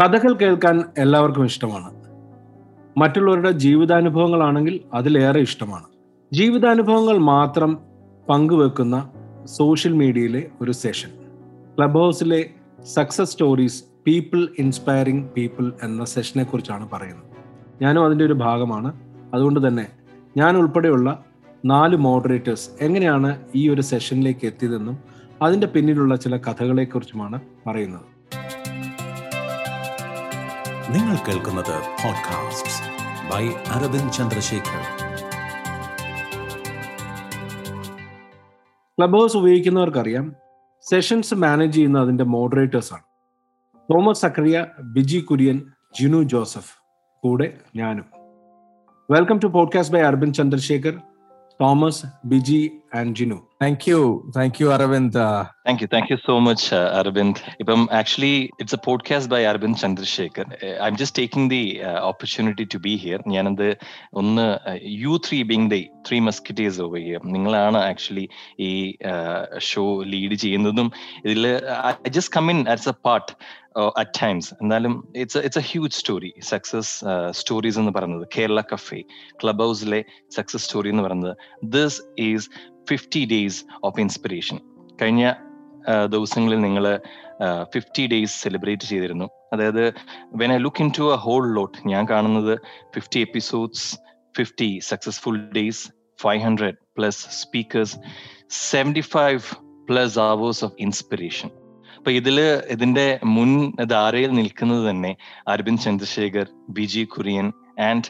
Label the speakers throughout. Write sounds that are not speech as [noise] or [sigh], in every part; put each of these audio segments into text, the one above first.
Speaker 1: കഥകൾ കേൾക്കാൻ എല്ലാവർക്കും ഇഷ്ടമാണ്. മറ്റുള്ളവരുടെ ജീവിതാനുഭവങ്ങളാണെങ്കിൽ അതിലേറെ ഇഷ്ടമാണ്. ജീവിതാനുഭവങ്ങൾ മാത്രം പങ്കുവെക്കുന്ന സോഷ്യൽ മീഡിയയിലെ ഒരു സെഷൻ. ക്ലബ് ഹൗസിലെ success stories people inspiring people എന്ന സെഷനെ കുറിച്ചാണ് പറയുന്നത്. ഞാനും അതിന്റെ ഒരു ഭാഗമാണ്. അതുകൊണ്ട് തന്നെ ഞാൻ ഉൾപ്പെടെയുള്ള നാല് മോഡറേറ്റേഴ്സ് എങ്ങനെയാണ് ഈ ഒരു സെഷനിലേക്ക് എത്തിയതെന്നും അതിന്റെ പിന്നിലുള്ള ചില കഥകളെക്കുറിച്ചുമാണ് പറയുന്നത്.
Speaker 2: നിങ്ങൾ കേൾക്കുന്നത് podcast by Aravind Chandrasekhar
Speaker 1: Clubhouse ഉപയോഗിക്കുന്നവർക്കറിയാം sessions manage ചെയ്യുന്ന അതിന്റെ മോഡറേറ്റേഴ്സ് ആണ്. Thomas Zachariah Biji Kurian Jinu Joseph കൂടെ ഞാനും. Welcome to podcast by Aravind Chandrasekhar Thomas Biji and Jinu
Speaker 3: thank you thank you Aravind
Speaker 4: thank you thank you so much Aravind ഇപ്പം actually it's a podcast by Aravind Chandrasekhar I'm just taking the opportunity to be here. ഞാനത് ഒന്ന് you three being the three musketeers over here നിങ്ങളാണ് actually ഈ show lead ചെയ്യുന്നതും. ഇതിൽ I just come in as a part at times എന്നാലും it's it's a huge story success stories എന്ന് പറയുന്നത്. Kerala cafe club ഹൗസിലെ സക്സസ് സ്റ്റോറി എന്ന് പറയുന്നത്. This is fifty days of inspiration കഴിഞ്ഞ ദിവസങ്ങളിൽ നിങ്ങൾ ഫിഫ്റ്റി ഡേയ്സ് സെലിബ്രേറ്റ് ചെയ്തിരുന്നു. അതായത് when I look into a whole lot ഞാൻ കാണുന്നത് fifty episodes fifty successful days five hundred plus speakers seventy five plus hours of inspiration അപ്പൊ ഇതിൽ ഇതിന്റെ മുൻ ധാരയിൽ നിൽക്കുന്നത് തന്നെ അരവിന്ദ് ചന്ദ്രശേഖർ ബിജി കുര്യൻ ആൻഡ്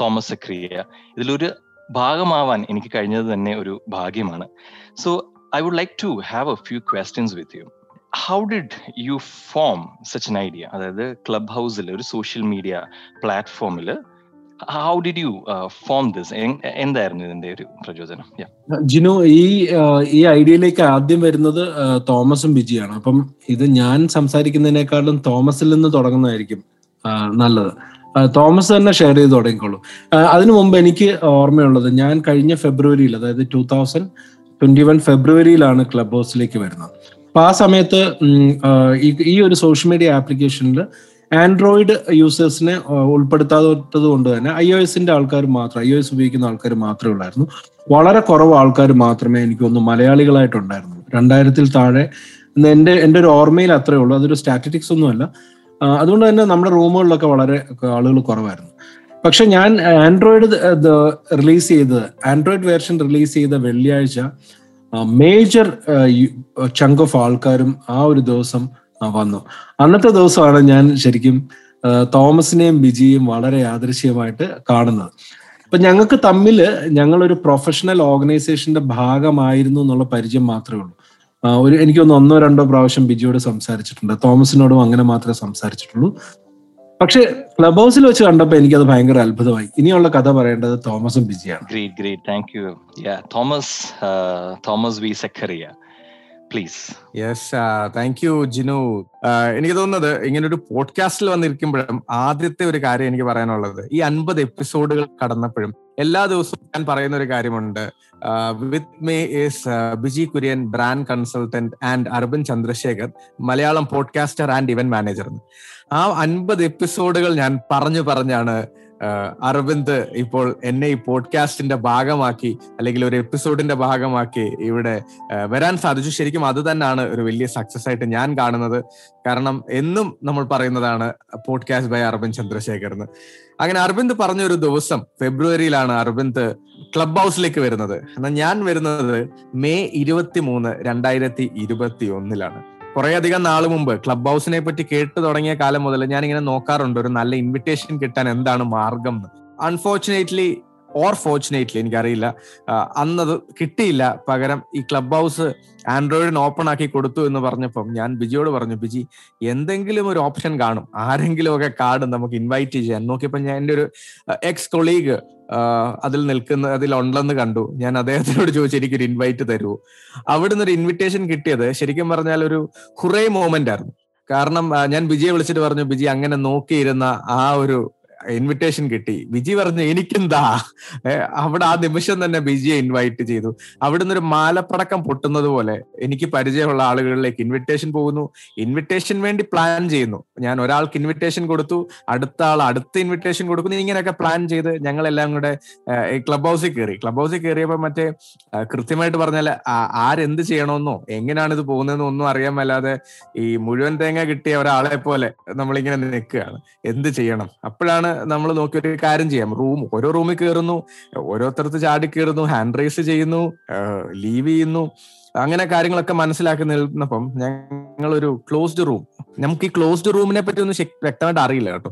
Speaker 4: തോമസ് അക്രിയ ഇതിലൊരു ഭാഗമാവാൻ എനിക്ക് കഴിഞ്ഞത് തന്നെ ഒരു ഭാഗ്യമാണ്. So I would like to have a few questions with you how did you form such an idea അതായത് ക്ലബ് ഹൗസിൽ ഒരു സോഷ്യൽ മീഡിയ പ്ലാറ്റ്ഫോമിൽ ഹൗ ഡിഡ് യു ഫോം ഇതിന്റെ ഒരു
Speaker 1: ജിനു ഈ ഈ ഐഡിയയിലേക്ക് ആദ്യം വരുന്നത് തോമസും ബിജിയാണ്. അപ്പം ഇത് ഞാൻ സംസാരിക്കുന്നതിനേക്കാളും തോമസിൽ നിന്ന് തുടങ്ങുന്നതായിരിക്കും നല്ലത്. തോമസ് തന്നെ ഷെയർ ചെയ്ത് തുടങ്ങിക്കോളൂ. അതിനു മുമ്പ് എനിക്ക് ഓർമ്മയുള്ളത് ഞാൻ കഴിഞ്ഞ ഫെബ്രുവരിയിൽ അതായത് ടൂ തൗസൻഡ് ട്വന്റി വൺ ഫെബ്രുവരിയിലാണ് ക്ലബ് ഹൗസിലേക്ക് വരുന്നത്. അപ്പൊ ആ സമയത്ത് ഈ ഒരു സോഷ്യൽ മീഡിയ ആപ്ലിക്കേഷനിൽ ആൻഡ്രോയിഡ് യൂസേഴ്സിനെ ഉൾപ്പെടുത്താത്തത് കൊണ്ട് തന്നെ ഐ ഒ എസിന്റെ ആൾക്കാർ മാത്രം ഐ ഒ എസ് ഉപയോഗിക്കുന്ന ആൾക്കാർ മാത്രമേ ഉള്ളായിരുന്നു. വളരെ കുറവ് ആൾക്കാർ മാത്രമേ എനിക്ക് ഒന്ന് മലയാളികളായിട്ടുണ്ടായിരുന്നു രണ്ടായിരത്തിൽ താഴെ എന്റെ എന്റെ ഒരു ഓർമ്മയിൽ അത്രേ ഉള്ളൂ. അതൊരു സ്റ്റാറ്റിസ്റ്റിക്സ് ഒന്നുമല്ല. അതുകൊണ്ട് തന്നെ നമ്മുടെ റൂമുകളിലൊക്കെ വളരെ ആളുകൾ കുറവായിരുന്നു. പക്ഷെ ഞാൻ ആൻഡ്രോയിഡ് റിലീസ് ചെയ്തത് ആൻഡ്രോയിഡ് വേർഷൻ റിലീസ് ചെയ്ത വെള്ളിയാഴ്ച മേജർ ചങ്ക് ഓഫ് ആൾക്കാരും ആ ഒരു ദിവസം വന്നു. അന്നത്തെ ദിവസമാണ് ഞാൻ ശരിക്കും തോമസിനെയും ബിജിയും വളരെ യാദൃശ്യമായിട്ട് കാണുന്നത്. അപ്പൊ ഞങ്ങൾക്ക് തമ്മിൽ ഞങ്ങളൊരു പ്രൊഫഷണൽ ഓർഗനൈസേഷന്റെ ഭാഗമായിരുന്നു എന്നുള്ള പരിചയം മാത്രമേ ഉള്ളൂ. ഒരു എനിക്കൊന്ന് ഒന്നോ രണ്ടോ പ്രാവശ്യം ബിജിയോട് സംസാരിച്ചിട്ടുണ്ട്. തോമസിനോടും അങ്ങനെ മാത്രമേ സംസാരിച്ചിട്ടുള്ളൂ. പക്ഷെ ക്ലബ് ഹൗസിൽ വെച്ച് കണ്ടപ്പോൾ എനിക്കത് ഭയങ്കര അത്ഭുതമായി. ഇനിയുള്ള കഥ പറയേണ്ടത് തോമസും ബിജിയാണ്.
Speaker 4: Great great thank you Thomas Thomas V Zachariah please
Speaker 3: yes thank you Jinu. എനിക്ക് തോന്നുന്നത് ഇങ്ങനെ ഒരു പോഡ്കാസ്റ്റിൽ വന്നിരിക്കുമ്പോഴും ആദ്യത്തെ ഒരു കാര്യം എനിക്ക് പറയാനുള്ളത് ഈ അൻപത് എപ്പിസോഡുകൾ കടന്നപ്പോഴും എല്ലാ ദിവസവും ഞാൻ പറയുന്ന ഒരു കാര്യമുണ്ട് with me is Biji Kurian brand consultant and urban Chandrasekhar Malayalam podcaster and event manager ആ അൻപത് എപ്പിസോഡുകൾ ഞാൻ പറഞ്ഞു പറഞ്ഞാണ് അരവിന്ദ് ഇപ്പോൾ എന്നെ ഈ പോഡ്കാസ്റ്റിന്റെ ഭാഗമാക്കി അല്ലെങ്കിൽ ഒരു എപ്പിസോഡിന്റെ ഭാഗമാക്കി ഇവിടെ വരാൻ സാധിച്ചു. ശരിക്കും അത് തന്നെയാണ് ഒരു വലിയ സക്സസ് ആയിട്ട് ഞാൻ കാണുന്നത്. കാരണം എന്നും നമ്മൾ പറയുന്നതാണ് പോഡ്കാസ്റ്റ് ബൈ അരവിന്ദ് ചന്ദ്രശേഖർ എന്ന് അങ്ങനെ അരവിന്ദ് പറഞ്ഞ ഒരു ദിവസം ഫെബ്രുവരിയിലാണ് അരവിന്ദ് ക്ലബ് ഹൗസിലേക്ക് വരുന്നത്. എന്നാൽ ഞാൻ വരുന്നത് മെയ് ഇരുപത്തി മൂന്ന് രണ്ടായിരത്തി ഇരുപത്തി ഒന്നിലാണ് കുറെ അധികം നാൾ മുമ്പ് ക്ലബ് ഹൗസിനെ പറ്റി കേട്ട് തുടങ്ങിയ കാലം മുതൽ ഞാൻ ഇങ്ങനെ നോക്കാറുണ്ട് ഒരു നല്ല ഇൻവിറ്റേഷൻ കിട്ടാൻ എന്താണ് മാർഗം എന്ന്. അൺഫോർച്ചുനേറ്റ്ലി ഓർ ഫോർച്ചുനേറ്റ്ലി എനിക്കറിയില്ല. അന്നത് കിട്ടിയില്ല. പകരം ഈ ക്ലബ് ഹൗസ് ആൻഡ്രോയിഡിന് ഓപ്പൺ ആക്കി കൊടുത്തു എന്ന് പറഞ്ഞപ്പം ഞാൻ ബിജിയോട് പറഞ്ഞു ബിജി എന്തെങ്കിലും ഒരു ഓപ്ഷൻ കാണും. ആരെങ്കിലും ഒക്കെ കാർഡ് നമുക്ക് ഇൻവൈറ്റ് ചെയ്യാൻ. നോക്കിയപ്പോൾ ഞാൻ എന്റെ ഒരു എക്സ് കൊളീഗ് അതിൽ നിൽക്കുന്ന അതിൽ ഉണ്ടെന്ന് കണ്ടു. ഞാൻ അദ്ദേഹത്തിനോട് ചോദിച്ചു എനിക്കൊരു ഇൻവൈറ്റ് തരുമോ? അവിടുന്ന് ഒരു ഇൻവിറ്റേഷൻ കിട്ടിയത് ശരിക്കും പറഞ്ഞാൽ ഒരു ഹുറേ മോമെന്റ് ആയിരുന്നു. കാരണം ഞാൻ ബിജിയെ വിളിച്ചിട്ട് പറഞ്ഞു ബിജി അങ്ങനെ നോക്കിയിരുന്ന ആ ഒരു ഇൻവിറ്റേഷൻ കിട്ടി. വിജി പറഞ്ഞു എനിക്കെന്താ? അവിടെ ആ നിമിഷം തന്നെ ബിജിയെ ഇൻവൈറ്റ് ചെയ്തു. അവിടെ നിന്നൊരു മാലപ്പടക്കം പൊട്ടുന്നത് പോലെ എനിക്ക് പരിചയമുള്ള ആളുകളിലേക്ക് ഇൻവിറ്റേഷൻ പോകുന്നു. ഇൻവിറ്റേഷൻ വേണ്ടി പ്ലാൻ ചെയ്യുന്നു. ഞാൻ ഒരാൾക്ക് ഇൻവിറ്റേഷൻ കൊടുത്തു അടുത്ത ആൾ അടുത്ത ഇൻവിറ്റേഷൻ കൊടുക്കുന്നു. ഇങ്ങനെയൊക്കെ പ്ലാൻ ചെയ്ത് ഞങ്ങളെല്ലാം കൂടെ ക്ലബ് ഹൗസിൽ കയറി. ക്ലബ് ഹൗസിൽ കയറിയപ്പോൾ മറ്റേ കൃത്യമായിട്ട് പറഞ്ഞാൽ ആരെന്ത് ചെയ്യണമെന്നോ എങ്ങനെയാണ് ഇത് പോകുന്നതെന്നോ ഒന്നും അറിയാൻ മേലാതെ ഈ മുഴുവൻ തേങ്ങ കിട്ടിയ ഒരാളെ പോലെ നമ്മളിങ്ങനെ നിൽക്കുകയാണ്. എന്ത് ചെയ്യണം? അപ്പോഴാണ് നമ്മൾ നോക്കി ഒരു കാര്യം ചെയ്യാം. റൂം ഓരോ റൂമിൽ കയറുന്നു ഓരോരുത്തരത്ത് ചാടി കയറുന്നു ഹാൻഡ് റൈസ് ചെയ്യുന്നു ലീവ് ചെയ്യുന്നു. അങ്ങനെ കാര്യങ്ങളൊക്കെ മനസ്സിലാക്കി നിൽക്കുന്നപ്പം ഞങ്ങളൊരു ക്ലോസ്ഡ് റൂം നമുക്ക് ഈ ക്ലോസ്ഡ് റൂമിനെ പറ്റി ഒന്നും വ്യക്തമായിട്ട് അറിയില്ല കേട്ടോ.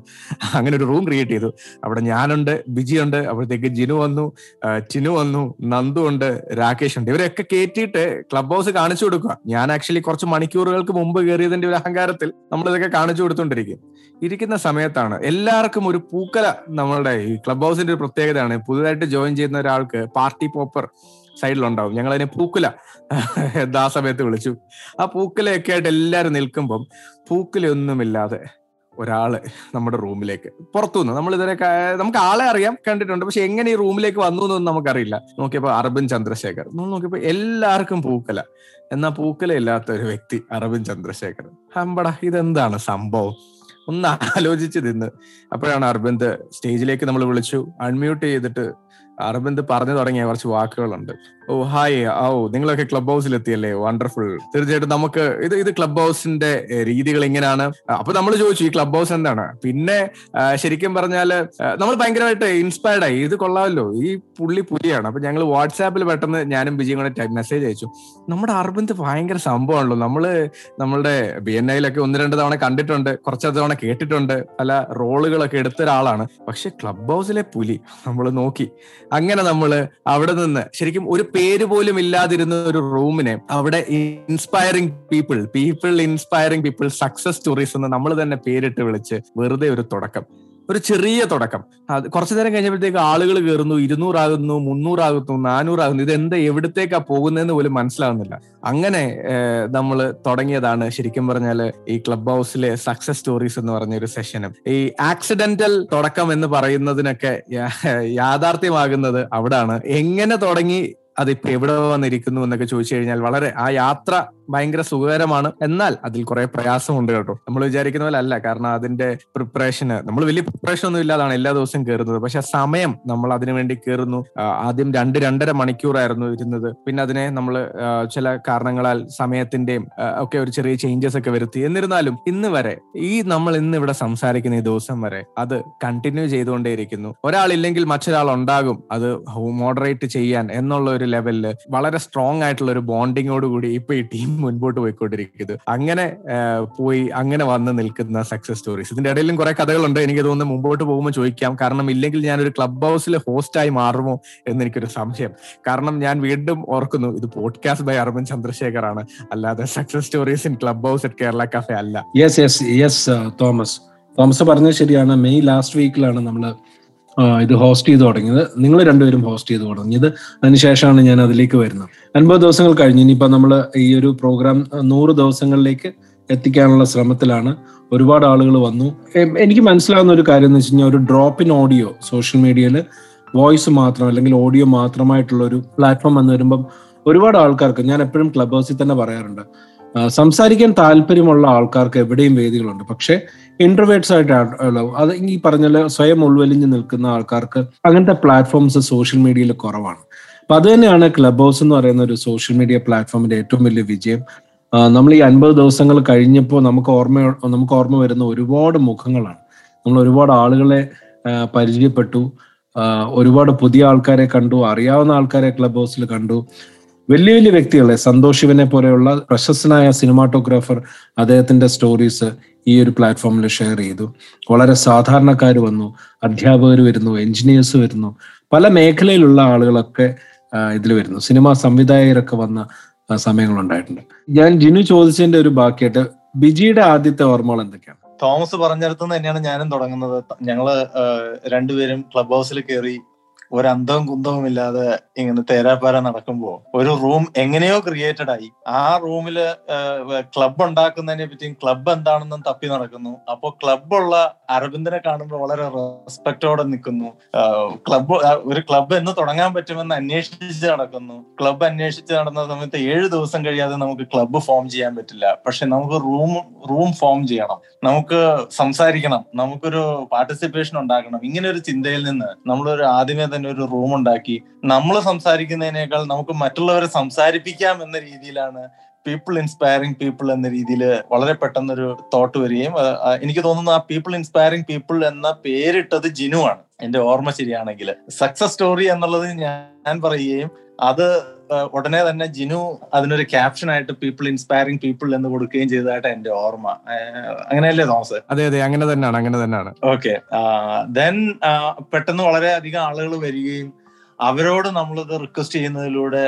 Speaker 3: അങ്ങനെ ഒരു റൂം ക്രിയേറ്റ് ചെയ്തു. അവിടെ ഞാനുണ്ട് ബിജി ഉണ്ട് അപ്പോഴത്തേക്ക് ജിനു വന്നു ചിനു വന്നു നന്ദു ഉണ്ട് രാകേഷ് ഉണ്ട്. ഇവരൊക്കെ കയറ്റിയിട്ട് ക്ലബ് ഹൗസ് കാണിച്ചു കൊടുക്കുക. ഞാൻ ആക്ച്വലി കുറച്ച് മണിക്കൂറുകൾക്ക് മുമ്പ് കയറിയതിന്റെ ഒരു അഹങ്കാരത്തിൽ നമ്മൾ ഇതൊക്കെ കാണിച്ചു കൊടുത്തോണ്ടിരിക്കും. ഇരിക്കുന്ന സമയത്താണ് എല്ലാവർക്കും ഒരു പൂക്കല നമ്മളുടെ ഈ ക്ലബ് ഹൗസിന്റെ ഒരു പ്രത്യേകതയാണ്. പുതുതായിട്ട് ജോയിൻ ചെയ്യുന്ന ഒരാൾക്ക് പാർട്ടി പോപ്പർ സൈഡിലുണ്ടാവും. ഞങ്ങൾ അതിനെ പൂക്കുല [laughs] ആ സമയത്ത് വിളിച്ചു. ആ പൂക്കലയൊക്കെ ആയിട്ട് എല്ലാവരും നിൽക്കുമ്പം പൂക്കലൊന്നുമില്ലാതെ ഒരാൾ നമ്മുടെ റൂമിലേക്ക് പുറത്തുനിന്ന്. നമ്മൾ ഇതിനെ നമുക്ക് ആളെ അറിയാം കണ്ടിട്ടുണ്ട്. പക്ഷെ എങ്ങനെ ഈ റൂമിലേക്ക് വന്നു എന്നൊന്നും നമുക്കറിയില്ല. നോക്കിയപ്പോ അറബിൻ ചന്ദ്രശേഖർ. നോക്കിയപ്പോ എല്ലാവർക്കും പൂക്കല. എന്നാ പൂക്കല ഇല്ലാത്ത ഒരു വ്യക്തി അറബിൻ ചന്ദ്രശേഖർ. ഹമ്പട ഇതെന്താണ് സംഭവം? ഒന്ന് ആലോചിച്ച് നിന്ന് അപ്പോഴാണ് അരവിന്ദ് സ്റ്റേജിലേക്ക് നമ്മൾ വിളിച്ചു. അൺമ്യൂട്ട് ചെയ്തിട്ട് അരവിന്ദ് പറഞ്ഞു തുടങ്ങിയ കുറച്ച് വാക്കുകളുണ്ട്. ഓ ഹായ് ഓ നിങ്ങളൊക്കെ ക്ലബ് ഹൗസിൽ എത്തിയല്ലേ വണ്ടർഫുൾ തീർച്ചയായിട്ടും നമുക്ക് ഇത് ഇത് ക്ലബ് ഹൗസിന്റെ രീതികൾ ഇങ്ങനെയാണ് അപ്പൊ നമ്മൾ ചോദിച്ചു ഈ ക്ലബ് ഹൗസ് എന്താണ്? പിന്നെ ശരിക്കും പറഞ്ഞാൽ നമ്മൾ ഭയങ്കരമായിട്ട് ഇൻസ്പയർഡ് ആയി. ഇത് കൊള്ളാമല്ലോ. ഈ പുള്ളി പുലിയാണ്. അപ്പൊ ഞങ്ങൾ വാട്സാപ്പിൽ പെട്ടെന്ന് ഞാനും വിജയും കൂടെ മെസ്സേജ് അയച്ചു. നമ്മുടെ അർബന്ത് ഭയങ്കര സംഭവമാണല്ലോ. നമ്മൾ നമ്മളുടെ ബി എൻ ഐയിലൊക്കെ ഒന്ന് രണ്ട് തവണ കണ്ടിട്ടുണ്ട്. കുറച്ച് തവണ കേട്ടിട്ടുണ്ട്. പല റോളുകളൊക്കെ എടുത്ത ഒരാളാണ്. പക്ഷെ ക്ലബ് ഹൗസിലെ പുലി നമ്മൾ നോക്കി. അങ്ങനെ നമ്മൾ അവിടെ നിന്ന് ശരിക്കും ഒരു പേര് പോലും ഇല്ലാതിരുന്ന ഒരു റൂമിനെ അവിടെ inspiring people people inspiring people success stories എന്ന് നമ്മൾ തന്നെ പേരിട്ട് വിളിച്ച് വെറുതെ ഒരു തുടക്കം. ഒരു ചെറിയ തുടക്കം. അത് കുറച്ചു നേരം കഴിഞ്ഞപ്പോഴത്തേക്ക് ആളുകൾ കയറുന്നു ഇരുന്നൂറാകുന്നു മുന്നൂറാകുന്നു നാനൂറാകുന്നു. ഇത് എന്താ എവിടത്തേക്കാ പോകുന്നതെന്ന് പോലും മനസ്സിലാവുന്നില്ല. അങ്ങനെ നമ്മൾ തുടങ്ങിയതാണ് ശരിക്കും പറഞ്ഞാൽ ഈ ക്ലബ് ഹൗസിലെ സക്സസ് സ്റ്റോറീസ് എന്ന് പറഞ്ഞ ഒരു സെഷനും ഈ ആക്സിഡന്റൽ തുടക്കം എന്ന് പറയുന്നതിനൊക്കെ യാഥാർത്ഥ്യമാകുന്നത് അവിടാണ്. എങ്ങനെ തുടങ്ങി അതിപ്പോ എവിടെ വന്നിരിക്കുന്നു എന്നൊക്കെ ചോദിച്ചു കഴിഞ്ഞാൽ വളരെ ആ യാത്ര ഭയങ്കര സുഖകരമാണ്. എന്നാൽ അതിൽ കുറെ പ്രയാസമുണ്ട് കേട്ടോ. നമ്മൾ വിചാരിക്കുന്ന പോലെ അല്ല. കാരണം അതിന്റെ പ്രിപ്പറേഷന് നമ്മൾ വലിയ പ്രിപ്പറേഷൻ ഒന്നും ഇല്ലാതാണ് എല്ലാ ദിവസവും കയറുന്നത് പക്ഷെ സമയം നമ്മൾ അതിനു വേണ്ടി കയറുന്നു ആദ്യം രണ്ട് രണ്ടര മണിക്കൂറായിരുന്നു ഇരുന്നത്. പിന്നെ അതിനെ നമ്മൾ ചില കാരണങ്ങളാൽ സമയത്തിന്റെയും ഒക്കെ ഒരു ചെറിയ ചേഞ്ചസ് ഒക്കെ വരുത്തി. എന്നിരുന്നാലും ഇന്ന് വരെ ഈ നമ്മൾ ഇന്ന് ഇവിടെ സംസാരിക്കുന്ന ഈ ദിവസം വരെ അത് കണ്ടിന്യൂ ചെയ്തുകൊണ്ടേയിരിക്കുന്നു. ഒരാളില്ലെങ്കിൽ മറ്റൊരാൾ ഉണ്ടാകും. അത് മോഡറേറ്റ് ചെയ്യാൻ എന്നുള്ള ഒരു ലെവലിൽ വളരെ സ്ട്രോങ് ആയിട്ടുള്ള ഒരു ബോണ്ടിങ്ങോട് കൂടി ഇപ്പൊ ഈ ടീം മുൻപോട്ട് പോയിക്കൊണ്ടിരിക്കുന്നത് അങ്ങനെ പോയി അങ്ങനെ വന്ന് നിൽക്കുന്ന സക്സസ് സ്റ്റോറീസ് ഇതിന്റെ ഇടയിലും കുറെ കഥകളുണ്ട്. എനിക്ക് തോന്നുന്നു മുമ്പോട്ട് പോകുമ്പോൾ ചോദിക്കാം. കാരണം ഇല്ലെങ്കിൽ ഞാൻ ഒരു ക്ലബ് ഹൗസിൽ ഹോസ്റ്റായി മാറുമോ എന്ന് എനിക്കൊരു സംശയം. കാരണം ഞാൻ വീണ്ടും ഓർക്കുന്നു ഇത് പോഡ്കാസ്റ്റ് ബൈ അർബൻ ചന്ദ്രശേഖർ ആണ് അല്ലാതെ success stories in Clubhouse at Kerala cafe അല്ല
Speaker 1: yes yes yes Thomas Thomas പറഞ്ഞത് ശരിയാണ്. മെയ് ലാസ്റ്റ് വീക്കിലാണ് നമ്മൾ ഇത് ഹോസ്റ്റ് ചെയ്ത് തുടങ്ങിയത്. നിങ്ങൾ രണ്ടുപേരും ഹോസ്റ്റ് ചെയ്ത് തുടങ്ങിയത്. അതിനുശേഷമാണ് ഞാൻ അതിലേക്ക് വരുന്നത്. അൻപത് ദിവസങ്ങൾ കഴിഞ്ഞ് ഇനിയിപ്പോൾ നമ്മൾ ഈ ഒരു പ്രോഗ്രാം നൂറ് ദിവസങ്ങളിലേക്ക് എത്തിക്കാനുള്ള ശ്രമത്തിലാണ് ഒരുപാട് ആളുകൾ വന്നു. എനിക്ക് മനസ്സിലാവുന്ന ഒരു കാര്യം എന്ന് വെച്ച് കഴിഞ്ഞാൽ ഒരു ഡ്രോപ്പ് ഇൻ ഓഡിയോ സോഷ്യൽ മീഡിയയിൽ വോയിസ് മാത്രം അല്ലെങ്കിൽ ഓഡിയോ മാത്രമായിട്ടുള്ള ഒരു പ്ലാറ്റ്ഫോം എന്ന് വരുമ്പം ഒരുപാട് ആൾക്കാർക്ക് ഞാൻ എപ്പോഴും ക്ലബ് ഹൗസിൽ തന്നെ പറയാറുണ്ട് സംസാരിക്കാൻ താല്പര്യമുള്ള ആൾക്കാർക്ക് എവിടെയും വേദികളുണ്ട്. പക്ഷേ ഇൻട്രവേർട്സ് ആയിട്ട് അത് ഈ പറഞ്ഞ സ്വയം ഉൾവലിഞ്ഞ് നിൽക്കുന്ന ആൾക്കാർക്ക് അങ്ങനത്തെ പ്ലാറ്റ്ഫോംസ് സോഷ്യൽ മീഡിയയിൽ കുറവാണ്. അപ്പൊ അത് തന്നെയാണ് ക്ലബ് ഹൗസ് എന്ന് പറയുന്ന ഒരു സോഷ്യൽ മീഡിയ പ്ലാറ്റ്ഫോമിന്റെ ഏറ്റവും വലിയ വിജയം. നമ്മൾ ഈ അൻപത് ദിവസങ്ങൾ കഴിഞ്ഞപ്പോൾ നമുക്ക് ഓർമ്മ നമുക്ക് ഓർമ്മ വരുന്ന ഒരുപാട് മുഖങ്ങളാണ്. നമ്മൾ ഒരുപാട് ആളുകളെ പരിചയപ്പെട്ടു. ഒരുപാട് പുതിയ ആൾക്കാരെ കണ്ടു അറിയാവുന്ന ആൾക്കാരെ ക്ലബ് ഹൗസിൽ കണ്ടു. വലിയ വലിയ വ്യക്തികളെ സന്തോഷ് ശിവനെ പോലെയുള്ള പ്രശസ്തനായ സിനിമാറ്റോഗ്രാഫർ അദ്ദേഹത്തിന്റെ സ്റ്റോറീസ് ഈ ഒരു പ്ലാറ്റ്ഫോമിൽ ഷെയർ ചെയ്തു. വളരെ സാധാരണക്കാർ വന്നു അധ്യാപകർ വരുന്നു എഞ്ചിനീയേഴ്സ് വരുന്നു പല മേഖലയിലുള്ള ആളുകളൊക്കെ ഇതിൽ വരുന്നു. സിനിമാ സംവിധായകരൊക്കെ വന്ന സമയങ്ങളുണ്ടായിട്ടുണ്ട്. ഞാൻ ജിനു ചോദിച്ചതിന്റെ ഒരു ബാക്കിയായിട്ട് ബിജിയുടെ ആദ്യത്തെ ഓർമ്മകൾ എന്തൊക്കെയാണ്?
Speaker 5: തോമസ് പറഞ്ഞിടത്തു നിന്ന് തന്നെയാണ് ഞാനും തുടങ്ങുന്നത്. ഞങ്ങൾ രണ്ടുപേരും ക്ലബ് ഹൗസിൽ കയറി ഒരു അന്തവും കുന്തവും ഇല്ലാതെ ഇങ്ങനെ തേരാപ്പാര നടക്കുമ്പോ ഒരു റൂം എങ്ങനെയോ ക്രിയേറ്റഡ് ആയി. ആ റൂമിൽ ക്ലബ് ഉണ്ടാക്കുന്നതിനെ പറ്റിയും ക്ലബ് എന്താണെന്നും തപ്പി നടക്കുന്നു. അപ്പോ ക്ലബുള്ള അരവിന്ദനെ കാണുമ്പോൾ വളരെ റെസ്പെക്ടോടെ നിൽക്കുന്നു. ക്ലബ് ഒരു ക്ലബ് എന്ന് തുടങ്ങാൻ പറ്റുമെന്ന് അന്വേഷിച്ച് നടക്കുന്നു. ക്ലബ് അന്വേഷിച്ച് നടന്ന സമയത്ത് ഏഴ് ദിവസം കഴിയാതെ നമുക്ക് ക്ലബ്ബ് ഫോം ചെയ്യാൻ പറ്റില്ല. പക്ഷെ നമുക്ക് റൂം റൂം ഫോം ചെയ്യണം. നമുക്ക് സംസാരിക്കണം. നമുക്കൊരു പാർട്ടിസിപ്പേഷൻ ഉണ്ടാക്കണം ഇങ്ങനെ ഒരു ചിന്തയിൽ നിന്ന് നമ്മളൊരു ആദ്യമേ തന്നെ ഒരു റൂം ഉണ്ടാക്കി. നമ്മൾ സംസാരിക്കുന്നതിനേക്കാൾ നമുക്ക് മറ്റുള്ളവരെ സംസാരിപ്പിക്കാം എന്ന രീതിയിലാണ് പീപ്പിൾ ഇൻസ്പയറിംഗ് പീപ്പിൾ എന്ന രീതിയിൽ വളരെ പെട്ടെന്നൊരു തോട്ട് വരികയും എനിക്ക് തോന്നുന്നു ആ പീപ്പിൾ ഇൻസ്പയറിംഗ് പീപ്പിൾ എന്ന പേരിട്ടത് ജിനു ആണ് എന്റെ ഓർമ്മ ശരിയാണെങ്കിൽ സക്സസ് സ്റ്റോറി എന്നുള്ളത് ഞാൻ പറയുകയും അത് ഉടനെ തന്നെ ജിനു അതിനൊരു ക്യാപ്ഷൻ ആയിട്ട് പീപ്പിൾ ഇൻസ്പയറിംഗ് പീപ്പിൾ എന്ന് കൊടുക്കുകയും ചെയ്തതായിട്ട് എന്റെ ഓർമ്മ. അങ്ങനെയല്ലേ തോമസ്?
Speaker 3: അതെ അതെ അങ്ങനെ തന്നെയാണ് അങ്ങനെ തന്നെയാണ്.
Speaker 5: ഓക്കെ ദെൻ പെട്ടെന്ന് വളരെ അധികം ആളുകൾ വരികയും അവരോട് നമ്മളിത് റിക്വസ്റ്റ് ചെയ്യുന്നതിലൂടെ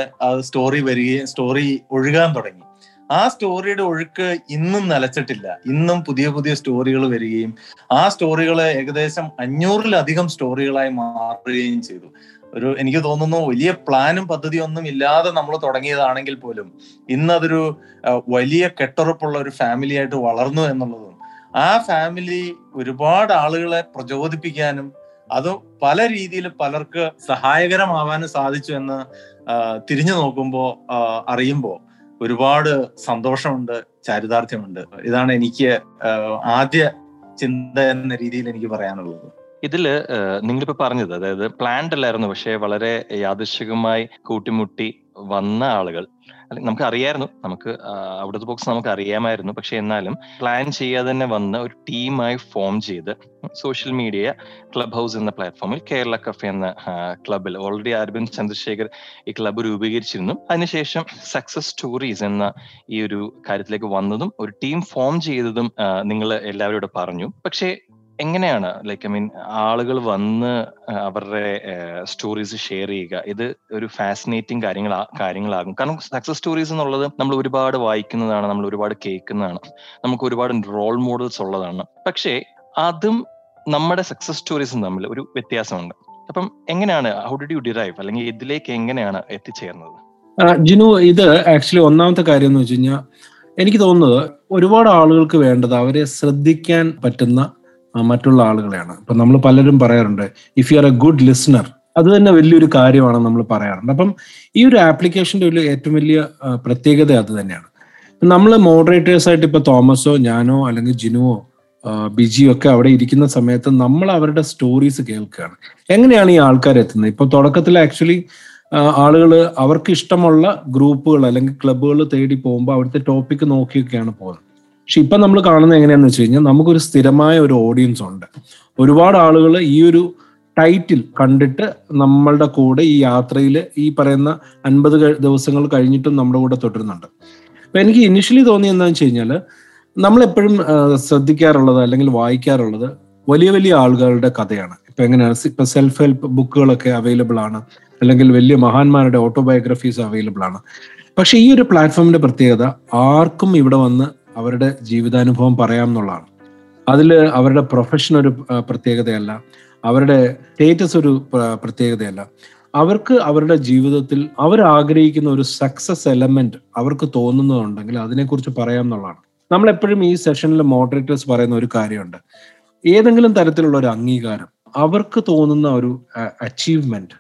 Speaker 5: സ്റ്റോറി വരികയും സ്റ്റോറി ഒഴുകാൻ തുടങ്ങി. ആ സ്റ്റോറിയുടെ ഒഴുക്ക് ഇന്നും നിലച്ചിട്ടില്ല. ഇന്നും പുതിയ പുതിയ സ്റ്റോറികൾ വരികയും ആ സ്റ്റോറികൾ ഏകദേശം അഞ്ഞൂറിലധികം സ്റ്റോറികളായി മാറുകയും ചെയ്തു. ഒരു എനിക്ക് തോന്നുന്നു വലിയ പ്ലാനും പദ്ധതിയും ഒന്നും ഇല്ലാതെ നമ്മൾ തുടങ്ങിയതാണെങ്കിൽ പോലും ഇന്ന് അതൊരു വലിയ കെട്ടുറപ്പുള്ള ഒരു ഫാമിലി ആയിട്ട് വളർന്നു എന്നുള്ളതും ആ ഫാമിലി ഒരുപാട് ആളുകളെ പ്രചോദിപ്പിക്കാനും അത് പല രീതിയിൽ പലർക്ക് സഹായകരമാവാനും സാധിച്ചു എന്ന് തിരിഞ്ഞു നോക്കുമ്പോൾ അറിയുമ്പോൾ ഒരുപാട് സന്തോഷമുണ്ട് ചാരിതാർത്ഥ്യമുണ്ട്. ഇതാണ് എനിക്ക് ആദ്യ ചിന്ത എന്ന രീതിയിൽ എനിക്ക് പറയാനുള്ളത്.
Speaker 4: ഇതിൽ നിങ്ങളിപ്പോ പറഞ്ഞത് അതായത് പ്ലാൻഡ് അല്ലായിരുന്നു പക്ഷേ വളരെ യാദൃശികമായി കൂട്ടിമുട്ടി വന്ന ആളുകൾ. നമുക്ക് അറിയായിരുന്നു നമുക്ക് അവിടുത്തെ ബോക്സ് നമുക്ക് അറിയാമായിരുന്നു പക്ഷെ എന്നാലും പ്ലാൻ ചെയ്യാതെ തന്നെ വന്ന ഒരു ടീമായി ഫോം ചെയ്ത് സോഷ്യൽ മീഡിയ ക്ലബ് ഹൗസ് എന്ന പ്ലാറ്റ്ഫോമിൽ കേരള കഫേ എന്ന ക്ലബിൽ ഓൾറെഡി അരവിന്ദ് ചന്ദ്രശേഖർ ഈ ക്ലബ്ബ് രൂപീകരിച്ചിരുന്നു. അതിനുശേഷം സക്സസ് സ്റ്റോറീസ് എന്ന ഈ ഒരു കാര്യത്തിലേക്ക് വന്നതും ഒരു ടീം ഫോം ചെയ്തതും നിങ്ങൾ എല്ലാവരോടും പറഞ്ഞു. പക്ഷേ എങ്ങനെയാണ്? ലൈക്ക് ഐ മീൻ ആളുകൾ വന്ന് അവരുടെ സ്റ്റോറീസ് ഷെയർ ചെയ്യുക. ഇത് ഒരു ഫാസിനേറ്റിംഗ് കാര്യങ്ങൾ കാര്യങ്ങളാകും. കാരണം സക്സസ് സ്റ്റോറീസ് എന്നുള്ളത് നമ്മൾ ഒരുപാട് വായിക്കുന്നതാണ് നമ്മൾ ഒരുപാട് കേൾക്കുന്നതാണ്. നമുക്ക് ഒരുപാട് റോൾ മോഡൽസ് ഉള്ളതാണ്. പക്ഷേ അതും നമ്മുടെ സക്സസ് സ്റ്റോറീസും തമ്മിൽ ഒരു വ്യത്യാസമുണ്ട്. അപ്പം എങ്ങനെയാണ് ഹൗ ഡിഡ് യു ഡിറൈവ് അല്ലെങ്കിൽ ഇതിലേക്ക് എങ്ങനെയാണ് എത്തിച്ചേർന്നത്?
Speaker 1: ജിനു ഇത് ആക്ച്വലി ഒന്നാമത്തെ കാര്യം എന്ന് വെച്ച് കഴിഞ്ഞാൽ എനിക്ക് തോന്നുന്നത് ഒരുപാട് ആളുകൾക്ക് വേണ്ടത് അവരെ ശ്രദ്ധിക്കാൻ പറ്റുന്ന മറ്റുള്ള ആളുകളെയാണ്. ഇപ്പൊ നമ്മൾ പലരും പറയാറുണ്ട് if you are a good listener അത് തന്നെ വലിയൊരു കാര്യമാണ് നമ്മൾ പറയാറുണ്ട്. അപ്പം ഈ ഒരു ആപ്ലിക്കേഷന്റെ ഒരു ഏറ്റവും വലിയ പ്രത്യേകത അത് തന്നെയാണ്. നമ്മൾ മോഡറേറ്റേഴ്സ് ആയിട്ട് ഇപ്പൊ തോമസോ ഞാനോ അല്ലെങ്കിൽ ജിനുവോ ബിജിയോ ഒക്കെ അവിടെ ഇരിക്കുന്ന സമയത്ത് നമ്മൾ അവരുടെ സ്റ്റോറീസ് കേൾക്കുകയാണ്. എങ്ങനെയാണ് ഈ ആൾക്കാർ എത്തുന്നത്? ഇപ്പൊ തുടക്കത്തിൽ ആക്ച്വലി ആളുകൾ അവർക്ക് ഇഷ്ടമുള്ള ഗ്രൂപ്പുകൾ അല്ലെങ്കിൽ ക്ലബ്ബുകൾ തേടി പോകുമ്പോൾ അവിടുത്തെ ടോപ്പിക്ക് നോക്കിയൊക്കെയാണ് പോകുന്നത്. പക്ഷെ ഇപ്പൊ നമ്മൾ കാണുന്നത് എങ്ങനെയാന്ന് വെച്ച് കഴിഞ്ഞാൽ നമുക്കൊരു സ്ഥിരമായ ഒരു ഓഡിയൻസ് ഉണ്ട്. ഒരുപാട് ആളുകൾ ഈ ഒരു ടൈറ്റിൽ കണ്ടിട്ട് നമ്മളുടെ കൂടെ ഈ യാത്രയിൽ ഈ പറയുന്ന അൻപത് ദിവസങ്ങൾ കഴിഞ്ഞിട്ടും നമ്മുടെ കൂടെ തുടരുന്നുണ്ട്. അപ്പൊ എനിക്ക് ഇനിഷ്യലി തോന്നി എന്താണെന്ന് വെച്ച് കഴിഞ്ഞാൽ നമ്മളെപ്പോഴും ശ്രദ്ധിക്കാറുള്ളത് അല്ലെങ്കിൽ വായിക്കാറുള്ളത് വലിയ വലിയ ആളുകളുടെ കഥയാണ്. ഇപ്പൊ എങ്ങനെയാണ്? ഇപ്പൊ സെൽഫ് ഹെൽപ്പ് ബുക്കുകളൊക്കെ അവൈലബിൾ ആണ്. അല്ലെങ്കിൽ വലിയ മഹാന്മാരുടെ ഓട്ടോബയോഗ്രഫീസ് അവൈലബിൾ ആണ്. പക്ഷെ ഈ ഒരു പ്ലാറ്റ്ഫോമിന്റെ പ്രത്യേകത ആർക്കും ഇവിടെ വന്ന് അവരുടെ ജീവിതാനുഭവം പറയാം എന്നുള്ളതാണ് അതിൽ അവരുടെ പ്രൊഫഷൻ ഒരു പ്രത്യേകതയല്ല. അവരുടെ സ്റ്റേറ്റസ് ഒരു പ്രത്യേകതയല്ല. അവർക്ക് അവരുടെ ജീവിതത്തിൽ അവർ ആഗ്രഹിക്കുന്ന ഒരു സക്സസ് എലമെന്റ് അവർക്ക് തോന്നുന്നതുണ്ടെങ്കിൽ അതിനെക്കുറിച്ച് പറയാം എന്നുള്ളതാണ് നമ്മൾ എപ്പോഴും ഈ സെഷനിൽ മോഡറേറ്റേഴ്സ് പറയുന്ന ഒരു കാര്യമുണ്ട്. ഏതെങ്കിലും തരത്തിലുള്ള ഒരു അംഗീകാരം അവർക്ക് തോന്നുന്ന ഒരു അച്ചീവ്മെന്റ്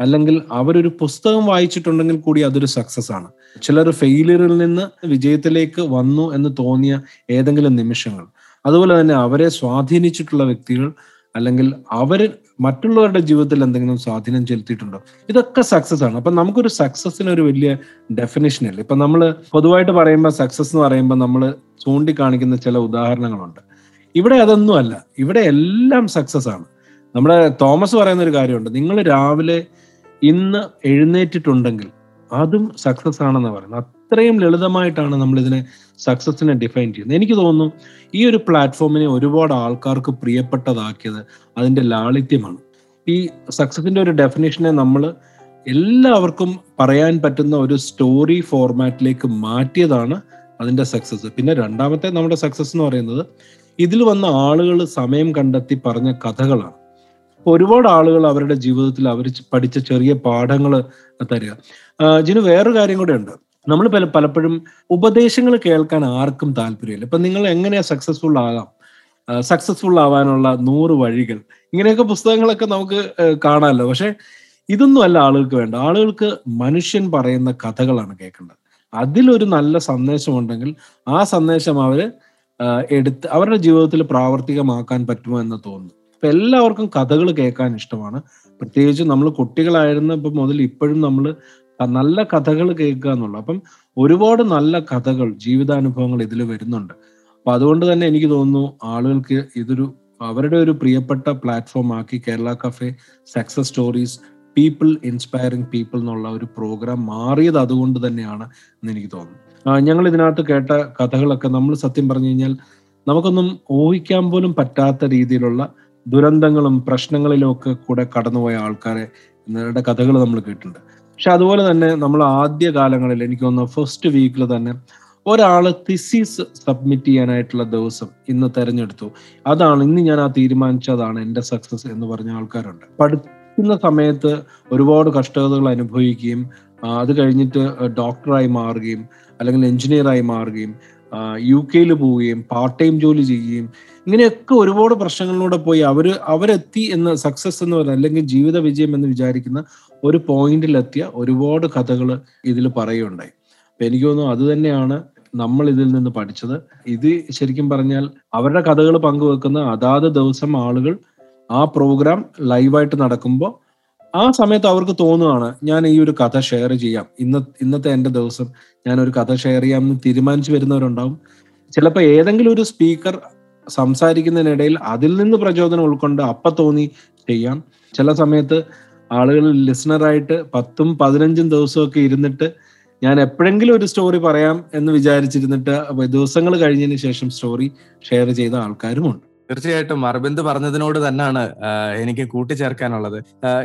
Speaker 1: അല്ലെങ്കിൽ അവരൊരു പുസ്തകം വായിച്ചിട്ടുണ്ടെങ്കിൽ കൂടി അതൊരു സക്സസ് ആണ്. ചിലർ ഫെയിലിയറിൽ നിന്ന് വിജയത്തിലേക്ക് വന്നു എന്ന് തോന്നിയ ഏതെങ്കിലും നിമിഷങ്ങൾ. അതുപോലെ തന്നെ അവരെ സ്വാധീനിച്ചിട്ടുള്ള വ്യക്തികൾ അല്ലെങ്കിൽ അവർ മറ്റുള്ളവരുടെ ജീവിതത്തിൽ എന്തെങ്കിലും സ്വാധീനം ചെലുത്തിയിട്ടുണ്ടോ? ഇതൊക്കെ സക്സസ് ആണ്. അപ്പൊ നമുക്കൊരു സക്സസിന് ഒരു വലിയ ഡെഫിനേഷൻ ഇല്ല ഇപ്പൊ നമ്മൾ പൊതുവായിട്ട് പറയുമ്പോൾ സക്സസ് എന്ന് പറയുമ്പോൾ നമ്മൾ ചൂണ്ടിക്കാണിക്കുന്ന ചില ഉദാഹരണങ്ങളുണ്ട്. ഇവിടെ അതൊന്നും അല്ല ഇവിടെ എല്ലാം സക്സസ് ആണ്. നമ്മുടെ തോമസ് പറയുന്ന ഒരു കാര്യമുണ്ട്. നിങ്ങൾ രാവിലെ ഇന്ന് എഴുന്നേറ്റിട്ടുണ്ടെങ്കിൽ അതും സക്സസ് ആണെന്ന് പറയുന്നത്. അത്രയും ലളിതമായിട്ടാണ് നമ്മൾ ഇതിനെ സക്സസിനെ ഡിഫൈൻ ചെയ്യുന്നത്. എനിക്ക് തോന്നുന്നു ഈ ഒരു പ്ലാറ്റ്ഫോമിനെ ഒരുപാട് ആൾക്കാർക്ക് പ്രിയപ്പെട്ടതാക്കിയത് അതിന്റെ ലാളിത്യമാണ്. ഈ സക്സസിന്റെ ഒരു ഡെഫിനേഷനെ നമ്മൾ എല്ലാവർക്കും പറയാൻ പറ്റുന്ന ഒരു സ്റ്റോറി ഫോർമാറ്റിലേക്ക് മാറ്റിയതാണ് അതിന്റെ സക്സസ് പിന്നെ രണ്ടാമത്തെ നമ്മുടെ സക്സസ് എന്ന് പറയുന്നത് ഇതിൽ വന്ന ആളുകൾ സമയം കണ്ടെത്തി പറഞ്ഞ കഥകളാണ്. ഒരുപാട് ആളുകൾ അവരുടെ ജീവിതത്തിൽ അവർ പഠിച്ച ചെറിയ പാഠങ്ങൾ തരിക. ജിന് വേറൊരു കാര്യം കൂടെ ഉണ്ട്. നമ്മൾ പല പലപ്പോഴും ഉപദേശങ്ങൾ കേൾക്കാൻ ആർക്കും താല്പര്യമില്ല. ഇപ്പൊ നിങ്ങൾ എങ്ങനെയാ സക്സസ്ഫുൾ ആകാം? സക്സസ്ഫുൾ ആവാനുള്ള നൂറ് വഴികൾ. ഇങ്ങനെയൊക്കെ പുസ്തകങ്ങളൊക്കെ നമുക്ക് കാണാമല്ലോ. പക്ഷെ ഇതൊന്നും അല്ല ആളുകൾക്ക് വേണ്ട. ആളുകൾക്ക് മനുഷ്യൻ പറയുന്ന കഥകളാണ് കേൾക്കേണ്ടത്. അതിലൊരു നല്ല സന്ദേശം ഉണ്ടെങ്കിൽ ആ സന്ദേശം അവർ എടുത്ത് അവരുടെ ജീവിതത്തിൽ പ്രാവർത്തികമാക്കാൻ പറ്റുമോ എന്ന് തോന്നുന്നു. എല്ലാവർക്കും കഥകൾ കേൾക്കാൻ ഇഷ്ടമാണ്. പ്രത്യേകിച്ച് നമ്മൾ കുട്ടികളായിരുന്നപ്പോൾ മുതൽ ഇപ്പോഴും നമ്മൾ നല്ല കഥകൾ കേൾക്കുക എന്നുള്ളു. അപ്പം ഒരുപാട് നല്ല കഥകൾ ജീവിതാനുഭവങ്ങൾ ഇതിൽ വരുന്നുണ്ട്. അപ്പൊ അതുകൊണ്ട് തന്നെ എനിക്ക് തോന്നുന്നു ആളുകൾക്ക് ഇതൊരു അവരുടെ ഒരു പ്രിയപ്പെട്ട പ്ലാറ്റ്ഫോം ആക്കി Kerala cafe success stories people inspiring people എന്നുള്ള ഒരു പ്രോഗ്രാം മാറിയത് അതുകൊണ്ട് തന്നെയാണ് എന്ന് എനിക്ക് തോന്നുന്നു. ഞങ്ങൾ ഇതിനകത്ത് കേട്ട കഥകളൊക്കെ നമ്മൾ സത്യം പറഞ്ഞു കഴിഞ്ഞാൽ നമുക്കൊന്നും ഊഹിക്കാൻ പോലും പറ്റാത്ത രീതിയിലുള്ള ദുരന്തങ്ങളും പ്രശ്നങ്ങളിലും ഒക്കെ കൂടെ കടന്നുപോയ ആൾക്കാരെ ഇവരുടെ കഥകൾ നമ്മൾ കേട്ടിട്ടുണ്ട്. പക്ഷെ അതുപോലെ തന്നെ നമ്മൾ ആദ്യ കാലങ്ങളിൽ എനിക്ക് തോന്നുന്നു ഫസ്റ്റ് വീക്കിൽ തന്നെ ഒരാൾ തിസീസ് സബ്മിറ്റ് ചെയ്യാനായിട്ടുള്ള ദിവസം ഇന്ന് തെരഞ്ഞെടുത്തു. അതാണ് ഇന്ന് ഞാൻ ആ തീരുമാനിച്ചതാണ് എന്റെ സക്സസ് എന്ന് പറഞ്ഞ ആൾക്കാരുണ്ട്. പഠിക്കുന്ന സമയത്ത് ഒരുപാട് കഷ്ടതകൾ അനുഭവിക്കുകയും അത് കഴിഞ്ഞിട്ട് ഡോക്ടറായി മാറുകയും അല്ലെങ്കിൽ എഞ്ചിനീയറായി മാറുകയും യു കെയിൽ പോവുകയും പാർട്ട് ടൈം ജോലി ചെയ്യുകയും ഇങ്ങനെയൊക്കെ ഒരുപാട് പ്രശ്നങ്ങളിലൂടെ പോയി അവർ അവരെത്തി എന്ന് സക്സസ് എന്ന് പറയുന്നത് അല്ലെങ്കിൽ ജീവിത വിജയം എന്ന് വിചാരിക്കുന്ന ഒരു പോയിന്റിലെത്തിയ ഒരുപാട് കഥകൾ ഇതിൽ പറയുകയുണ്ടായി. അപ്പൊ എനിക്ക് തോന്നുന്നു അത് തന്നെയാണ് നമ്മൾ ഇതിൽ നിന്ന് പഠിച്ചത്. ഇത് ശരിക്കും പറഞ്ഞാൽ അവരുടെ കഥകൾ പങ്കുവെക്കുന്ന അതാത് ദിവസം ആളുകൾ ആ പ്രോഗ്രാം ലൈവായിട്ട് നടക്കുമ്പോൾ ആ സമയത്ത് അവർക്ക് തോന്നുകയാണ് ഞാൻ ഈ ഒരു കഥ ഷെയർ ചെയ്യാം. ഇന്ന ഇന്നത്തെ എന്റെ ദിവസം ഞാൻ ഒരു കഥ ഷെയർ ചെയ്യാം എന്ന് തീരുമാനിച്ചു വരുന്നവരുണ്ടാവും. ചിലപ്പോൾ ഏതെങ്കിലും ഒരു സ്പീക്കർ സംസാരിക്കുന്നതിനിടയിൽ അതിൽ നിന്ന് പ്രചോദനം ഉൾക്കൊണ്ട് അപ്പ തോന്നി ചെയ്യാം. ചില സമയത്ത് ആളുകൾ ലിസണറായിട്ട് പത്തും പതിനഞ്ചും ദിവസമൊക്കെ ഇരുന്നിട്ട് ഞാൻ എപ്പോഴെങ്കിലും ഒരു സ്റ്റോറി പറയാം എന്ന് വിചാരിച്ചിരുന്നിട്ട് ദിവസങ്ങൾ കഴിഞ്ഞതിന് ശേഷം സ്റ്റോറി ഷെയർ ചെയ്ത ആൾക്കാരുമുണ്ട്.
Speaker 3: തീർച്ചയായിട്ടും അർബിന്ദ് പറഞ്ഞതിനോട് തന്നെയാണ് എനിക്ക് കൂട്ടിച്ചേർക്കാനുള്ളത്.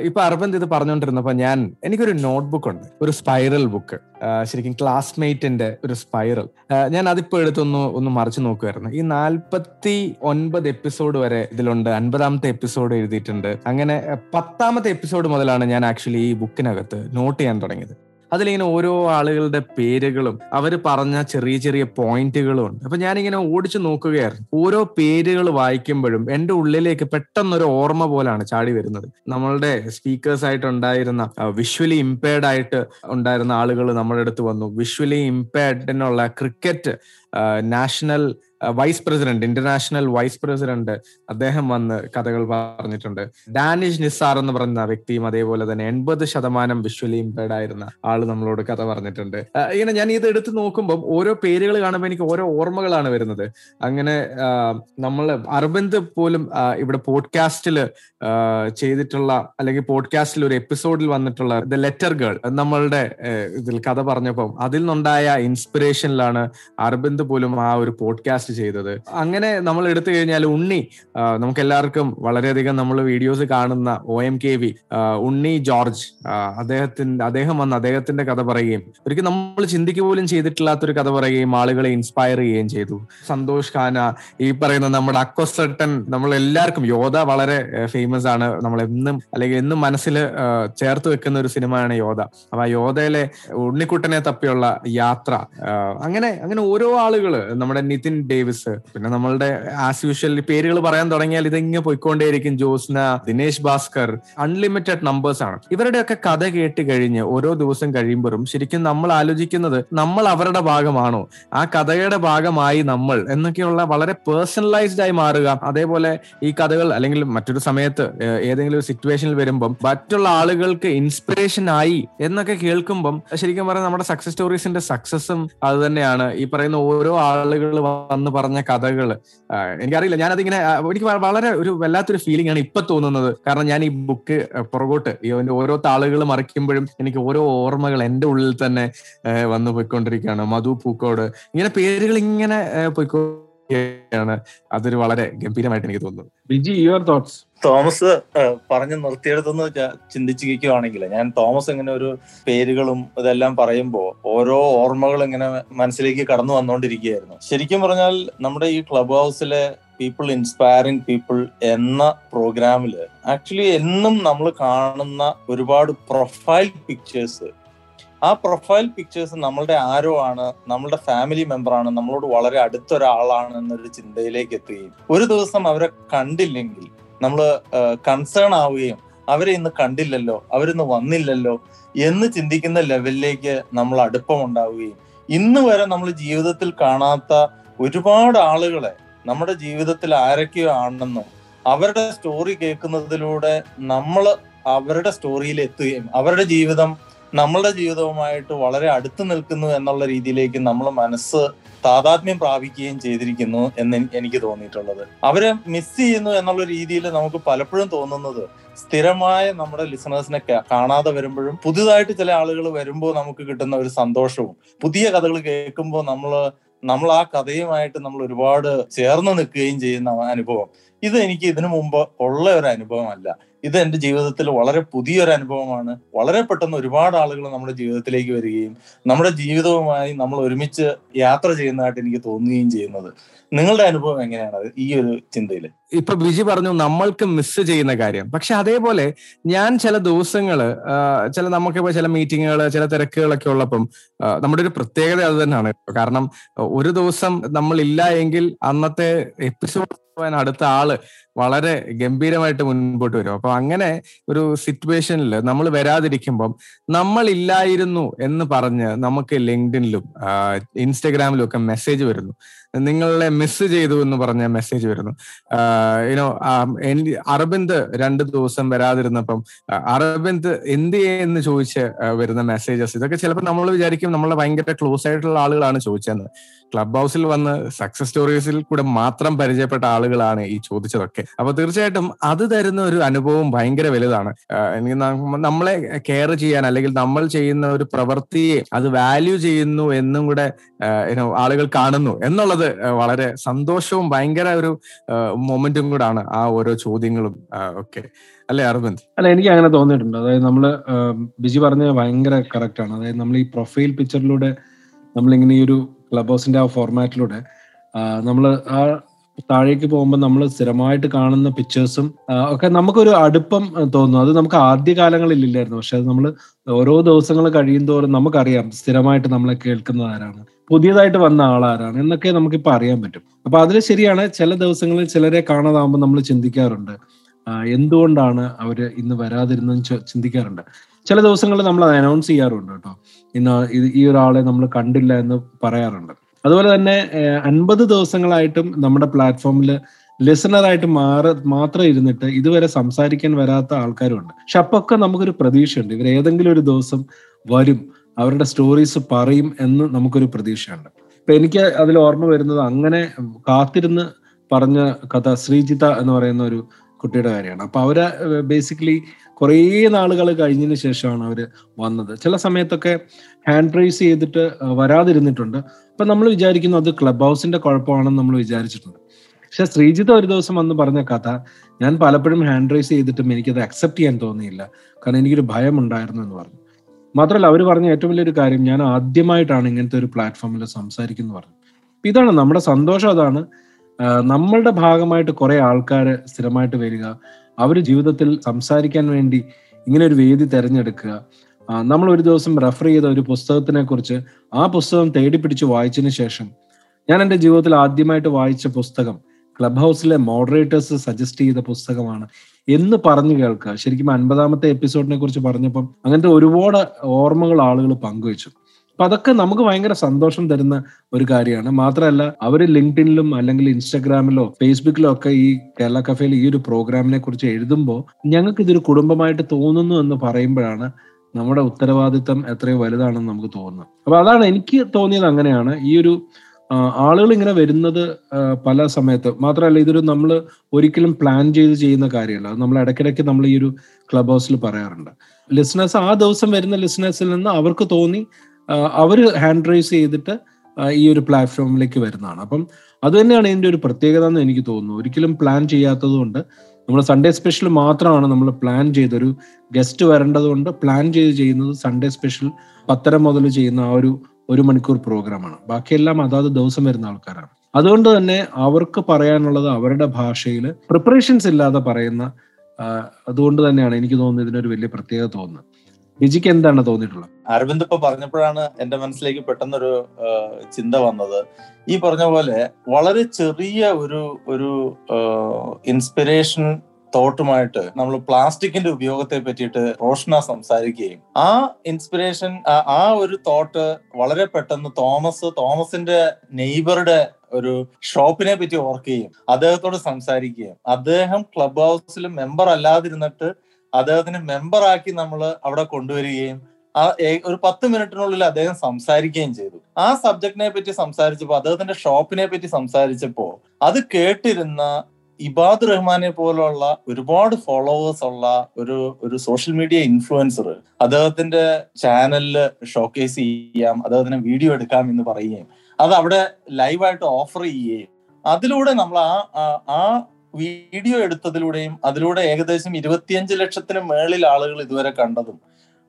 Speaker 3: ഇപ്പൊ അർബിന്ദ് ഇത് പറഞ്ഞുകൊണ്ടിരുന്നപ്പോ ഞാൻ എനിക്കൊരു നോട്ട്ബുക്ക് ഉണ്ട് ഒരു സ്പൈറൽ ബുക്ക് ശരിക്കും ക്ലാസ്മേറ്റിന്റെ ഒരു സ്പൈറൽ ഞാൻ അതിപ്പോ എടുത്തൊന്ന് ഒന്ന് മറിച്ചു നോക്കുമായിരുന്നു ഈ നാൽപ്പത്തി ഒൻപത് എപ്പിസോഡ് വരെ ഇതിലുണ്ട് അൻപതാമത്തെ എപ്പിസോഡ് എഴുതിയിട്ടുണ്ട്. അങ്ങനെ പത്താമത്തെ എപ്പിസോഡ് മുതലാണ് ഞാൻ ആക്ച്വലി ഈ ബുക്കിനകത്ത് നോട്ട് ചെയ്യാൻ തുടങ്ങിയത്. അതിലിങ്ങനെ ഓരോ ആളുകളുടെ പേരുകളും അവർ പറഞ്ഞ ചെറിയ ചെറിയ പോയിന്റുകളും ഉണ്ട്. അപ്പൊ ഞാനിങ്ങനെ ഓടിച്ചു നോക്കുകയായിരുന്നു. ഓരോ പേരുകൾ വായിക്കുമ്പോഴും എന്റെ ഉള്ളിലേക്ക് പെട്ടെന്നൊരു ഓർമ്മ പോലാണ് ചാടി വരുന്നത്. നമ്മളുടെ സ്പീക്കേഴ്സ് ആയിട്ട് ഉണ്ടായിരുന്ന വിഷ്വലി ഇമ്പയർഡ് ആയിട്ട് ഉണ്ടായിരുന്ന ആളുകൾ നമ്മുടെ അടുത്ത് വന്നു. Visually ഇമ്പയർഡിനുള്ള cricket national vice president international vice president അദ്ദേഹം വന്ന് കഥകൾ പറഞ്ഞിട്ടുണ്ട്. ഡാനിഷ് നിസാർ എന്ന് പറയുന്ന വ്യക്തിയും അതേപോലെ തന്നെ എൺപത് ശതമാനം വിഷ്വലി ഇമ്പേർഡ് ആയിരുന്ന ആൾ നമ്മളോട് കഥ പറഞ്ഞിട്ടുണ്ട്. ഇങ്ങനെ ഞാൻ ഇത് എടുത്ത് നോക്കുമ്പോൾ ഓരോ പേരുകൾ കാണുമ്പോൾ എനിക്ക് ഓരോ ഓർമ്മകളാണ് വരുന്നത്. അങ്ങനെ നമ്മൾ അരബിന്ദ് പോലും ഇവിടെ പോഡ്കാസ്റ്റിൽ ചെയ്തിട്ടുള്ള അല്ലെങ്കിൽ പോഡ്കാസ്റ്റിൽ ഒരു എപ്പിസോഡിൽ വന്നിട്ടുള്ള ദ ലെറ്റർ ഗേൾ നമ്മളുടെ ഇതിൽ കഥ പറഞ്ഞപ്പോൾ അതിൽ നിന്നുണ്ടായ ഇൻസ്പിറേഷനിലാണ് അരബിന്ദ് പോലും ആ ഒരു പോഡ്കാസ്റ്റ് ചെയ്തത്. അങ്ങനെ നമ്മൾ എടുത്തു കഴിഞ്ഞാൽ ഉണ്ണി നമുക്ക് എല്ലാവർക്കും വളരെയധികം നമ്മൾ വീഡിയോസ് കാണുന്ന O M K V Unni George അദ്ദേഹത്തിന്റെ അദ്ദേഹം വന്ന് അദ്ദേഹത്തിന്റെ കഥ പറയുകയും ഒരിക്കലും നമ്മൾ ചിന്തിക്കുക പോലും ചെയ്തിട്ടില്ലാത്തൊരു കഥ പറയുകയും ആളുകളെ ഇൻസ്പയർ ചെയ്യുകയും ചെയ്തു. സന്തോഷ് ഖാന ഈ പറയുന്ന നമ്മുടെ അക്വസട്ടൻ നമ്മൾ എല്ലാവർക്കും യോധ വളരെ ഫേമസ് ആണ്. നമ്മൾ എന്നും അല്ലെങ്കിൽ എന്നും മനസ്സിൽ ചേർത്ത് വെക്കുന്ന ഒരു സിനിമയാണ് യോധ അപ്പൊ ആ യോധയിലെ ഉണ്ണിക്കുട്ടനെ തപ്പിയുള്ള യാത്ര അങ്ങനെ അങ്ങനെ ഓരോ ആളുകൾ നമ്മുടെ നിതിൻ ഡേവിസ്. പിന്നെ നമ്മളുടെ ആസ് യൂഷ്വൽ പേരുകൾ പറയാൻ തുടങ്ങിയാൽ ഇതിങ്ങനെ പോയിക്കൊണ്ടേയിരിക്കും ജോസ്ന ദിനേശ് ഭാസ്കർ അൺലിമിറ്റഡ് നമ്പേഴ്സ് ആണ്. ഇവരുടെയൊക്കെ കഥ കേട്ട് കഴിഞ്ഞ് ഓരോ ദിവസം കഴിയുമ്പോഴും ശരിക്കും നമ്മൾ ആലോചിക്കുന്നത് നമ്മൾ അവരുടെ ഭാഗമാണോ? ആ കഥയുടെ ഭാഗമായി നമ്മൾ എന്നൊക്കെയുള്ള വളരെ പേഴ്സണലൈസ്ഡ് ആയി മാറുക. അതേപോലെ ഈ കഥകൾ അല്ലെങ്കിൽ മറ്റൊരു സമയത്ത് ഏതെങ്കിലും ഒരു സിറ്റുവേഷനിൽ വരുമ്പം മറ്റുള്ള ആളുകൾക്ക് ഇൻസ്പിറേഷൻ ആയി എന്നൊക്കെ കേൾക്കുമ്പം ശരിക്കും പറഞ്ഞാൽ നമ്മുടെ സക്സസ് സ്റ്റോറീസിന്റെ സക്സസും അത് തന്നെയാണ്. ഈ പറയുന്ന ഓരോ ആളുകൾ വന്ന് പറഞ്ഞ കഥകൾ എനിക്കറിയില്ല. ഞാനതിങ്ങനെ എനിക്ക് വളരെ ഒരു വല്ലാത്തൊരു ഫീലിംഗ് ആണ് ഇപ്പൊ തോന്നുന്നത്. കാരണം ഞാൻ ഈ ബുക്ക് പുറകോട്ട് ഓരോ താളുകൾ മറിക്കുമ്പോഴും എനിക്ക് ഓരോ ഓർമ്മകൾ എന്റെ ഉള്ളിൽ തന്നെ വന്നു പോയിക്കൊണ്ടിരിക്കുകയാണ്. മധു പൂക്കോട്. ഇങ്ങനെ പേരുകൾ ഇങ്ങനെ ഏഹ്, പോയിക്കൊണ്ടിരിക്കുകയാണ് അതൊരു വളരെ ഗംഭീരമായിട്ട് എനിക്ക് തോന്നുന്നു
Speaker 1: ബിജി യുവർ തോട്ട്സ്
Speaker 5: തോമസ് പറഞ്ഞു നിർത്തിയെടുത്തെന്ന് ചിന്തിച്ചു കേൾക്കുവാണെങ്കിൽ ഞാൻ തോമസ് ഇങ്ങനെ ഒരു പേരുകളും ഇതെല്ലാം പറയുമ്പോൾ ഓരോ ഓർമ്മകൾ ഇങ്ങനെ മനസ്സിലേക്ക് കടന്നു വന്നുകൊണ്ടിരിക്കുകയായിരുന്നു ശരിക്കും പറഞ്ഞാൽ നമ്മുടെ ഈ ക്ലബ് ഹൗസിലെ പീപ്പിൾ ഇൻസ്പയറിംഗ് പീപ്പിൾ എന്ന പ്രോഗ്രാമിൽ ആക്ച്വലി എന്നും നമ്മൾ കാണുന്ന ഒരുപാട് പ്രൊഫൈൽ പിക്ചേഴ്സ് ആ പ്രൊഫൈൽ പിക്ചേഴ്സ് നമ്മളുടെ ആരോ ആണ് നമ്മളുടെ ഫാമിലി മെമ്പർ ആണ് നമ്മളോട് വളരെ അടുത്തൊരാളാണ് എന്നൊരു ചിന്തയിലേക്ക് എത്തുകയും ഒരു ദിവസം അവരെ കണ്ടില്ലെങ്കിൽ നമ്മൾ കൺസേൺ ആവുകയും അവരെ ഇന്ന് കണ്ടില്ലല്ലോ അവരിന്ന് വന്നില്ലല്ലോ എന്ന് ചിന്തിക്കുന്ന ലെവലിലേക്ക് നമ്മൾ അടുപ്പം ഉണ്ടാവുകയും ഇന്ന് വരെ നമ്മൾ ജീവിതത്തിൽ കാണാത്ത ഒരുപാട് ആളുകളെ നമ്മുടെ ജീവിതത്തിൽ ആരൊക്കെയോ ആണെന്നും അവരുടെ സ്റ്റോറി കേൾക്കുന്നതിലൂടെ നമ്മൾ അവരുടെ സ്റ്റോറിയിൽ എത്തുകയും അവരുടെ ജീവിതം നമ്മളുടെ ജീവിതവുമായിട്ട് വളരെ അടുത്ത് നിൽക്കുന്നു എന്നുള്ള രീതിയിലേക്ക് നമ്മൾ മനസ്സ് താതാത്മ്യം പ്രാപിക്കുകയും ചെയ്തിരിക്കുന്നു എന്ന് എനിക്ക് തോന്നിയിട്ടുള്ളത്. അവരെ മിസ് ചെയ്യുന്നു എന്നുള്ള രീതിയിൽ നമുക്ക് പലപ്പോഴും തോന്നുന്നത് സ്ഥിരമായ നമ്മുടെ ലിസണേഴ്സിനെ കാണാതെ വരുമ്പോഴും പുതുതായിട്ട് ചില ആളുകൾ വരുമ്പോൾ നമുക്ക് കിട്ടുന്ന ഒരു സന്തോഷവും പുതിയ കഥകൾ കേൾക്കുമ്പോൾ നമ്മൾ നമ്മൾ ആ കഥയുമായിട്ട് നമ്മൾ ഒരുപാട് ചേർന്ന് നിൽക്കുകയും ചെയ്യുന്ന അനുഭവം. ഇത് എനിക്ക് ഇതിനു മുമ്പ് ഉള്ള ഒരു അനുഭവമല്ല. ഇത് എന്റെ ജീവിതത്തിൽ വളരെ പുതിയൊരു അനുഭവമാണ്. വളരെ പെട്ടെന്ന് ഒരുപാട് ആളുകൾ നമ്മുടെ ജീവിതത്തിലേക്ക് വരികയും നമ്മുടെ ജീവിതവുമായി നമ്മൾ ഒരുമിച്ച് യാത്ര ചെയ്യുന്നതായിട്ട് എനിക്ക് തോന്നുകയും ചെയ്യുന്നത്. നിങ്ങളുടെ അനുഭവം എങ്ങനെയാണ്? അത് ഈ ഒരു ചിന്തയിൽ
Speaker 3: ഇപ്പൊ ബിജി പറഞ്ഞു നമ്മൾക്ക് മിസ് ചെയ്യുന്ന കാര്യം. പക്ഷെ അതേപോലെ ഞാൻ ചില ദിവസങ്ങൾ ചില നമുക്കിപ്പോ ചില മീറ്റിങ്ങുകൾ ചില തിരക്കുകളൊക്കെ ഉള്ളപ്പം നമ്മുടെ ഒരു പ്രത്യേകത അത് തന്നെയാണ്. കാരണം ഒരു ദിവസം നമ്മൾ ഇല്ല എങ്കിൽ അന്നത്തെ എപ്പിസോഡ് അടുത്ത ആൾ വളരെ ഗംഭീരമായിട്ട് മുൻപോട്ട് വരും. അപ്പൊ അങ്ങനെ ഒരു സിറ്റുവേഷനിൽ നമ്മൾ വരാതിരിക്കുമ്പം നമ്മൾ ഇല്ലായിരുന്നു എന്ന് പറഞ്ഞ് നമുക്ക് ലിങ്ക്ഡിനിലും ഇൻസ്റ്റഗ്രാമിലും ഒക്കെ മെസ്സേജ് വരുന്നു. നിങ്ങളെ മിസ് ചെയ്തു എന്ന് പറഞ്ഞ മെസ്സേജ് വരുന്നു. യുനോ അറബിന്ദ് രണ്ട് ദിവസം വരാതിരുന്നപ്പം അറബിന്ദ് എന്ത് എന്ന് ചോദിച്ച് വരുന്ന മെസ്സേജസ് ഇതൊക്കെ ചിലപ്പോൾ നമ്മൾ വിചാരിക്കും നമ്മളെ ഭയങ്കര ക്ലോസ് ആയിട്ടുള്ള ആളുകളാണ് ചോദിച്ചതെന്ന് ക്ലബ് ഹൗസിൽ വന്ന് സക്സസ് സ്റ്റോറീസിൽ കൂടെ മാത്രം പരിചയപ്പെട്ട ആളുകളാണ് ഈ ചോദിച്ചതൊക്കെ. അപ്പൊ തീർച്ചയായിട്ടും അത് തരുന്ന ഒരു അനുഭവം ഭയങ്കര വലുതാണ്. എനിക്ക് നമ്മളെ കെയർ ചെയ്യാൻ അല്ലെങ്കിൽ നമ്മൾ ചെയ്യുന്ന ഒരു പ്രവൃത്തിയെ അത് വാല്യൂ ചെയ്യുന്നു എന്നും കൂടെ ആളുകൾ കാണുന്നു എന്നുള്ളത് വളരെ സന്തോഷവും ഭയങ്കര ഒരു മൊമെന്റും കൂടാണ് ആ ഓരോ ചോദ്യങ്ങളും ഒക്കെ. അല്ലെ അരവിന്ദ്
Speaker 1: അല്ല എനിക്ക് അങ്ങനെ തോന്നിയിട്ടുണ്ട്. അതായത് നമ്മൾ ബിജി പറഞ്ഞ ഭയങ്കര കറക്റ്റ് ആണ്. അതായത് നമ്മൾ ഈ പ്രൊഫൈൽ പിക്ചറിലൂടെ നമ്മളിങ്ങനെ ഈ ഒരു ക്ലബ് ഹൗസിന്റെ ആ ഫോർമാറ്റിലൂടെ നമ്മൾ ആ താഴേക്ക് പോകുമ്പോൾ നമ്മൾ സ്ഥിരമായിട്ട് കാണുന്ന പിക്ചേഴ്സും ഒക്കെ നമുക്കൊരു അടുപ്പം തോന്നും. അത് നമുക്ക് ആദ്യ കാലങ്ങളിൽ ഇല്ലായിരുന്നു പക്ഷെ അത് നമ്മൾ ഓരോ ദിവസങ്ങൾ കഴിയുന്തോറും നമുക്കറിയാം സ്ഥിരമായിട്ട് നമ്മളെ കേൾക്കുന്നത് ആരാണ്. പുതിയതായിട്ട് വന്ന ആളാരാണ് എന്നൊക്കെ നമുക്കിപ്പോൾ അറിയാൻ പറ്റും. അപ്പൊ അതിൽ ശരിയാണ് ചില ദിവസങ്ങളിൽ ചിലരെ കാണാതാകുമ്പോൾ നമ്മൾ ചിന്തിക്കാറുണ്ട്. എന്തുകൊണ്ടാണ് അവർ ഇന്ന് വരാതിരുന്നെന്ന് ചിന്തിക്കാറുണ്ട്. ചില ദിവസങ്ങളിൽ നമ്മൾ അത് അനൗൺസ് ചെയ്യാറുണ്ട് കേട്ടോ. ഇന്ന് ഈ ഒരാളെ നമ്മൾ കണ്ടില്ല എന്ന് പറയാറുണ്ട്. അതുപോലെ തന്നെ അൻപത് ദിവസങ്ങളായിട്ടും നമ്മുടെ പ്ലാറ്റ്ഫോമിൽ ലിസണറായിട്ട് മാറ മാത്രം ഇരുന്നിട്ട് ഇതുവരെ സംസാരിക്കാൻ വരാത്ത ആൾക്കാരുണ്ട്. പക്ഷെ അപ്പൊക്കെ നമുക്കൊരു പ്രതീക്ഷയുണ്ട്. ഇവർ ഏതെങ്കിലും ഒരു ദിവസം വരും അവരുടെ സ്റ്റോറീസ് പറയും എന്ന് നമുക്കൊരു പ്രതീക്ഷയുണ്ട്. ഇപ്പൊ എനിക്ക് അതിൽ ഓർമ്മ വരുന്നത് അങ്ങനെ കാത്തിരുന്ന് പറഞ്ഞ കഥ ശ്രീജിത എന്ന് പറയുന്ന ഒരു കുട്ടിയുടെ കാര്യമാണ്. അപ്പൊ അവർ ബേസിക്കലി കുറേ നാളുകൾ കഴിഞ്ഞതിന് ശേഷമാണ് അവർ വന്നത്. ചില സമയത്തൊക്കെ ഹാൻഡ് റൈസ് ചെയ്തിട്ട് വരാതിരുന്നിട്ടുണ്ട്. അപ്പൊ നമ്മൾ വിചാരിക്കുന്നു അത് ക്ലബ് ഹൗസിന്റെ കുഴപ്പമാണെന്ന് നമ്മൾ വിചാരിച്ചിട്ടുണ്ട്. പക്ഷെ ശ്രീജിത്ത് ഒരു ദിവസം വന്ന് പറഞ്ഞ കഥ ഞാൻ പലപ്പോഴും ഹാൻഡ് റൈസ് ചെയ്തിട്ടും എനിക്കത് അക്സെപ്റ്റ് ചെയ്യാൻ തോന്നിയില്ല. കാരണം എനിക്കൊരു ഭയം ഉണ്ടായിരുന്നു എന്ന് പറഞ്ഞു. മാത്രമല്ല അവർ പറഞ്ഞ ഏറ്റവും വലിയൊരു കാര്യം ഞാൻ ആദ്യമായിട്ടാണ് ഇങ്ങനത്തെ ഒരു പ്ലാറ്റ്ഫോമിൽ സംസാരിക്കുന്നു പറഞ്ഞു ഇതാണ് നമ്മുടെ സന്തോഷം അതാണ്. നമ്മളുടെ ഭാഗമായിട്ട് കുറെ ആൾക്കാർ സ്ഥിരമായിട്ട് വരിക. അവർ ജീവിതത്തിൽ സംസാരിക്കാൻ വേണ്ടി ഇങ്ങനെ ഒരു വേദി തിരഞ്ഞെടുക്കുക. നമ്മൾ ഒരു ദിവസം റെഫർ ചെയ്ത ഒരു പുസ്തകത്തിനെ കുറിച്ച് ആ പുസ്തകം തേടി പിടിച്ച് വായിച്ചതിന് ശേഷം ഞാൻ എന്റെ ജീവിതത്തിൽ ആദ്യമായിട്ട് വായിച്ച പുസ്തകം ക്ലബ് ഹൗസിലെ മോഡറേറ്റേഴ്സ് സജസ്റ്റ് ചെയ്ത പുസ്തകമാണ് എന്ന് പറഞ്ഞു കേൾക്കുക. ശരിക്കും അൻപതാമത്തെ എപ്പിസോഡിനെ കുറിച്ച് പറഞ്ഞപ്പം അങ്ങനത്തെ ഒരുപാട് ഓർമ്മകൾ ആളുകൾ പങ്കുവച്ചു. അപ്പൊ അതൊക്കെ നമുക്ക് ഭയങ്കര സന്തോഷം തരുന്ന ഒരു കാര്യമാണ്. മാത്രമല്ല അവർ ലിങ്ക്ഡിനിലും അല്ലെങ്കിൽ ഇൻസ്റ്റാഗ്രാമിലോ ഫേസ്ബുക്കിലോ ഒക്കെ ഈ കേരള കഫേയിൽ ഈ ഒരു പ്രോഗ്രാമിനെ കുറിച്ച് എഴുതുമ്പോൾ ഞങ്ങൾക്ക് ഇതൊരു കുടുംബമായിട്ട് തോന്നുന്നു എന്ന് പറയുമ്പോഴാണ് നമ്മുടെ ഉത്തരവാദിത്തം എത്രയോ വലുതാണെന്ന് നമുക്ക് തോന്നുന്നത്. അപ്പൊ അതാണ് എനിക്ക് തോന്നിയത് അങ്ങനെയാണ്. ഈ ഒരു ആളുകൾ ഇങ്ങനെ വരുന്നത് പല സമയത്ത്. മാത്രമല്ല ഇതൊരു നമ്മൾ ഒരിക്കലും പ്ലാൻ ചെയ്ത് ചെയ്യുന്ന കാര്യമല്ല. അത് നമ്മൾ ഇടയ്ക്കിടയ്ക്ക് നമ്മൾ ഈ ഒരു ക്ലബ് ഹൗസിൽ പറയാറുണ്ട്. ലിസണേഴ്സ് ആ ദിവസം വരുന്ന ലിസണേഴ്സിൽ നിന്ന് അവർക്ക് തോന്നി അവർ ഹാൻഡ് റൈസ് ചെയ്തിട്ട് ഈ ഒരു പ്ലാറ്റ്ഫോമിലേക്ക് വരുന്നതാണ്. അപ്പം അത് തന്നെയാണ് ഇതിന്റെ ഒരു പ്രത്യേകത എന്ന് എനിക്ക് തോന്നുന്നു. ഒരിക്കലും പ്ലാൻ ചെയ്യാത്തതുകൊണ്ട് നമ്മൾ സൺഡേ സ്പെഷ്യൽ മാത്രമാണ് നമ്മൾ പ്ലാൻ ചെയ്തൊരു ഗസ്റ്റ് വരേണ്ടത് കൊണ്ട് പ്ലാൻ ചെയ്ത് ചെയ്യുന്നത് സൺഡേ സ്പെഷ്യൽ പത്തര മുതൽ ചെയ്യുന്ന ആ ഒരു ഒരു മണിക്കൂർ പ്രോഗ്രാമാണ് ബാക്കിയെല്ലാം അതാത് ദിവസം വരുന്ന ആൾക്കാരാണ്. അതുകൊണ്ട് തന്നെ അവർക്ക് പറയാനുള്ളത് അവരുടെ ഭാഷയിൽ പ്രിപ്പറേഷൻസ് ഇല്ലാതെ പറയുന്ന അതുകൊണ്ട് തന്നെയാണ് എനിക്ക് തോന്നുന്നത് ഇതിനൊരു വലിയ പ്രത്യേകത തോന്നുന്നത്. ബിജിക്ക് എന്താണ് തോന്നിയിട്ടുള്ളത്?
Speaker 5: അരവിന്ദ് ഇപ്പൊ പറഞ്ഞപ്പോഴാണ് എന്റെ മനസ്സിലേക്ക് പെട്ടെന്നൊരു ചിന്ത വന്നത്. ഈ പറഞ്ഞ പോലെ വളരെ ചെറിയ ഒരു ഒരു ഇൻസ്പിറേഷൻ തോട്ടുമായിട്ട് നമ്മൾ പ്ലാസ്റ്റിക്കിന്റെ ഉപയോഗത്തെ പറ്റിയിട്ട് റോഷന സംസാരിക്കുകയും ആ ഇൻസ്പിറേഷൻ ആ ഒരു തോട്ട് വളരെ പെട്ടെന്ന് തോമസ് തോമസിന്റെ നെയ്ബറുടെ ഒരു ഷോപ്പിനെ പറ്റി ഓർക്കുകയും അദ്ദേഹത്തോട് സംസാരിക്കുകയും അദ്ദേഹം ക്ലബ് ഹൗസിൽ മെമ്പർ അല്ലാതിരുന്നിട്ട് അദ്ദേഹത്തിന് മെമ്പറാക്കി നമ്മൾ അവിടെ കൊണ്ടുവരികയും ആ ഒരു പത്ത് മിനിറ്റിനുള്ളിൽ അദ്ദേഹം സംസാരിക്കുകയും ചെയ്തു. ആ സബ്ജക്റ്റിനെ പറ്റി സംസാരിച്ചപ്പോൾ അദ്ദേഹത്തിന്റെ ഷോപ്പിനെ പറ്റി സംസാരിച്ചപ്പോൾ അത് കേട്ടിരുന്ന ഇബാദ് റഹ്മാനെ പോലുള്ള ഒരുപാട് ഫോളോവേഴ്സ് ഉള്ള ഒരു ഒരു സോഷ്യൽ മീഡിയ ഇൻഫ്ലുവൻസർ അദ്ദേഹത്തിന്റെ ചാനലിൽ ഷോക്കേസ് ചെയ്യാം അദ്ദേഹത്തിന് വീഡിയോ എടുക്കാം എന്ന് പറയുകയും അത് അവിടെ ലൈവായിട്ട് ഓഫർ ചെയ്യുകയും അതിലൂടെ നമ്മൾ ആ ആ- ആ വീഡിയോ എടുത്തതിലൂടെയും അതിലൂടെ ഏകദേശം ഇരുപത്തിയഞ്ച് ലക്ഷത്തിന് മേളിൽ ആളുകൾ ഇതുവരെ കണ്ടതും.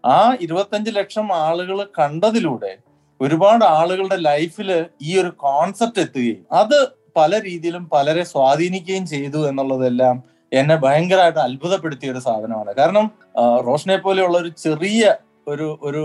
Speaker 5: ആ ഇരുപത്തഞ്ച് ലക്ഷം ആളുകൾ കണ്ടതിലൂടെ ഒരുപാട് ആളുകളുടെ ലൈഫിൽ ഈ ഒരു കോൺസെപ്റ്റ് എത്തുകയും അത് പല രീതിയിലും പലരെ സ്വാധീനിക്കുകയും ചെയ്തു എന്നുള്ളതെല്ലാം എന്നെ ഭയങ്കരമായിട്ട് അത്ഭുതപ്പെടുത്തിയ ഒരു സാധനമാണ്. കാരണം റോഷനെ പോലെയുള്ള ഒരു ചെറിയ ഒരു ഒരു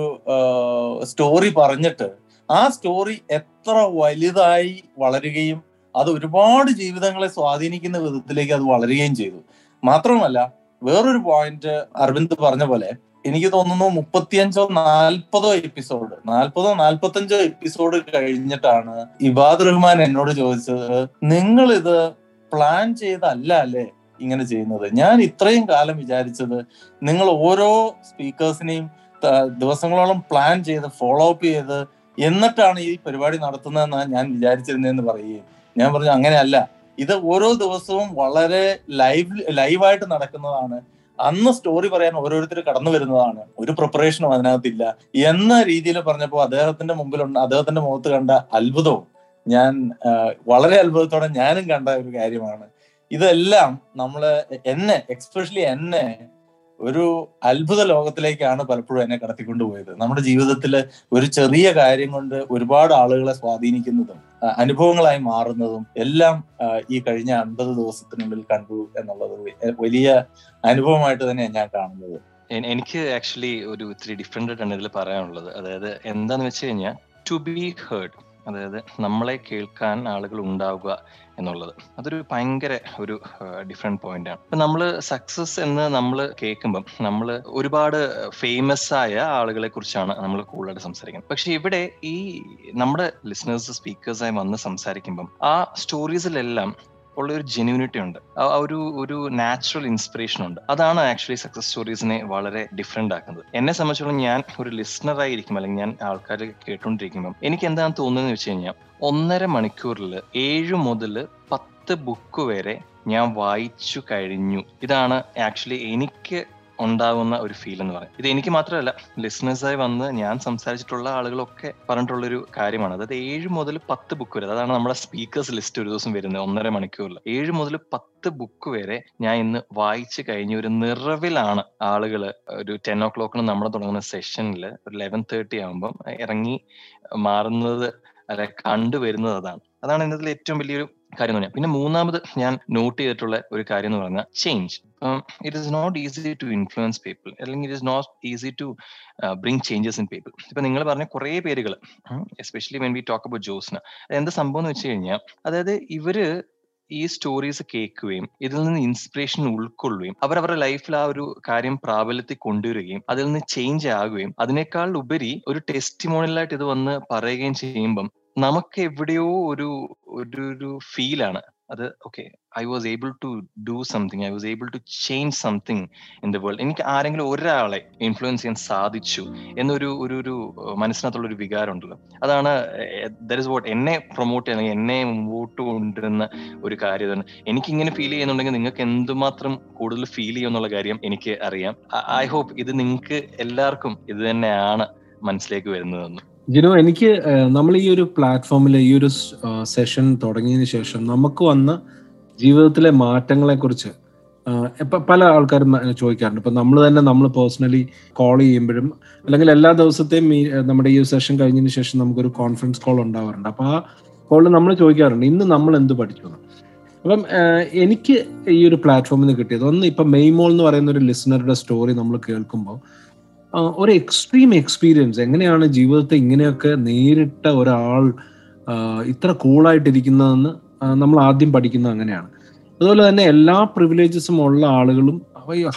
Speaker 5: സ്റ്റോറി പറഞ്ഞിട്ട് ആ സ്റ്റോറി എത്ര വലുതായി വളരുകയും അത് ഒരുപാട് ജീവിതങ്ങളെ സ്വാധീനിക്കുന്ന വിധത്തിലേക്ക് അത് വളരുകയും ചെയ്തു. മാത്രമല്ല വേറൊരു പോയിന്റ് അരവിന്ദ് പറഞ്ഞ പോലെ എനിക്ക് തോന്നുന്നു മുപ്പത്തിയഞ്ചോ നാൽപ്പതോ എപ്പിസോഡ് നാൽപ്പതോ നാൽപ്പത്തഞ്ചോ എപ്പിസോഡ് കഴിഞ്ഞിട്ടാണ് ഇബാദ് റഹ്മാൻ എന്നോട് ചോദിച്ചത് നിങ്ങൾ ഇത് പ്ലാൻ ചെയ്തല്ല അല്ലേ ഇങ്ങനെ ചെയ്യുന്നത്? ഞാൻ ഇത്രയും കാലം വിചാരിച്ചത് നിങ്ങൾ ഓരോ സ്പീക്കേഴ്സിനെയും ദിവസങ്ങളോളം പ്ലാൻ ചെയ്ത് ഫോളോ അപ്പ് ചെയ്ത് എന്നിട്ടാണ് ഈ പരിപാടി നടത്തുന്നതെന്നാണ് ഞാൻ വിചാരിച്ചിരുന്നതെന്ന് പറയുകയും ഞാൻ പറഞ്ഞു അങ്ങനെയല്ല. ഇത് ഓരോ ദിവസവും വളരെ ലൈവ് ലൈവായിട്ട് നടക്കുന്നതാണ്. അന്ന് സ്റ്റോറി പറയാൻ ഓരോരുത്തർ കടന്നു വരുന്നതാണ്. ഒരു പ്രിപ്പറേഷനും അതിനകത്തില്ല. എന്ന രീതിയിൽ പറഞ്ഞപ്പോൾ അദ്ദേഹത്തിന്റെ മുമ്പിൽ അദ്ദേഹത്തിന്റെ മുഖത്ത് കണ്ട അത്ഭുതവും ഞാൻ വളരെ അത്ഭുതത്തോടെ ഞാനും കണ്ട ഒരു കാര്യമാണ്. ഇതെല്ലാം നമ്മൾ എന്നെ എക്സ്പെഷ്യലി എന്നെ ഒരു അത്ഭുത ലോകത്തിലേക്കാണ് പലപ്പോഴും എന്നെ കടത്തിക്കൊണ്ടുപോയത്. നമ്മുടെ ജീവിതത്തിൽ ഒരു ചെറിയ കാര്യം കൊണ്ട് ഒരുപാട് ആളുകളെ സ്വാധീനിക്കുന്നതും അനുഭവങ്ങളായി മാറുന്നതും എല്ലാം ഈ കഴിഞ്ഞ അൻപത് ദിവസത്തിനുള്ളിൽ കണ്ടു എന്നുള്ളത് വലിയ അനുഭവമായിട്ട് തന്നെയാണ് ഞാൻ കാണുന്നത്.
Speaker 4: എനിക്ക് ആക്ച്വലി ഒരു ഇത്തിരി ഡിഫറെന്റ് ആയിട്ടാണ് ഇതിൽ പറയാനുള്ളത്. അതായത് എന്താന്ന് വെച്ച് കഴിഞ്ഞാൽ ടു ബി ഹേർഡ് അതായത് നമ്മളെ കേൾക്കാൻ ആളുകൾ ഉണ്ടാവുക എന്നുള്ളത്. അതൊരു ഭയങ്കര ഒരു ഡിഫറെന്റ് പോയിന്റ് ആണ്. ഇപ്പൊ നമ്മൾ സക്സസ് എന്ന് നമ്മൾ കേൾക്കുമ്പം നമ്മൾ ഒരുപാട് ഫേമസ് ആയ ആളുകളെ കുറിച്ചാണ് നമ്മൾ കൂടുതലായിട്ട് സംസാരിക്കുന്നത്. പക്ഷെ ഇവിടെ ഈ നമ്മുടെ ലിസണേഴ്സ് സ്പീക്കേഴ്സായി വന്ന് സംസാരിക്കുമ്പം ആ സ്റ്റോറീസിലെല്ലാം ഉള്ള ഒരു ജെന്യൂനിറ്റി ഉണ്ട്. ആ ഒരു ഒരു നാച്ചുറൽ ഇൻസ്പിറേഷൻ ഉണ്ട്. അതാണ് ആക്ച്വലി സക്സസ് സ്റ്റോറീസിനെ വളരെ ഡിഫറെന്റ് ആക്കുന്നത്. എന്നെ സംബന്ധിച്ചിടത്തോളം ഞാൻ ഒരു ലിസ്ണറായിരിക്കും അല്ലെങ്കിൽ ഞാൻ ആൾക്കാർ കേട്ടുകൊണ്ടിരിക്കുമ്പോൾ എനിക്ക് എന്താണ് തോന്നുന്നത് വെച്ച് കഴിഞ്ഞാൽ ഒന്നര മണിക്കൂറിൽ ഏഴ് മുതൽ പത്ത് ബുക്ക് വരെ ഞാൻ വായിച്ചു കഴിഞ്ഞു. ഇതാണ് ആക്ച്വലി എനിക്ക് ഉണ്ടാകുന്ന ഒരു ഫീൽ എന്ന് പറയും. ഇത് എനിക്ക് മാത്രമല്ല ലിസണേഴ്സായി വന്ന് ഞാൻ സംസാരിച്ചിട്ടുള്ള ആളുകളൊക്കെ പറഞ്ഞിട്ടുള്ള ഒരു കാര്യമാണ്. അതായത് ഏഴ് മുതൽ പത്ത് ബുക്ക് വരെ അതാണ് നമ്മുടെ സ്പീക്കേഴ്സ് ലിസ്റ്റ് ഒരു ദിവസം വരുന്നത് ഒന്നര മണിക്കൂറിൽ ഏഴ് മുതൽ പത്ത് ബുക്ക് വരെ ഞാൻ ഇന്ന് വായിച്ചു കഴിഞ്ഞ ഒരു നിറവിലാണ് ആളുകൾ ഒരു ടെൻ ഓ ക്ലോക്കിന് നമ്മൾ തുടങ്ങുന്ന സെഷനിൽ ഒരു ലെവൻ തേർട്ടി ആകുമ്പം ഇറങ്ങി മാറുന്നത് അല്ലെ കണ്ടുവരുന്നത് അതാണ്. അതാണ് ഇന്നതിൽ ഏറ്റവും വലിയൊരു കാര്യം തന്നെയാണ് പിന്നെ മൂന്നാമത് ഞാൻ നോട്ട് ചെയ്തിട്ടുള്ള ഒരു കാര്യം എന്ന് പറഞ്ഞാൽ change it is not easy to influence people അല്ലെങ്കിൽ it is not easy to bring changes in people ഇപ്പൊ നിങ്ങൾ പറഞ്ഞ കുറേ പേരുകൾ especially when we talk about Josna എന്താ സംഭവം എന്ന് വെച്ച് കഴിഞ്ഞാൽ അതായത് ഇവർ ഈ സ്റ്റോറീസ് കേൾക്കുകയും ഇതിൽ നിന്ന് ഇൻസ്പിറേഷൻ ഉൾക്കൊള്ളുകയും അവരവരുടെ ലൈഫിൽ ആ ഒരു കാര്യം പ്രാബല്യത്തിൽ കൊണ്ടുവരികയും അതിൽ നിന്ന് ചേഞ്ച് ആകുകയും അതിനേക്കാൾ ഉപരി ഒരു ടെസ്റ്റിമോണിയലായിട്ട് ഇത് വന്ന് പറയുകയും ചെയ്യുമ്പം നമുക്ക് എവിടെയോ ഒരു ഒരു ഒരു ഫീലാണ് അത് okay I was able to do something I was able to change something in the world എനിക്ക് ആരെങ്കിലും ഒരാളെ ഇൻഫ്ലുവൻസ് ചെയ്യാൻ സാധിച്ചു എന്നൊരു ഒരു ഒരു മനസ്സിനകത്തുള്ള ഒരു വികാരം ഉണ്ടല്ലോ അതാണ് ദർ ഇസ് വോട്ട് എന്നെ പ്രൊമോട്ട് ചെയ്യുന്ന എന്നെ മുമ്പോട്ട് കൊണ്ടുവരുന്ന ഒരു കാര്യം തന്നെ എനിക്ക് ഇങ്ങനെ ഫീൽ ചെയ്യുന്നുണ്ടെങ്കിൽ നിങ്ങൾക്ക് എന്തുമാത്രം കൂടുതൽ ഫീൽ ചെയ്യുമെന്നുള്ള കാര്യം എനിക്ക് അറിയാം. ഐ ഹോപ്പ് ഇത് നിങ്ങൾക്ക് എല്ലാവർക്കും ഇത് തന്നെയാണ് മനസ്സിലേക്ക് വരുന്നതെന്ന്.
Speaker 1: ജിനു എനിക്ക് നമ്മൾ ഈ ഒരു പ്ലാറ്റ്ഫോമിൽ ഈ ഒരു സെഷൻ തുടങ്ങിയതിന് ശേഷം നമുക്ക് വന്ന ജീവിതത്തിലെ മാറ്റങ്ങളെ കുറിച്ച് പല ആൾക്കാരും ചോദിക്കാറുണ്ട്. ഇപ്പൊ നമ്മൾ തന്നെ നമ്മൾ പേഴ്സണലി കോൾ ചെയ്യുമ്പോഴും അല്ലെങ്കിൽ എല്ലാ ദിവസത്തെയും നമ്മുടെ ഈ സെഷൻ കഴിഞ്ഞതിന് ശേഷം നമുക്കൊരു കോൺഫറൻസ് കോൾ ഉണ്ടാവാറുണ്ട്. അപ്പൊ ആ കോളിൽ നമ്മൾ ചോദിക്കാറുണ്ട് ഇന്ന് നമ്മൾ എന്ത് പഠിച്ചു. അപ്പം എനിക്ക് ഈ ഒരു പ്ലാറ്റ്ഫോമിൽ നിന്ന് കിട്ടിയത് ഒന്ന് ഇപ്പം മെയ്മോൾ എന്ന് പറയുന്ന ഒരു ലിസണറുടെ സ്റ്റോറി നമ്മൾ കേൾക്കുമ്പോൾ ഒരു എക്സ്ട്രീം എക്സ്പീരിയൻസ് എങ്ങനെയാണ് ജീവിതത്തെ ഇങ്ങനെയൊക്കെ നേരിട്ട ഒരാൾ ഇത്ര കൂളായിട്ടിരിക്കുന്നതെന്ന് നമ്മൾ ആദ്യം പഠിക്കുന്നത് അങ്ങനെയാണ്. അതുപോലെ തന്നെ എല്ലാ പ്രിവിലേജസും ഉള്ള ആളുകളും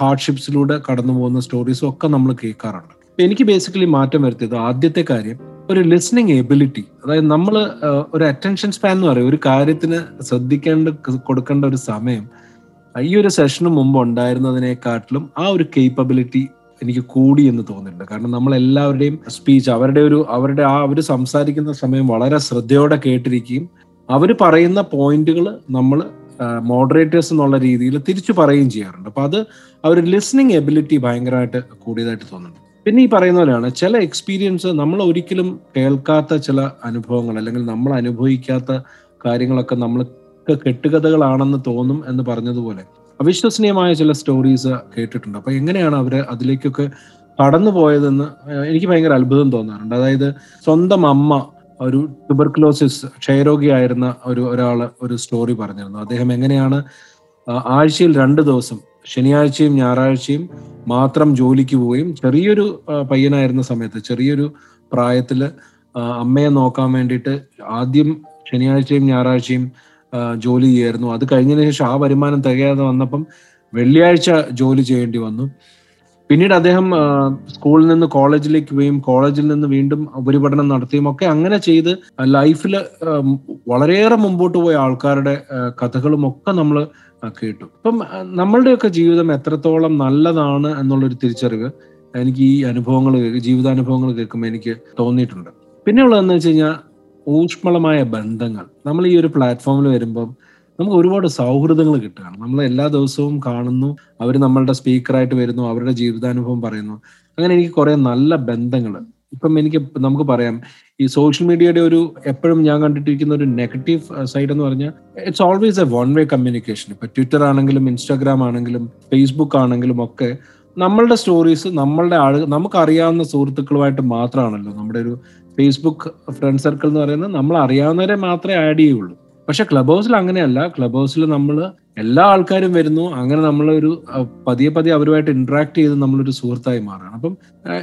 Speaker 1: ഹാർഡ്ഷിപ്സിലൂടെ കടന്നു പോകുന്ന സ്റ്റോറീസും ഒക്കെ നമ്മൾ കേൾക്കാറുണ്ട്. എനിക്ക് ബേസിക്കലി മാറ്റം വരുത്തിയത് ആദ്യത്തെ കാര്യം ഒരു ലിസണിങ് എബിലിറ്റി അതായത് നമ്മൾ ഒരു അറ്റൻഷൻ സ്പാൻ എന്ന് പറയും. ഒരു കാര്യത്തിന് ശ്രദ്ധിക്കേണ്ട കൊടുക്കേണ്ട ഒരു സമയം ഈ ഒരു സെഷന് മുമ്പ് ഉണ്ടായിരുന്നതിനെക്കാട്ടിലും ആ ഒരു കേപ്പബിലിറ്റി എനിക്ക് കൂടി എന്ന് തോന്നിയിട്ടുണ്ട് കാരണം നമ്മൾ എല്ലാവരുടെയും സ്പീച്ച് അവരുടെ ഒരു അവരുടെ ആ അവർ സംസാരിക്കുന്ന സമയം വളരെ ശ്രദ്ധയോടെ കേട്ടിരിക്കുകയും അവർ പറയുന്ന പോയിന്റുകൾ നമ്മൾ മോഡറേറ്റേഴ്സ് എന്നുള്ള രീതിയിൽ തിരിച്ചു പറയുകയും ചെയ്യാറുണ്ട്. അപ്പൊ അത് ആ ഒരു ലിസണിങ് എബിലിറ്റി ഭയങ്കരമായിട്ട് കൂടിയതായിട്ട് തോന്നുന്നുണ്ട്. പിന്നെ ഈ പറയുന്ന പോലെയാണ് ചില എക്സ്പീരിയൻസ് നമ്മൾ ഒരിക്കലും കേൾക്കാത്ത ചില അനുഭവങ്ങൾ അല്ലെങ്കിൽ നമ്മൾ അനുഭവിക്കാത്ത കാര്യങ്ങളൊക്കെ നമ്മൾക്ക് കെട്ടുകഥകളാണെന്ന് തോന്നും എന്ന് പറഞ്ഞതുപോലെ അവിശ്വസനീയമായ ചില സ്റ്റോറീസ് കേട്ടിട്ടുണ്ട്. അപ്പൊ എങ്ങനെയാണ് അവർ അതിലേക്കൊക്കെ കടന്നു പോയതെന്ന് എനിക്ക് ഭയങ്കര അത്ഭുതം തോന്നാറുണ്ട്. അതായത് സ്വന്തം അമ്മ ഒരു ട്യൂബർക്ലോസിസ് ക്ഷയരോഗിയായിരുന്ന ഒരു ഒരാൾ ഒരു സ്റ്റോറി പറഞ്ഞിരുന്നു. അദ്ദേഹം എങ്ങനെയാണ് ആഴ്ചയിൽ രണ്ട് ദിവസം ശനിയാഴ്ചയും ഞായറാഴ്ചയും മാത്രം ജോലിക്ക് പോവുകയും ചെറിയൊരു പയ്യനായിരുന്ന സമയത്ത് ചെറിയൊരു പ്രായത്തിൽ അമ്മയെ നോക്കാൻ വേണ്ടിയിട്ട് ആദ്യം ശനിയാഴ്ചയും ഞായറാഴ്ചയും ജോലി ചെയ്യായിരുന്നു. അത് കഴിഞ്ഞതിന് ശേഷം ആ വരുമാനം തികയാതെ വന്നപ്പം വെള്ളിയാഴ്ച ജോലി ചെയ്യേണ്ടി വന്നു. പിന്നീട് അദ്ദേഹം സ്കൂളിൽ നിന്ന് കോളേജിലേക്ക് പോയും കോളേജിൽ നിന്ന് വീണ്ടും ഉപരിപഠനം നടത്തിയും ഒക്കെ അങ്ങനെ ചെയ്ത് ലൈഫിൽ വളരെയേറെ മുമ്പോട്ട് പോയ ആൾക്കാരുടെ കഥകളും ഒക്കെ നമ്മൾ കേട്ടു. അപ്പം നമ്മളുടെയൊക്കെ ജീവിതം എത്രത്തോളം നല്ലതാണ് എന്നുള്ളൊരു തിരിച്ചറിവ് എനിക്ക് ഈ അനുഭവങ്ങൾ ജീവിതാനുഭവങ്ങൾ കേൾക്കുമ്പോൾ എനിക്ക് തോന്നിയിട്ടുണ്ട്. പിന്നെയുള്ളതെന്ന് വെച്ച് കഴിഞ്ഞാൽ ഊഷ്മളമായ ബന്ധങ്ങൾ. നമ്മൾ ഈ ഒരു പ്ലാറ്റ്ഫോമിൽ വരുമ്പം നമുക്ക് ഒരുപാട് സൗഹൃദങ്ങൾ കിട്ടുകയാണ്. നമ്മൾ എല്ലാ ദിവസവും കാണുന്നു അവർ നമ്മളുടെ സ്പീക്കറായിട്ട് വരുന്നു അവരുടെ ജീവിതാനുഭവം പറയുന്നു. അങ്ങനെ എനിക്ക് കുറെ നല്ല ബന്ധങ്ങൾ ഇപ്പം എനിക്ക് നമുക്ക് പറയാം ഈ സോഷ്യൽ മീഡിയയുടെ ഒരു എപ്പോഴും ഞാൻ കണ്ടിട്ടിരിക്കുന്ന ഒരു നെഗറ്റീവ് സൈഡ് എന്ന് പറഞ്ഞാൽ it's always a one way communication ഇപ്പൊ ട്വിറ്റർ ആണെങ്കിലും ഇൻസ്റ്റാഗ്രാം ആണെങ്കിലും ഫേസ്ബുക്ക് ആണെങ്കിലും ഒക്കെ നമ്മളുടെ സ്റ്റോറീസ് നമ്മളുടെ ആളുകൾ നമുക്കറിയാവുന്ന സുഹൃത്തുക്കളുമായിട്ട് മാത്രമാണല്ലോ നമ്മുടെ ഒരു ഫേസ്ബുക്ക് ഫ്രണ്ട് സർക്കിൾ എന്ന് പറയുന്നത് നമ്മൾ അറിയാവുന്നവരെ മാത്രമേ ആഡ് ചെയ്യുള്ളൂ. പക്ഷെ ക്ലബ് ഹൗസിൽ അങ്ങനെയല്ല. ക്ലബ് ഹൗസിൽ നമ്മൾ എല്ലാ ആൾക്കാരും വരുന്നു. അങ്ങനെ നമ്മളൊരു പതിയെ പതിയെ അവരുമായിട്ട് ഇന്ററാക്ട് ചെയ്ത് നമ്മളൊരു സുഹൃത്തായി മാറുകയാണ്. അപ്പം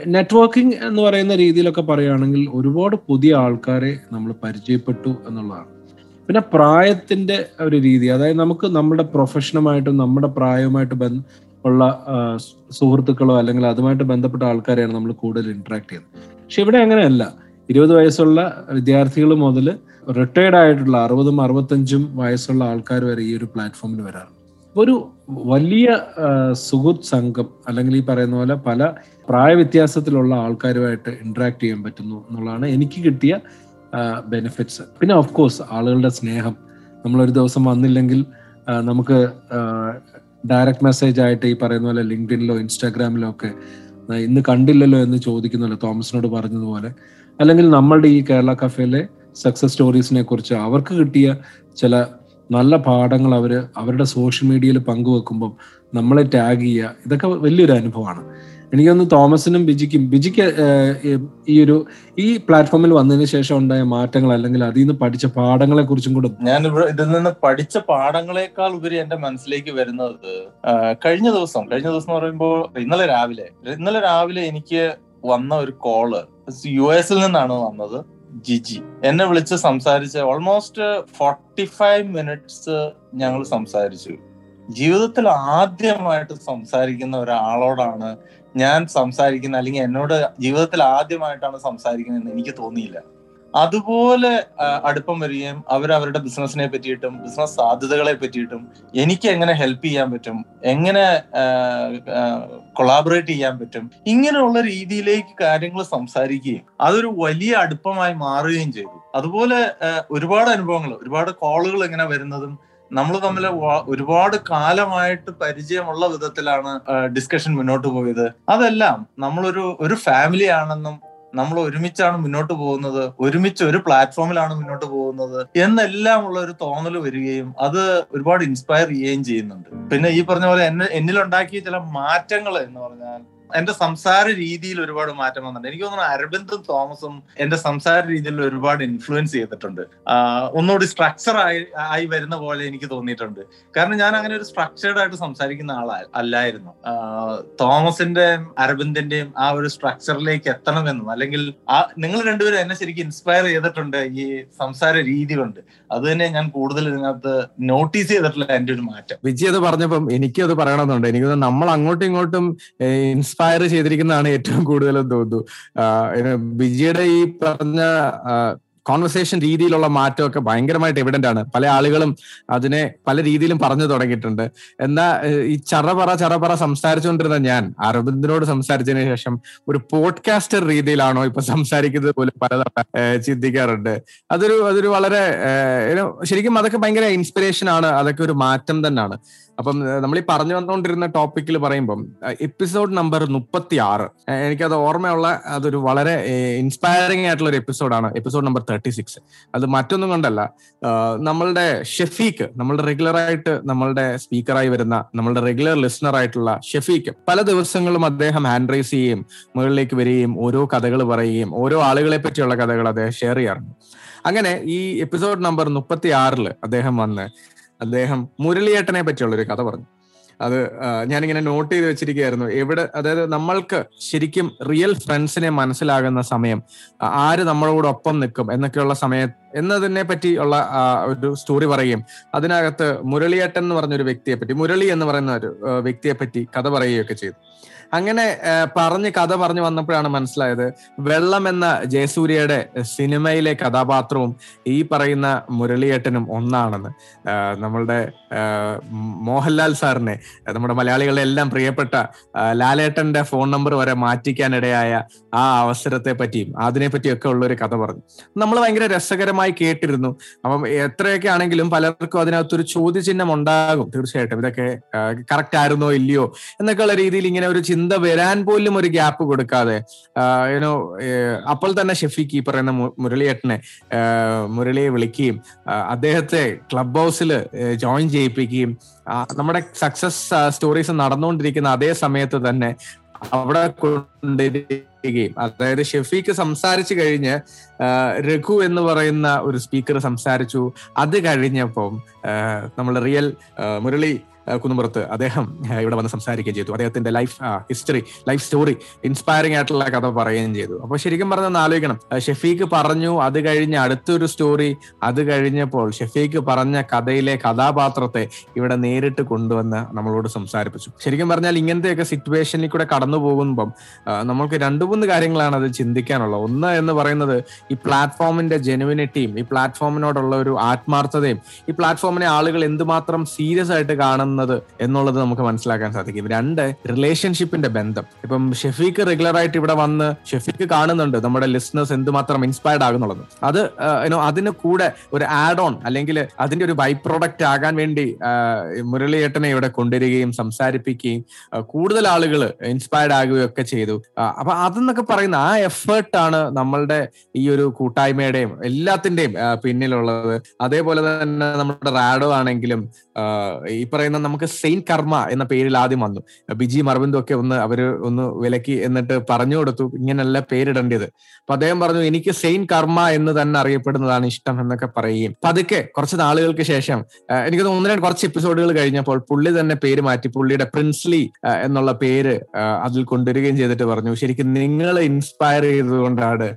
Speaker 1: നെറ്റ്വർക്കിംഗ് എന്ന് പറയുന്ന രീതിയിലൊക്കെ പറയുകയാണെങ്കിൽ ഒരുപാട് പുതിയ ആൾക്കാരെ നമ്മൾ പരിചയപ്പെട്ടു എന്നുള്ളതാണ്. പിന്നെ പ്രായത്തിന്റെ ഒരു രീതി. അതായത് നമുക്ക് നമ്മുടെ പ്രൊഫഷനുമായിട്ടും നമ്മുടെ പ്രായവുമായിട്ട് ബന്ധ ഉള്ള സുഹൃത്തുക്കളോ അല്ലെങ്കിൽ അതുമായിട്ട് ബന്ധപ്പെട്ട ആൾക്കാരെയാണ് നമ്മൾ കൂടുതൽ ഇന്ററാക്ട് ചെയ്യുന്നത്. പക്ഷെ ഇവിടെ അങ്ങനെയല്ല. ഇരുപത് വയസ്സുള്ള വിദ്യാർത്ഥികൾ മുതൽ റിട്ടയർഡ് ആയിട്ടുള്ള അറുപതും അറുപത്തഞ്ചും വയസ്സുള്ള ആൾക്കാർ വരെ ഈ ഒരു പ്ലാറ്റ്ഫോമിൽ വരാറുണ്ട് ഒരു വലിയ സുഹൃത് സുഹൃത്ത് സംഘം അല്ലെങ്കിൽ ഈ പറയുന്ന പോലെ പല പ്രായവ്യത്യാസത്തിലുള്ള ആൾക്കാരുമായിട്ട് ഇന്ററാക്ട് ചെയ്യാൻ പറ്റുന്നു എന്നുള്ളതാണ് എനിക്ക് കിട്ടിയ ബെനിഫിറ്റ്സ് പിന്നെ ഓഫ് കോഴ്സ് ആളുകളുടെ സ്നേഹം. നമ്മളൊരു ദിവസം വന്നില്ലെങ്കിൽ നമുക്ക് ഡയറക്റ്റ് മെസ്സേജ് ആയിട്ട് ഈ പറയുന്ന പോലെ ലിങ്ക്ഡിനിലോ ഇൻസ്റ്റാഗ്രാമിലോ ഒക്കെ ഇന്ന് കണ്ടില്ലല്ലോ എന്ന് ചോദിക്കുന്നല്ലോ തോമസിനോട് പറഞ്ഞതുപോലെ അല്ലെങ്കിൽ നമ്മളുടെ ഈ കേരള കഫേയിലെ സക്സസ് സ്റ്റോറീസിനെ കുറിച്ച് അവർക്ക് കിട്ടിയ ചില നല്ല പാഠങ്ങൾ അവർ അവരുടെ സോഷ്യൽ മീഡിയയിൽ പങ്കുവെക്കുമ്പം നമ്മളെ ടാഗ് ചെയ്യുക ഇതൊക്കെ വലിയൊരു അനുഭവമാണ്. എനിക്കൊന്ന് തോമസിനും ബിജിക്കും ബിജിക്ക് ഈ- ഒരു ഈ പ്ലാറ്റ്ഫോമിൽ വന്നതിന് ശേഷം ഉണ്ടായ മാറ്റങ്ങൾ അല്ലെങ്കിൽ അതിൽ നിന്ന് പഠിച്ച പാഠങ്ങളെ കുറിച്ചും കൂടെ
Speaker 5: ഞാൻ ഇതിൽ നിന്ന് പഠിച്ച പാഠങ്ങളെക്കാൾ ഉപരി എന്റെ മനസ്സിലേക്ക് വരുന്നത് കഴിഞ്ഞ ദിവസം കഴിഞ്ഞ ദിവസം എന്ന് പറയുമ്പോൾ ഇന്നലെ രാവിലെ ഇന്നലെ രാവിലെ എനിക്ക് വന്ന ഒരു കോൾ യു എസിൽ നിന്നാണ് വന്നത്. ജിജി. എന്നെ വിളിച്ച് സംസാരിച്ച് ഓൾമോസ്റ്റ് ഫോർട്ടി ഫൈവ് മിനിറ്റ്സ് ഞങ്ങൾ സംസാരിച്ചു. ജീവിതത്തിൽ ആദ്യമായിട്ട് സംസാരിക്കുന്ന ഒരാളോടാണ് ഞാൻ സംസാരിക്കുന്ന അല്ലെങ്കിൽ എന്നോട് ജീവിതത്തിൽ ആദ്യമായിട്ടാണ് സംസാരിക്കുന്നതെന്ന് എനിക്ക് തോന്നിയില്ല. അതുപോലെ അടുപ്പം വരികയും അവർ അവരുടെ ബിസിനസ്സിനെ പറ്റിയിട്ടും ബിസിനസ് സാധ്യതകളെ പറ്റിയിട്ടും എനിക്ക് എങ്ങനെ ഹെൽപ്പ് ചെയ്യാൻ പറ്റും എങ്ങനെ കൊളാബറേറ്റ് ചെയ്യാൻ പറ്റും ഇങ്ങനെയുള്ള രീതിയിലേക്ക് കാര്യങ്ങൾ സംസാരിക്കുകയും അതൊരു വലിയ അടുപ്പമായി മാറുകയും ചെയ്തു. അതുപോലെ ഒരുപാട് അനുഭവങ്ങൾ ഒരുപാട് കോളുകൾ ഇങ്ങനെ വരുന്നതും നമ്മൾ തമ്മിൽ ഒരുപാട് കാലമായിട്ട് പരിചയമുള്ള വിധത്തിലാണ് ഡിസ്കഷൻ മുന്നോട്ട് പോയത്. അതെല്ലാം നമ്മളൊരു ഒരു ഫാമിലി ആണെന്നും നമ്മൾ ഒരുമിച്ചാണ് മുന്നോട്ട് പോകുന്നത്. ഒരുമിച്ച് ഒരു പ്ലാറ്റ്ഫോമിലാണ് മുന്നോട്ട് പോകുന്നത്. എന്നെല്ലാം ഉള്ള ഒരു തോന്നൽ വരികയും അത് ഒരുപാട് ഇൻസ്പയർ ചെയ്യുകയും ചെയ്യുന്നുണ്ട്. പിന്നെ ഈ പറഞ്ഞ പോലെ എന്നെ എന്നിലുണ്ടാക്കിയ ചില മാറ്റങ്ങൾ എന്ന് പറഞ്ഞാൽ എന്റെ സംസാര രീതിയിൽ ഒരുപാട് മാറ്റം വന്നിട്ടുണ്ട്. എനിക്ക് തോന്നുന്നു അരവിന്ദും തോമസും എന്റെ സംസാര രീതിയിൽ ഒരുപാട് ഇൻഫ്ലുവൻസ് ചെയ്തിട്ടുണ്ട്. ഒന്നുകൂടി സ്ട്രക്ചർ ആയി ആയി വരുന്ന പോലെ എനിക്ക് തോന്നിയിട്ടുണ്ട്. കാരണം ഞാൻ അങ്ങനെ ഒരു സ്ട്രക്ചേർഡ് ആയിട്ട് സംസാരിക്കുന്ന ആളാ അല്ലായിരുന്നു. തോമസിന്റെയും തോമസിന്റെ അരബിന്ദിന്റെയും ആ ഒരു സ്ട്രക്ചറിലേക്ക് എത്തണമെന്നും അല്ലെങ്കിൽ ആ നിങ്ങൾ രണ്ടുപേരും എന്നെ ശരിക്കും ഇൻസ്പയർ ചെയ്തിട്ടുണ്ട് ഈ സംസാര രീതി കൊണ്ട്. അത് തന്നെ ഞാൻ കൂടുതൽ ഇതിനകത്ത് നോട്ടീസ് ചെയ്തിട്ടുള്ള എന്റെ ഒരു മാറ്റം.
Speaker 3: വിജയ് അത് പറഞ്ഞപ്പം എനിക്കും അത് പറയണമെന്നുണ്ട്. എനിക്ക് നമ്മൾ അങ്ങോട്ടും ഇങ്ങോട്ടും ഇൻസ്പയർ ചെയ്തിരിക്കുന്നതാണ് ഏറ്റവും കൂടുതലും തോന്നുന്നു. ബിജിയുടെ ഈ പറഞ്ഞ കോൺവെർസേഷൻ രീതിയിലുള്ള മാറ്റമൊക്കെ ഭയങ്കരമായിട്ട് എവിഡന്റ് ആണ്. പല ആളുകളും അതിനെ പല രീതിയിലും പറഞ്ഞു തുടങ്ങിയിട്ടുണ്ട്. എന്നാ ഈ ചറപറ ചറപറ സംസാരിച്ചുകൊണ്ടിരുന്ന ഞാൻ അരവിന്ദിനോട് സംസാരിച്ചതിന് ശേഷം ഒരു പോഡ്കാസ്റ്റർ രീതിയിലാണോ ഇപ്പൊ സംസാരിക്കുന്നത് പോലും പലതവണ ചിന്തിക്കാറുണ്ട്. അതൊരു അതൊരു വളരെ ശരിക്കും അതൊക്കെ ഭയങ്കര ഇൻസ്പിറേഷൻ ആണ്. അതൊക്കെ ഒരു മാറ്റം തന്നെയാണ്. അപ്പം നമ്മൾ ഈ പറഞ്ഞു വന്നുകൊണ്ടിരുന്ന ടോപ്പിക്കിൽ പറയുമ്പം എപ്പിസോഡ് നമ്പർ മുപ്പത്തി ആറ് എനിക്കത് ഓർമ്മയുള്ള അതൊരു വളരെ ഇൻസ്പയറിംഗ് ആയിട്ടുള്ള ഒരു എപ്പിസോഡാണ്. എപ്പിസോഡ് നമ്പർ തേർട്ടി സിക്സ് അത് മറ്റൊന്നും കൊണ്ടല്ല. നമ്മളുടെ ഷെഫീക്ക് നമ്മളുടെ റെഗുലറായിട്ട് നമ്മളുടെ സ്പീക്കറായി വരുന്ന നമ്മളുടെ റെഗുലർ ലിസണർ ആയിട്ടുള്ള ഷെഫീക്ക് പല ദിവസങ്ങളും അദ്ദേഹം ഹാൻഡ് റൈസ് ചെയ്യുകയും മുകളിലേക്ക് വരികയും ഓരോ കഥകൾ പറയുകയും ഓരോ ആളുകളെ പറ്റിയുള്ള കഥകൾ അദ്ദേഹം ഷെയർ ചെയ്യാറുണ്ട്. അങ്ങനെ ഈ എപ്പിസോഡ് നമ്പർ മുപ്പത്തി ആറിൽ അദ്ദേഹം വന്ന് അദ്ദേഹം മുരളിയേട്ടനെ പറ്റിയുള്ളൊരു കഥ പറഞ്ഞു. അത് ഞാനിങ്ങനെ നോട്ട് ചെയ്ത് വെച്ചിരിക്കുകയായിരുന്നു. എവിടെ അതായത് നമ്മൾക്ക് ശരിക്കും റിയൽ ഫ്രണ്ട്സിനെ മനസ്സിലാകുന്ന സമയം ആര് നമ്മളോടൊപ്പം നിൽക്കും എന്നൊക്കെയുള്ള സമയ എന്നതിനെ പറ്റി ഉള്ള ഒരു സ്റ്റോറി പറയുകയും അതിനകത്ത് മുരളിയേട്ടൻ എന്ന് പറഞ്ഞ ഒരു വ്യക്തിയെ പറ്റി മുരളി എന്ന് പറയുന്ന ഒരു വ്യക്തിയെ പറ്റി കഥ പറയുകയൊക്കെ ചെയ്തു. അങ്ങനെ പറഞ്ഞ് കഥ പറഞ്ഞു വന്നപ്പോഴാണ് മനസ്സിലായത്. വെള്ളം എന്ന ജയസൂര്യയുടെ സിനിമയിലെ കഥാപാത്രവും ഈ പറയുന്ന മുരളിയേട്ടനും ഒന്നാണെന്ന്. നമ്മളുടെ മോഹൻലാൽ സാറിനെ നമ്മുടെ മലയാളികളുടെ എല്ലാം പ്രിയപ്പെട്ട ലാലേട്ടന്റെ ഫോൺ നമ്പർ വരെ മാറ്റിക്കാനിടയായ ആ അവസരത്തെ പറ്റിയും അതിനെ പറ്റിയൊക്കെ ഉള്ള ഒരു കഥ പറഞ്ഞു. നമ്മൾ ഭയങ്കര രസകരമായി കേട്ടിരുന്നു. അപ്പം എത്രയൊക്കെ ആണെങ്കിലും പലർക്കും അതിനകത്തൊരു ചോദ്യചിഹ്നം ഉണ്ടാകും. തീർച്ചയായിട്ടും ഇതൊക്കെ കറക്റ്റ് ആയിരുന്നോ ഇല്ലയോ എന്നൊക്കെയുള്ള രീതിയിൽ ഇങ്ങനെ ഒരു ചിന്ത വരാൻ പോലും ഒരു ഗ്യാപ്പ് കൊടുക്കാതെ യുനോ അപ്പോൾ തന്നെ ഷെഫി പറയുന്ന മു- മുരളിയേട്ടനെ മുരളിയെ വിളിക്കുകയും അദ്ദേഹത്തെ ക്ലബ് ഹൗസിൽ ജോയിൻ ചെയ്യിപ്പിക്കുകയും നമ്മുടെ സക്സസ് സ്റ്റോറീസ് നടന്നുകൊണ്ടിരിക്കുന്ന അതേ സമയത്ത് തന്നെ അവിടെ കൊണ്ടിരിക്കുകയും അതായത് ഷെഫിക്ക് സംസാരിച്ചു കഴിഞ്ഞ് രഘു എന്ന് പറയുന്ന ഒരു സ്പീക്കർ സംസാരിച്ചു. അത് കഴിഞ്ഞപ്പം നമ്മൾ റിയൽ മുരളി ആ, കുന്നുംപുറത്ത് അദ്ദേഹം ഇവിടെ വന്ന് സംസാരിക്കുകയും ചെയ്തു. അദ്ദേഹത്തിന്റെ life history life story inspiring ആയിട്ടുള്ള കഥ പറയുകയും ചെയ്തു. അപ്പൊ ശരിക്കും പറഞ്ഞാൽ ആലോചിക്കണം. ഷെഫീഖ് പറഞ്ഞു അത് കഴിഞ്ഞ് അടുത്തൊരു സ്റ്റോറി അത് കഴിഞ്ഞപ്പോൾ ഷെഫീഖ് പറഞ്ഞ കഥയിലെ കഥാപാത്രത്തെ ഇവിടെ നേരിട്ട് കൊണ്ടുവന്ന് നമ്മളോട് സംസാരിപ്പിച്ചു. ശരിക്കും പറഞ്ഞാൽ ഇങ്ങനത്തെയൊക്കെ സിറ്റുവേഷനിൽ കൂടെ കടന്നു പോകുമ്പം നമ്മൾക്ക് രണ്ടു മൂന്ന് കാര്യങ്ങളാണ് അത് ചിന്തിക്കാനുള്ളത്. ഒന്ന് എന്ന് പറയുന്നത് ഈ പ്ലാറ്റ്ഫോമിന്റെ ജെനുവിനിറ്റിയും ഈ പ്ലാറ്റ്ഫോമിനോടുള്ള ഒരു ആത്മാർത്ഥതയും ഈ പ്ലാറ്റ്ഫോമിനെ ആളുകൾ എന്തുമാത്രം സീരിയസ് ആയിട്ട് കാണുന്നത് എന്നുള്ളത് നമുക്ക് മനസ്സിലാക്കാൻ സാധിക്കും. രണ്ട് റിലേഷൻഷിപ്പിന്റെ ബന്ധം. ഇപ്പം ഷെഫീക്ക് റെഗുലർ ആയിട്ട് ഇവിടെ വന്ന് ഷെഫീക്ക് കാണുന്നുണ്ട്. നമ്മുടെ ലിസ്ണേഴ്സ് എന്തുമാത്രം ഇൻസ്പയർഡ് ആകുന്നുള്ളത്. അത് അതിന് കൂടെ ഒരു ആഡ് ഓൺ അല്ലെങ്കിൽ അതിന്റെ ഒരു ബൈ പ്രോഡക്റ്റ് ആകാൻ വേണ്ടി മുരളിയേട്ടനെ ഇവിടെ കൊണ്ടുവരികയും സംസാരിപ്പിക്കുകയും കൂടുതൽ ആളുകൾ ഇൻസ്പയർഡ് ആകുകയും ഒക്കെ ചെയ്തു അപ്പൊ അതെന്നൊക്കെ പറയുന്ന ആ എഫേർട്ടാണ് നമ്മളുടെ ഈ ഒരു കൂട്ടായ്മയുടെയും എല്ലാത്തിന്റെയും പിന്നിലുള്ളത്. അതേപോലെ തന്നെ നമ്മുടെ റാഡോ ആണെങ്കിലും ഈ പറയുന്ന നമുക്ക് സെയിൻ കർമ്മ എന്ന പേരിൽ ആദ്യം വന്നു. ബിജി മറബിന്ദു ഒക്കെ ഒന്ന് അവർ ഒന്ന് വിലക്കി എന്നിട്ട് പറഞ്ഞു കൊടുത്തു. ഇങ്ങനല്ല പേരിടേണ്ടത്. അപ്പൊ അദ്ദേഹം പറഞ്ഞു എനിക്ക് സെയിൻ കർമ്മ എന്ന് തന്നെ അറിയപ്പെടുന്നതാണ് ഇഷ്ടം എന്നൊക്കെ പറയുകയും. പതുക്കെ കുറച്ച് നാളുകൾക്ക് ശേഷം എനിക്ക് തോന്നുന്നു കുറച്ച് എപ്പിസോഡുകൾ കഴിഞ്ഞപ്പോൾ പുള്ളി തന്നെ പേര് മാറ്റി പുള്ളിയുടെ പ്രിൻസ്ലി എന്നുള്ള പേര് അതിൽ കൊണ്ടുവരികയും ചെയ്തിട്ട് പറഞ്ഞു. ശരിക്കും നിങ്ങൾ ഇൻസ്പയർ ചെയ്തുകൊണ്ടാണ്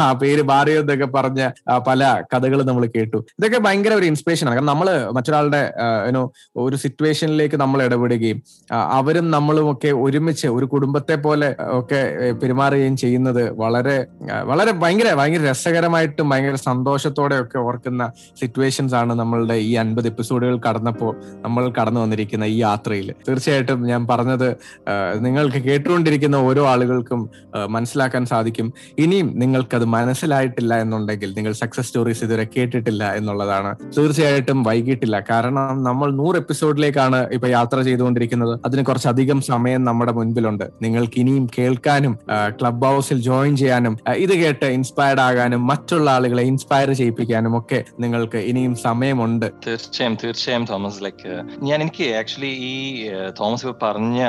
Speaker 3: ആ പേര് മാറിയതൊക്കെ പറഞ്ഞ പല കഥകൾ നമ്മൾ കേട്ടു. ഇതൊക്കെ ഭയങ്കര ഒരു ഇൻസ്പിറേഷൻ ആണ്. കാരണം നമ്മൾ മറ്റൊരാളുടെ ഒരു ഒരു സിറ്റുവേഷനിലേക്ക് നമ്മൾ ഇടപെടുകയും അവരും നമ്മളും ഒക്കെ ഒരുമിച്ച് ഒരു കുടുംബത്തെ പോലെ ഒക്കെ പെരുമാറുകയും ചെയ്യുന്നത് വളരെ വളരെ ഭയങ്കര ഭയങ്കര രസകരമായിട്ടും ഭയങ്കര സന്തോഷത്തോടെ ഒക്കെ ഓർക്കുന്ന സിറ്റുവേഷൻസ് ആണ് നമ്മളുടെ ഈ അൻപത് എപ്പിസോഡുകൾ കടന്നപ്പോൾ നമ്മൾ കടന്നു വന്നിരിക്കുന്ന ഈ യാത്രയിൽ. തീർച്ചയായിട്ടും ഞാൻ പറഞ്ഞത് നിങ്ങൾക്ക് കേട്ടുകൊണ്ടിരിക്കുന്ന ഓരോ ആളുകൾക്കും മനസ്സിലാക്കാൻ സാധിക്കും. ഇനിയും നിങ്ങൾക്കത് മനസ്സിലായിട്ടില്ല എന്നുണ്ടെങ്കിൽ നിങ്ങൾ സക്സസ് സ്റ്റോറീസ് ഇതുവരെ കേട്ടിട്ടില്ല എന്നുള്ളതാണ്. തീർച്ചയായിട്ടും വൈകിട്ടില്ല. കാരണം നമ്മൾ നൂറ് എപ്പിസോഡിലേക്കാണ് ഇപ്പൊ യാത്ര ചെയ്തുകൊണ്ടിരിക്കുന്നത്. അതിന് കുറച്ചധികം സമയം നമ്മുടെ മുൻപിലുണ്ട്. നിങ്ങൾക്ക് ഇനിയും കേൾക്കാനും ക്ലബ് ഹൗസിൽ ജോയിൻ ചെയ്യാനും ഇത് കേട്ട് ഇൻസ്പയർഡ് ആകാനും മറ്റുള്ള ആളുകളെ ഇൻസ്പയർ ചെയ്യിപ്പിക്കാനും ഒക്കെ നിങ്ങൾക്ക് ഇനിയും സമയമുണ്ട്.
Speaker 4: തീർച്ചയായും തീർച്ചയായും തോമസ്. ലൈക്ക് ഞാൻ എനിക്ക് ആക്ച്വലി ഈ തോമസ് ഇപ്പൊ പറഞ്ഞ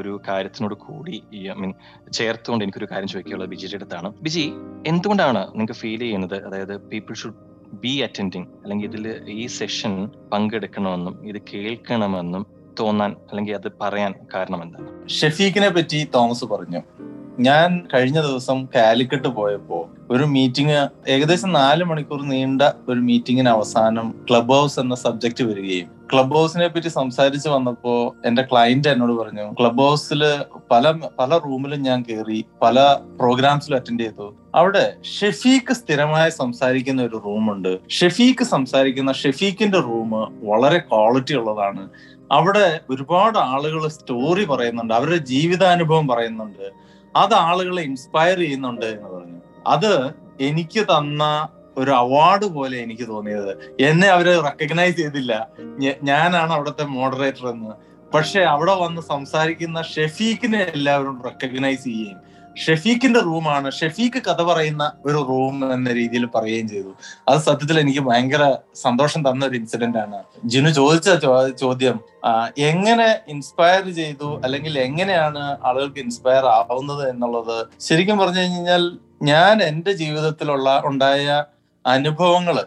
Speaker 4: ഒരു കാര്യത്തിനോട് കൂടി ഐ മീൻ ചേർത്തുകൊണ്ട് എനിക്കൊരു കാര്യം ചോദിക്കാനുള്ളത് ബിജിയുടെ അടുത്താണ്. ബിജി എന്തുകൊണ്ടാണ് നിങ്ങൾക്ക് ഫീൽ ചെയ്യുന്നത്? അതായത് പീപ്പിൾ ഷുഡ് ബി അറ്റൻഡിങ് അല്ലെങ്കിൽ ഇതിൽ ഈ സെഷൻ പങ്കെടുക്കണമെന്നും ഇത് കേൾക്കണമെന്നും തോന്നാൻ അല്ലെങ്കിൽ അത് പറയാൻ കാരണം എന്താണ്?
Speaker 5: ഷെഫീഖിനെ പറ്റി തോമസ് പറഞ്ഞു. ഞാൻ കഴിഞ്ഞ ദിവസം കാലിക്കട്ട് പോയപ്പോ ഒരു മീറ്റിംഗ് ഏകദേശം നാല് മണിക്കൂർ നീണ്ട ഒരു മീറ്റിംഗിന് അവസാനം ക്ലബ് ഹൗസ് എന്ന സബ്ജക്ട് വരികയും ക്ലബ് ഹൗസിനെ പറ്റി സംസാരിച്ച് വന്നപ്പോ എന്റെ ക്ലയന്റ് എന്നോട് പറഞ്ഞു ക്ലബ് ഹൗസിൽ പല പല റൂമിലും ഞാൻ കയറി പല പ്രോഗ്രാംസിലും അറ്റൻഡ് ചെയ്തു. അവിടെ ഷെഫീഖ് സ്ഥിരമായി സംസാരിക്കുന്ന ഒരു റൂമുണ്ട് ഷെഫീഖ് സംസാരിക്കുന്ന ഷെഫീഖിന്റെ റൂം വളരെ ക്വാളിറ്റി ഉള്ളതാണ്. അവിടെ ഒരുപാട് ആളുകൾ സ്റ്റോറി പറയുന്നുണ്ട് അവരുടെ ജീവിതാനുഭവം പറയുന്നുണ്ട്. അത് ആളുകളെ ഇൻസ്പയർ ചെയ്യുന്നുണ്ട് എന്ന് പറഞ്ഞു. അത് എനിക്ക് തന്ന ഒരു അവാർഡ് പോലെ എനിക്ക് തോന്നിയത്. എന്നെ അവർ റെക്കഗ്നൈസ് ചെയ്തില്ല. ഞാനാണ് അവിടുത്തെ മോഡറേറ്റർ എന്ന്. പക്ഷെ അവിടെ വന്ന് സംസാരിക്കുന്ന ഷെഫീഖിനെ എല്ലാവരും റെക്കഗ്നൈസ് ചെയ്യുകയും ഷെഫീഖിന്റെ റൂമാണ്. ഷെഫീഖ് കഥ പറയുന്ന ഒരു റൂം എന്ന രീതിയിൽ പറയുകയും ചെയ്തു. അത് സത്യത്തിൽ എനിക്ക് ഭയങ്കര സന്തോഷം തന്ന ഒരു ഇൻസിഡന്റ് ആണ്. ജിനു ചോദിച്ച ചോദ്യം എങ്ങനെ ഇൻസ്പയർ ചെയ്തു? അല്ലെങ്കിൽ എങ്ങനെയാണ് ആളുകൾക്ക് ഇൻസ്പയർ ആവുന്നത് എന്നുള്ളത്? ശരിക്കും പറഞ്ഞു കഴിഞ്ഞാൽ ഞാൻ എന്റെ ജീവിതത്തിലുള്ള ഉണ്ടായ അനുഭവങ്ങൾ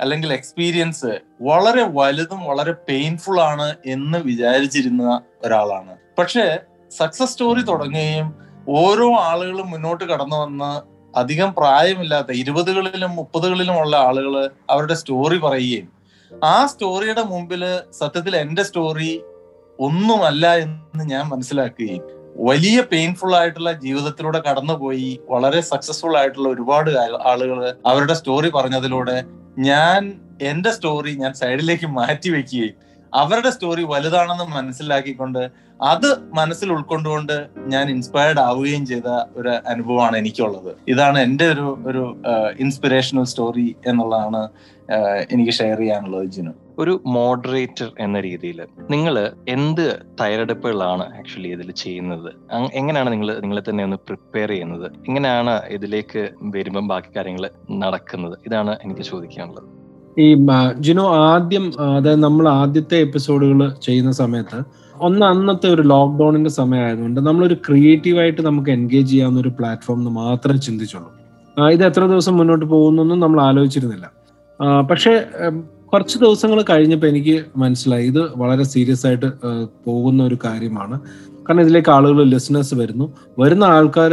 Speaker 5: അല്ലെങ്കിൽ എക്സ്പീരിയൻസ് വളരെ വലുതും വളരെ പെയിൻഫുൾ ആണ് എന്ന് വിചാരിച്ചിരുന്ന ഒരാളാണ്. പക്ഷേ സക്സസ് സ്റ്റോറി തുടങ്ങുകയും ഓരോ ആളുകളും മുന്നോട്ട് കടന്നു വന്ന് അധികം പ്രായമില്ലാത്ത ഇരുപതുകളിലും മുപ്പതുകളിലും ഉള്ള ആളുകൾ അവരുടെ സ്റ്റോറി പറയുകയും ആ സ്റ്റോറിയുടെ മുമ്പിൽ സത്യത്തിൽ എന്റെ സ്റ്റോറി ഒന്നുമല്ല എന്ന് ഞാൻ മനസ്സിലാക്കുകയും വലിയ പെയിൻഫുൾ ആയിട്ടുള്ള ജീവിതത്തിലൂടെ കടന്നുപോയി വളരെ സക്സസ്ഫുൾ ആയിട്ടുള്ള ഒരുപാട് ആളുകൾ അവരുടെ സ്റ്റോറി പറഞ്ഞതിലൂടെ ഞാൻ എന്റെ സ്റ്റോറി ഞാൻ സൈഡിലേക്ക് മാറ്റി വെക്കുകയും അവരുടെ സ്റ്റോറി വലുതാണെന്ന് മനസ്സിലാക്കിക്കൊണ്ട് അത് മനസ്സിൽ ഉൾക്കൊണ്ടുകൊണ്ട് ഞാൻ ഇൻസ്പയർഡ് ആവുകയും ചെയ്ത ഒരു അനുഭവമാണ് എനിക്കുള്ളത്. ഇതാണ് എന്റെ ഒരു ഒരു ഇൻസ്പിറേഷണൽ സ്റ്റോറി എന്നുള്ളതാണ് എനിക്ക് ഷെയർ ചെയ്യാനുള്ളത് ജിനു.
Speaker 4: ഒരു മോഡറേറ്റർ എന്ന രീതിയിൽ നിങ്ങൾ എന്ത് തയ്യാറെടുപ്പുകളാണ് ആക്ച്വലി ഇതിൽ ചെയ്യുന്നത്? എങ്ങനെയാണ് നിങ്ങൾ നിങ്ങളെ തന്നെ ഒന്ന് പ്രിപ്പയർ ചെയ്യുന്നത്? എങ്ങനെയാണ് ഇതിലേക്ക് വരുമ്പം ബാക്കി കാര്യങ്ങൾ നടക്കുന്നത്? ഇതാണ് എനിക്ക് ചോദിക്കാനുള്ളത്.
Speaker 1: ഈ ജിനോ ആദ്യം അതായത് നമ്മൾ ആദ്യത്തെ എപ്പിസോഡുകൾ ചെയ്യുന്ന സമയത്ത് ഒന്ന് അന്നത്തെ ഒരു ലോക്ക്ഡൌണിന്റെ സമയമായതുകൊണ്ട് നമ്മളൊരു ക്രിയേറ്റീവായിട്ട് നമുക്ക് എൻഗേജ് ചെയ്യാവുന്ന ഒരു പ്ലാറ്റ്ഫോം എന്ന് മാത്രമേ ചിന്തിച്ചുള്ളൂ. ഇത് എത്ര ദിവസം മുന്നോട്ട് പോകുന്നൊന്നും നമ്മൾ ആലോചിച്ചിരുന്നില്ല. പക്ഷേ കുറച്ച് ദിവസങ്ങൾ കഴിഞ്ഞപ്പോൾ എനിക്ക് മനസ്സിലായി. ഇത് വളരെ സീരിയസ് ആയിട്ട് പോകുന്ന ഒരു കാര്യമാണ്. കാരണം ഇതിലേക്ക് ആളുകൾ ലിസണേഴ്സ് വരുന്നു. വരുന്ന ആൾക്കാർ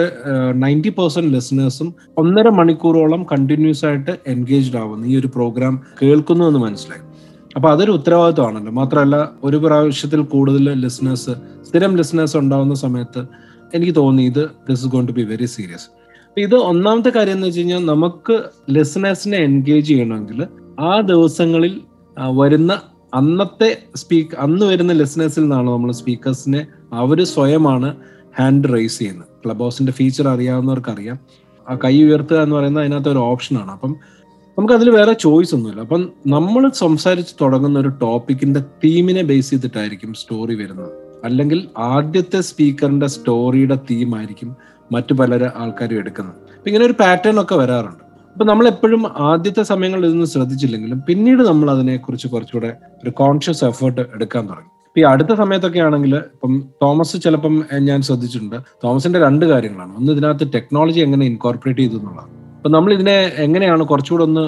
Speaker 1: നയന്റി പെർസെന്റ് ലിസണേഴ്സും ഒന്നര മണിക്കൂറോളം കണ്ടിന്യൂസ് ആയിട്ട് എൻഗേജ്ഡ് ആവുന്നു. ഈ ഒരു പ്രോഗ്രാം കേൾക്കുന്നു എന്ന് മനസ്സിലായി. അപ്പൊ അതൊരു ഉത്തരവാദിത്വമാണല്ലോ. മാത്രമല്ല ഒരു പ്രാവശ്യത്തിൽ കൂടുതൽ ലിസണേഴ്സ് സ്ഥിരം ലിസണേഴ്സ് ഉണ്ടാവുന്ന സമയത്ത് എനിക്ക് തോന്നി ഇത് this gonna be very serious ഇത് ഒന്നാമത്തെ കാര്യം എന്ന് വെച്ച് കഴിഞ്ഞാൽ നമുക്ക് ലിസണേഴ്സിനെ എൻഗേജ് ചെയ്യണമെങ്കിൽ ആ ദിവസങ്ങളിൽ വരുന്ന അന്നത്തെ സ്പീക്ക് അന്ന് വരുന്ന ലിസണേഴ്സിൽ നിന്നാണ് നമ്മൾ സ്പീക്കേഴ്സിനെ അവർ സ്വയമാണ് ഹാൻഡ് റൈസ് ചെയ്യുന്നത്. ക്ലബ് ഹൗസിന്റെ ഫീച്ചർ അറിയാവുന്നവർക്ക് അറിയാം ആ കൈ ഉയർത്തുക എന്ന് പറയുന്നത് അതിനകത്ത് ഒരു ഓപ്ഷനാണ് അപ്പം നമുക്ക് അതിൽ വേറെ ചോയ്സ് ഒന്നുമില്ല. അപ്പം നമ്മൾ സംസാരിച്ച് തുടങ്ങുന്ന ഒരു ടോപ്പിക്കിന്റെ തീമിനെ ബേസ് ചെയ്തിട്ടായിരിക്കും സ്റ്റോറി വരുന്നത്. അല്ലെങ്കിൽ ആദ്യത്തെ സ്പീക്കറിന്റെ സ്റ്റോറിയുടെ തീമായിരിക്കും മറ്റു പല ആൾക്കാരും എടുക്കുന്നത്. അപ്പം ഇങ്ങനെ ഒരു പാറ്റേൺ ഒക്കെ വരാറുണ്ട്. അപ്പം നമ്മൾ എപ്പോഴും ആദ്യത്തെ സമയങ്ങളിൽ ഇതൊന്നും ശ്രദ്ധിച്ചില്ലെങ്കിലും പിന്നീട് നമ്മൾ അതിനെക്കുറിച്ച് കുറച്ചുകൂടെ ഒരു കോൺഷ്യസ് എഫേർട്ട് എടുക്കാൻ തുടങ്ങി. ഈ അടുത്ത സമയത്തൊക്കെ ആണെങ്കിൽ ഇപ്പം തോമസ് ചിലപ്പം ഞാൻ ശ്രദ്ധിച്ചിട്ടുണ്ട്. തോമസിന്റെ രണ്ട് കാര്യങ്ങളാണ്. ഒന്ന് ഇതിനകത്ത് ടെക്നോളജി എങ്ങനെ ഇൻകോർപ്പറേറ്റ് ചെയ്തു എന്നുള്ളതാണ്. അപ്പൊ നമ്മൾ ഇതിനെ എങ്ങനെയാണ് കുറച്ചുകൂടെ ഒന്ന്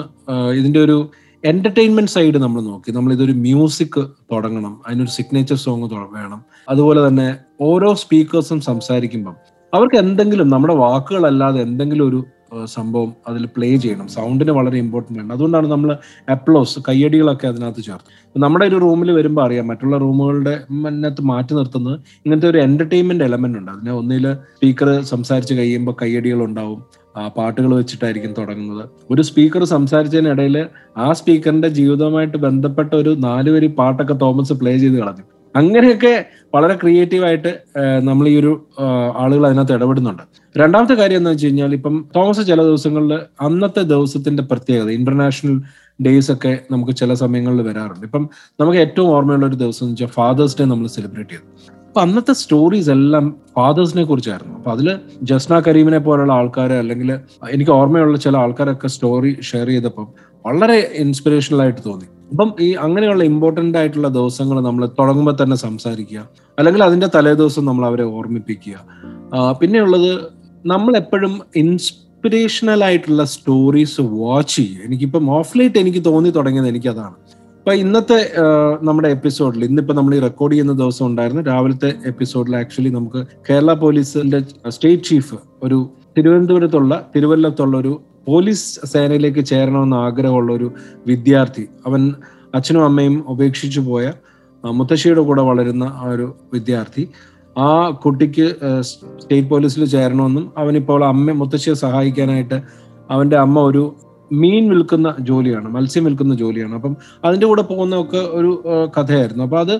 Speaker 1: ഇതിന്റെ ഒരു എന്റർടൈൻമെന്റ് സൈഡ് നമ്മൾ നോക്കി. നമ്മൾ ഇതൊരു മ്യൂസിക് തുടങ്ങണം. അതിനൊരു സിഗ്നേച്ചർ സോങ് വേണം. അതുപോലെ തന്നെ ഓരോ സ്പീക്കേഴ്സും സംസാരിക്കുമ്പം അവർക്ക് എന്തെങ്കിലും നമ്മുടെ വാക്കുകളല്ലാതെ എന്തെങ്കിലും ഒരു സംഭവം അതിൽ പ്ലേ ചെയ്യണം. സൗണ്ടിന് വളരെ ഇമ്പോർട്ടന്റ് ആണ്. അതുകൊണ്ടാണ് നമ്മൾ അപ്ലോസ് കയ്യടികളൊക്കെ അതിനകത്ത് ചേർത്ത് നമ്മുടെ ഒരു റൂമിൽ വരുമ്പോൾ അറിയാം മറ്റുള്ള റൂമുകളുടെ മുന്നത്ത് മാറ്റി നിർത്തുന്നത് ഇങ്ങനത്തെ ഒരു എന്റർടൈൻമെന്റ് എലമെന്റ് ഉണ്ട്. അതിന് ഒന്നിൽ സ്പീക്കർ സംസാരിച്ച് കഴിയുമ്പോൾ കയ്യടികൾ ഉണ്ടാവും. പാട്ടുകൾ വെച്ചിട്ടായിരിക്കും തുടങ്ങുന്നത്. ഒരു സ്പീക്കർ സംസാരിച്ചതിനിടയിൽ ആ സ്പീക്കറിന്റെ ജീവിതവുമായിട്ട് ബന്ധപ്പെട്ട ഒരു നാലുവരി പാട്ടൊക്കെ തോമസ് പ്ലേ ചെയ്ത് കളഞ്ഞു. അങ്ങനെയൊക്കെ വളരെ ക്രിയേറ്റീവായിട്ട് നമ്മൾ ഈ ഒരു ആളുകൾ അതിനകത്ത് ഇടപെടുന്നുണ്ട്. രണ്ടാമത്തെ കാര്യം എന്താ വെച്ച് കഴിഞ്ഞാൽ ഇപ്പം തോമസ് ചില ദിവസങ്ങളിൽ അന്നത്തെ ദിവസത്തിന്റെ പ്രത്യേകത ഇന്റർനാഷണൽ ഡേയ്സ് ഒക്കെ നമുക്ക് ചില സമയങ്ങളിൽ വരാറുണ്ട്. ഇപ്പം നമുക്ക് ഏറ്റവും ഓർമ്മയുള്ള ഒരു ദിവസം എന്ന് വെച്ചാൽ ഫാദേഴ്സ് ഡേ നമ്മൾ സെലിബ്രേറ്റ് ചെയ്തു. അപ്പൊ അന്നത്തെ സ്റ്റോറീസ് എല്ലാം ഫാദേഴ്സിനെ കുറിച്ചായിരുന്നു. അപ്പൊ അതിൽ ജസ്ന കരീമിനെ പോലുള്ള ആൾക്കാർ അല്ലെങ്കിൽ എനിക്ക് ഓർമ്മയുള്ള ചില ആൾക്കാരൊക്കെ സ്റ്റോറി ഷെയർ ചെയ്തപ്പം വളരെ ഇൻസ്പിറേഷണൽ ആയിട്ട് തോന്നി. അപ്പം ഈ അങ്ങനെയുള്ള ഇമ്പോർട്ടന്റ് ആയിട്ടുള്ള ദിവസങ്ങൾ നമ്മൾ തുടങ്ങുമ്പോൾ തന്നെ സംസാരിക്കുക. അല്ലെങ്കിൽ അതിന്റെ തലേ ദിവസം നമ്മൾ അവരെ ഓർമ്മിപ്പിക്കുക. പിന്നെയുള്ളത് നമ്മൾ എപ്പോഴും ഇൻസ്പിറേഷണൽ ആയിട്ടുള്ള സ്റ്റോറീസ് വാച്ച് ചെയ്യുക. എനിക്കിപ്പം ഓഫ് ലൈറ്റ് എനിക്ക് തോന്നി തുടങ്ങിയത് എനിക്കതാണ്. ഇപ്പൊ ഇന്നത്തെ നമ്മുടെ എപ്പിസോഡിൽ ഇന്നിപ്പോ നമ്മൾ ഈ റെക്കോർഡ് ചെയ്യുന്ന ദിവസം ഉണ്ടായിരുന്നു. രാവിലത്തെ എപ്പിസോഡിൽ ആക്ച്വലി നമുക്ക് കേരള പോലീസിന്റെ സ്റ്റേറ്റ് ചീഫ് ഒരു തിരുവനന്തപുരത്തുള്ള തിരുവല്ലത്തുള്ള ഒരു പോലീസ് സേനയിലേക്ക് ചേരണമെന്ന് ആഗ്രഹമുള്ള ഒരു വിദ്യാർത്ഥി അവൻ അച്ഛനും അമ്മയും ഉപേക്ഷിച്ചു പോയ മുത്തശ്ശിയുടെ കൂടെ വളരുന്ന ആ ഒരു വിദ്യാർത്ഥി ആ കുട്ടിക്ക് സ്റ്റേറ്റ് പോലീസിൽ ചേരണമെന്നും അവനിപ്പോൾ അമ്മ മുത്തശ്ശിയെ സഹായിക്കാനായിട്ട് അവന്റെ അമ്മ ഒരു മീൻ വിൽക്കുന്ന ജോലിയാണ് മത്സ്യം വിൽക്കുന്ന ജോലിയാണ്. അപ്പം അതിന്റെ കൂടെ പോകുന്ന ഒക്കെ ഒരു കഥയായിരുന്നു. അപ്പം അത്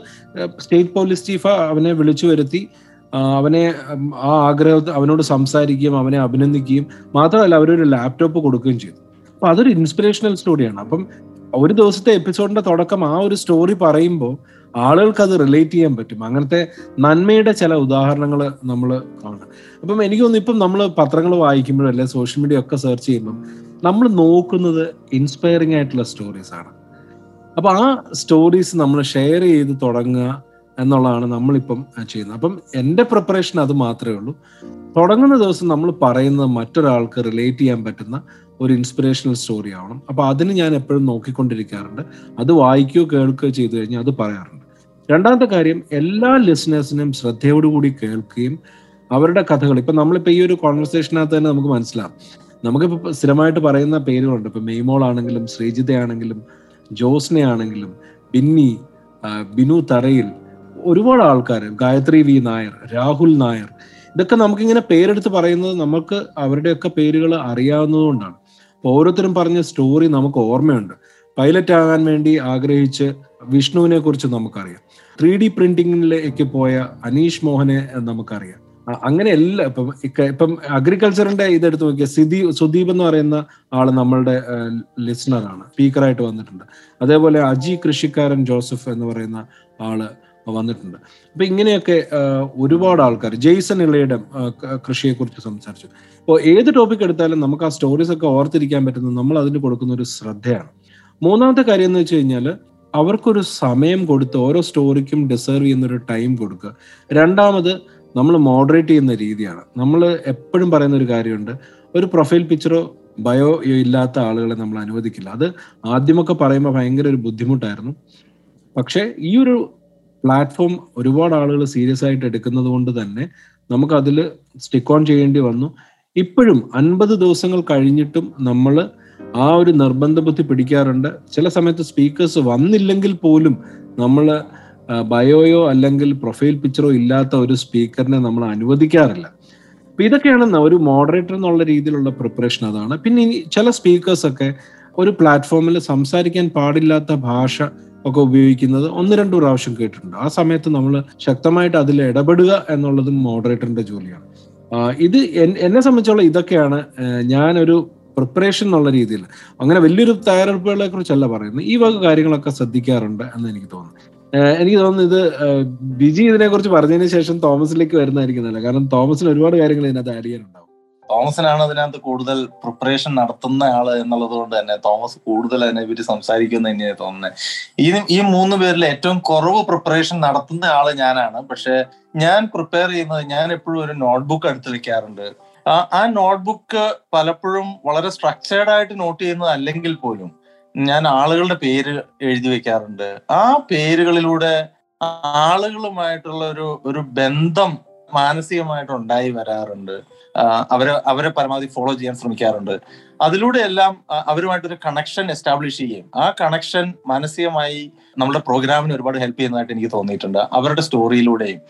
Speaker 1: സ്റ്റേറ്റ് പോലീസ് ചീഫ് അവനെ വിളിച്ചു വരുത്തി അവനെ ആ ആഗ്രഹം അവനോട് സംസാരിക്കുകയും അവനെ അഭിനന്ദിക്കുകയും മാത്രമല്ല അവരൊരു ലാപ്ടോപ്പ് കൊടുക്കുകയും ചെയ്തു. അപ്പൊ അതൊരു ഇൻസ്പിറേഷണൽ സ്റ്റോറിയാണ് അപ്പം ഒരു ദിവസത്തെ എപ്പിസോഡിന്റെ തുടക്കം ആ ഒരു സ്റ്റോറി പറയുമ്പോൾ ആളുകൾക്ക് അത് റിലേറ്റ് ചെയ്യാൻ പറ്റും. അങ്ങനത്തെ നന്മയുടെ ചില ഉദാഹരണങ്ങൾ നമ്മൾ കാണും. അപ്പം എനിക്ക് തോന്നുന്നു ഇപ്പം നമ്മൾ പത്രങ്ങൾ വായിക്കുമ്പോഴും അല്ലെ സോഷ്യൽ മീഡിയ ഒക്കെ സെർച്ച് ചെയ്യുമ്പം നമ്മൾ നോക്കുന്നത് ഇൻസ്പയറിംഗ് ആയിട്ടുള്ള സ്റ്റോറീസ് ആണ്. അപ്പൊ ആ സ്റ്റോറീസ് നമ്മൾ ഷെയർ ചെയ്ത് തുടങ്ങുക എന്നുള്ളതാണ് നമ്മളിപ്പം ചെയ്യുന്നത്. അപ്പം എന്റെ പ്രിപ്പറേഷൻ അത് മാത്രമേ ഉള്ളൂ. തുടങ്ങുന്ന ദിവസം നമ്മൾ പറയുന്നത് മറ്റൊരാൾക്ക് റിലേറ്റ് ചെയ്യാൻ പറ്റുന്ന ഒരു ഇൻസ്പിറേഷണൽ സ്റ്റോറി ആവണം. അപ്പോൾ അതിന് ഞാൻ എപ്പോഴും നോക്കിക്കൊണ്ടിരിക്കാറുണ്ട്. അത് വായിക്കുകയോ കേൾക്കുകയോ ചെയ്തു കഴിഞ്ഞാൽ അത് പറയാറുണ്ട്. രണ്ടാമത്തെ കാര്യം എല്ലാ ലിസണേഴ്സിനും ശ്രദ്ധയോടുകൂടി കേൾക്കുകയും അവരുടെ കഥകൾ ഇപ്പം നമ്മളിപ്പോൾ ഈ ഒരു കോൺവെർസേഷനകത്ത് തന്നെ നമുക്ക് മനസ്സിലാവും. നമുക്കിപ്പോൾ സ്ഥിരമായിട്ട് പറയുന്ന പേരുകളുണ്ട്. ഇപ്പം മെയ്മോൾ ആണെങ്കിലും ശ്രീജിതയാണെങ്കിലും ആണെങ്കിലും ജോസ്നെ ആണെങ്കിലും ബിന്നി ബിനു തറയിൽ ഒരുപാട് ആൾക്കാർ ഗായത്രി വി നായർ രാഹുൽ നായർ ഇതൊക്കെ നമുക്കിങ്ങനെ പേരെടുത്ത് പറയുന്നത് നമുക്ക് അവരുടെയൊക്കെ പേരുകൾ അറിയാവുന്നതുകൊണ്ടാണ് അപ്പോൾ ഓരോരുത്തരും പറഞ്ഞ സ്റ്റോറി നമുക്ക് ഓർമ്മയുണ്ട്. പൈലറ്റ് ആകാൻ വേണ്ടി ആഗ്രഹിച്ച് വിഷ്ണുവിനെ കുറിച്ച് നമുക്കറിയാം. ത്രീ ഡി പ്രിന്റിങ്ങിലേക്ക് പോയ അനീഷ് മോഹനെ നമുക്കറിയാം. അങ്ങനെ എല്ലാ ഇപ്പം ഇപ്പം അഗ്രികൾച്ചറിന്റെ ഇതെടുത്ത് നോക്കിയ സിദി സുദീപ് എന്ന് പറയുന്ന ആൾ നമ്മളുടെ ലിസണറാണ് സ്പീക്കറായിട്ട് വന്നിട്ടുണ്ട്. അതേപോലെ അജി കൃഷിക്കാരൻ ജോസഫ് എന്ന് പറയുന്ന ആൾ വന്നിട്ടുണ്ട്. അപ്പൊ ഇങ്ങനെയൊക്കെ ഒരുപാട് ആൾക്കാർ ജെയ്സൺ ഇളയുടെ കൃഷിയെ കുറിച്ച് സംസാരിച്ചു. അപ്പോൾ ഏത് ടോപ്പിക് എടുത്താലും നമുക്ക് ആ സ്റ്റോറീസ് ഒക്കെ ഓർത്തിരിക്കാൻ പറ്റുന്നത് നമ്മൾ അതിന് കൊടുക്കുന്ന ഒരു ശ്രദ്ധയാണ്. മൂന്നാമത്തെ കാര്യം എന്ന് വെച്ച് കഴിഞ്ഞാൽ അവർക്കൊരു സമയം കൊടുത്ത് ഓരോ സ്റ്റോറിക്കും ഡിസേർവ് ചെയ്യുന്ന ഒരു ടൈം കൊടുക്കുക. രണ്ടാമത് നമ്മൾ മോഡറേറ്റ് ചെയ്യുന്ന രീതിയാണ്. നമ്മൾ എപ്പോഴും പറയുന്ന ഒരു കാര്യമുണ്ട് ഒരു പ്രൊഫൈൽ പിക്ചറോ ബയോ ഇല്ലാത്ത ആളുകളെ നമ്മൾ അനുവദിക്കില്ല. അത് ആദ്യമൊക്കെ പറയുമ്പോൾ ഭയങ്കര ഒരു ബുദ്ധിമുട്ടായിരുന്നു. പക്ഷേ ഈ ഒരു പ്ലാറ്റ്ഫോം ഒരുപാട് ആളുകൾ സീരിയസ് ആയിട്ട് എടുക്കുന്നത് കൊണ്ട് തന്നെ നമുക്ക് അതിൽ സ്റ്റിക്ക് ഓൺ ചെയ്യേണ്ടി വന്നു. ഇപ്പോഴും അൻപത് ദിവസങ്ങൾ കഴിഞ്ഞിട്ടും നമ്മൾ ആ ഒരു നിർബന്ധ ബുദ്ധി പിടിക്കാറുണ്ട്. ചില സമയത്ത് സ്പീക്കേഴ്സ് വന്നില്ലെങ്കിൽ പോലും നമ്മൾ ബയോയോ അല്ലെങ്കിൽ പ്രൊഫൈൽ പിക്ചറോ ഇല്ലാത്ത ഒരു സ്പീക്കറിനെ നമ്മൾ അനുവദിക്കാറില്ല. അപ്പൊ ഇതൊക്കെയാണ് ഒരു മോഡറേറ്റർ എന്നുള്ള രീതിയിലുള്ള പ്രിപ്പറേഷൻ അതാണ്. പിന്നെ ചില സ്പീക്കേഴ്സൊക്കെ ഒരു പ്ലാറ്റ്ഫോമിൽ സംസാരിക്കാൻ പാടില്ലാത്ത ഭാഷ ഒക്കെ ഉപയോഗിക്കുന്നത് ഒന്ന് രണ്ട് പ്രാവശ്യം കേട്ടിട്ടുണ്ട്. ആ സമയത്ത് നമ്മൾ ശക്തമായിട്ട് അതിൽ ഇടപെടുക എന്നുള്ളതും മോഡറേറ്ററിന്റെ ജോലിയാണ്. ഇത് എന്നെ സംബന്ധിച്ചുള്ള ഇതൊക്കെയാണ് ഞാനൊരു പ്രിപ്പറേഷൻ എന്നുള്ള രീതിയിൽ അങ്ങനെ വലിയൊരു തയ്യാറെടുപ്പുകളെ കുറിച്ചല്ല പറയുന്നത്. ഈ വക കാര്യങ്ങളൊക്കെ ശ്രദ്ധിക്കാറുണ്ട് എന്ന് എനിക്ക് തോന്നുന്നു. എനിക്ക് തോന്നുന്നു ഇത് ബിജി ഇതിനെ കുറിച്ച് പറഞ്ഞതിന് ശേഷം തോമസിലേക്ക് വരുന്നതായിരിക്കുന്നില്ല കാരണം തോമസിന് ഒരുപാട് കാര്യങ്ങൾ ഇതിനകത്ത് ആഡ് ചെയ്യാനുണ്ടാവും.
Speaker 5: തോമസിനാണ് അതിനകത്ത് കൂടുതൽ പ്രിപ്പറേഷൻ നടത്തുന്ന ആൾ എന്നുള്ളത് കൊണ്ട് തന്നെ തോമസ് കൂടുതൽ അതിനെ പറ്റി സംസാരിക്കുന്ന തന്നെയാണ് തോന്നുന്നത്. ഈ ഈ മൂന്ന് പേരിൽ ഏറ്റവും കുറവ് പ്രിപ്പറേഷൻ നടത്തുന്ന ആൾ ഞാനാണ്. പക്ഷെ ഞാൻ പ്രിപ്പയർ ചെയ്യുന്നത് ഞാൻ എപ്പോഴും ഒരു നോട്ട്ബുക്ക് എടുത്ത് വെക്കാറുണ്ട്. ആ നോട്ട്ബുക്ക് പലപ്പോഴും വളരെ സ്ട്രക്ചേർഡ് ആയിട്ട് നോട്ട് ചെയ്യുന്നത് അല്ലെങ്കിൽ പോലും ഞാൻ ആളുകളുടെ പേര് എഴുതി വെക്കാറുണ്ട്. ആ പേരുകളിലൂടെ ആളുകളുമായിട്ടുള്ള ഒരു ഒരു ബന്ധം മാനസികമായിട്ട് ഉണ്ടായി വരാറുണ്ട്. അവരെ അവരെ പരമാവധി ഫോളോ ചെയ്യാൻ ശ്രമിക്കാറുണ്ട്. അതിലൂടെ എല്ലാം അവരുമായിട്ടൊരു കണക്ഷൻ എസ്റ്റാബ്ലിഷ് ചെയ്യുകയും ആ കണക്ഷൻ മാനസികമായി നമ്മുടെ പ്രോഗ്രാമിന് ഒരുപാട് ഹെൽപ്പ് ചെയ്യുന്നതായിട്ട് എനിക്ക് തോന്നിയിട്ടുണ്ട്. അവരുടെ സ്റ്റോറിയിലൂടെയും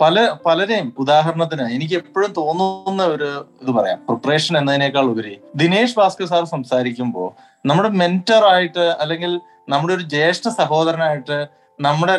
Speaker 5: പല പലരെയും ഉദാഹരണത്തിന് എനിക്ക് എപ്പോഴും തോന്നുന്ന ഒരു ഇത് പറയാം പ്രിപ്പറേഷൻ എന്നതിനേക്കാൾ ഉപരി ദിനേശ് ഭാസ്കർ സാർ സംസാരിക്കുമ്പോൾ നമ്മുടെ മെന്റർ ആയിട്ട് അല്ലെങ്കിൽ നമ്മുടെ ഒരു ജ്യേഷ്ഠ സഹോദരനായിട്ട് നമ്മുടെ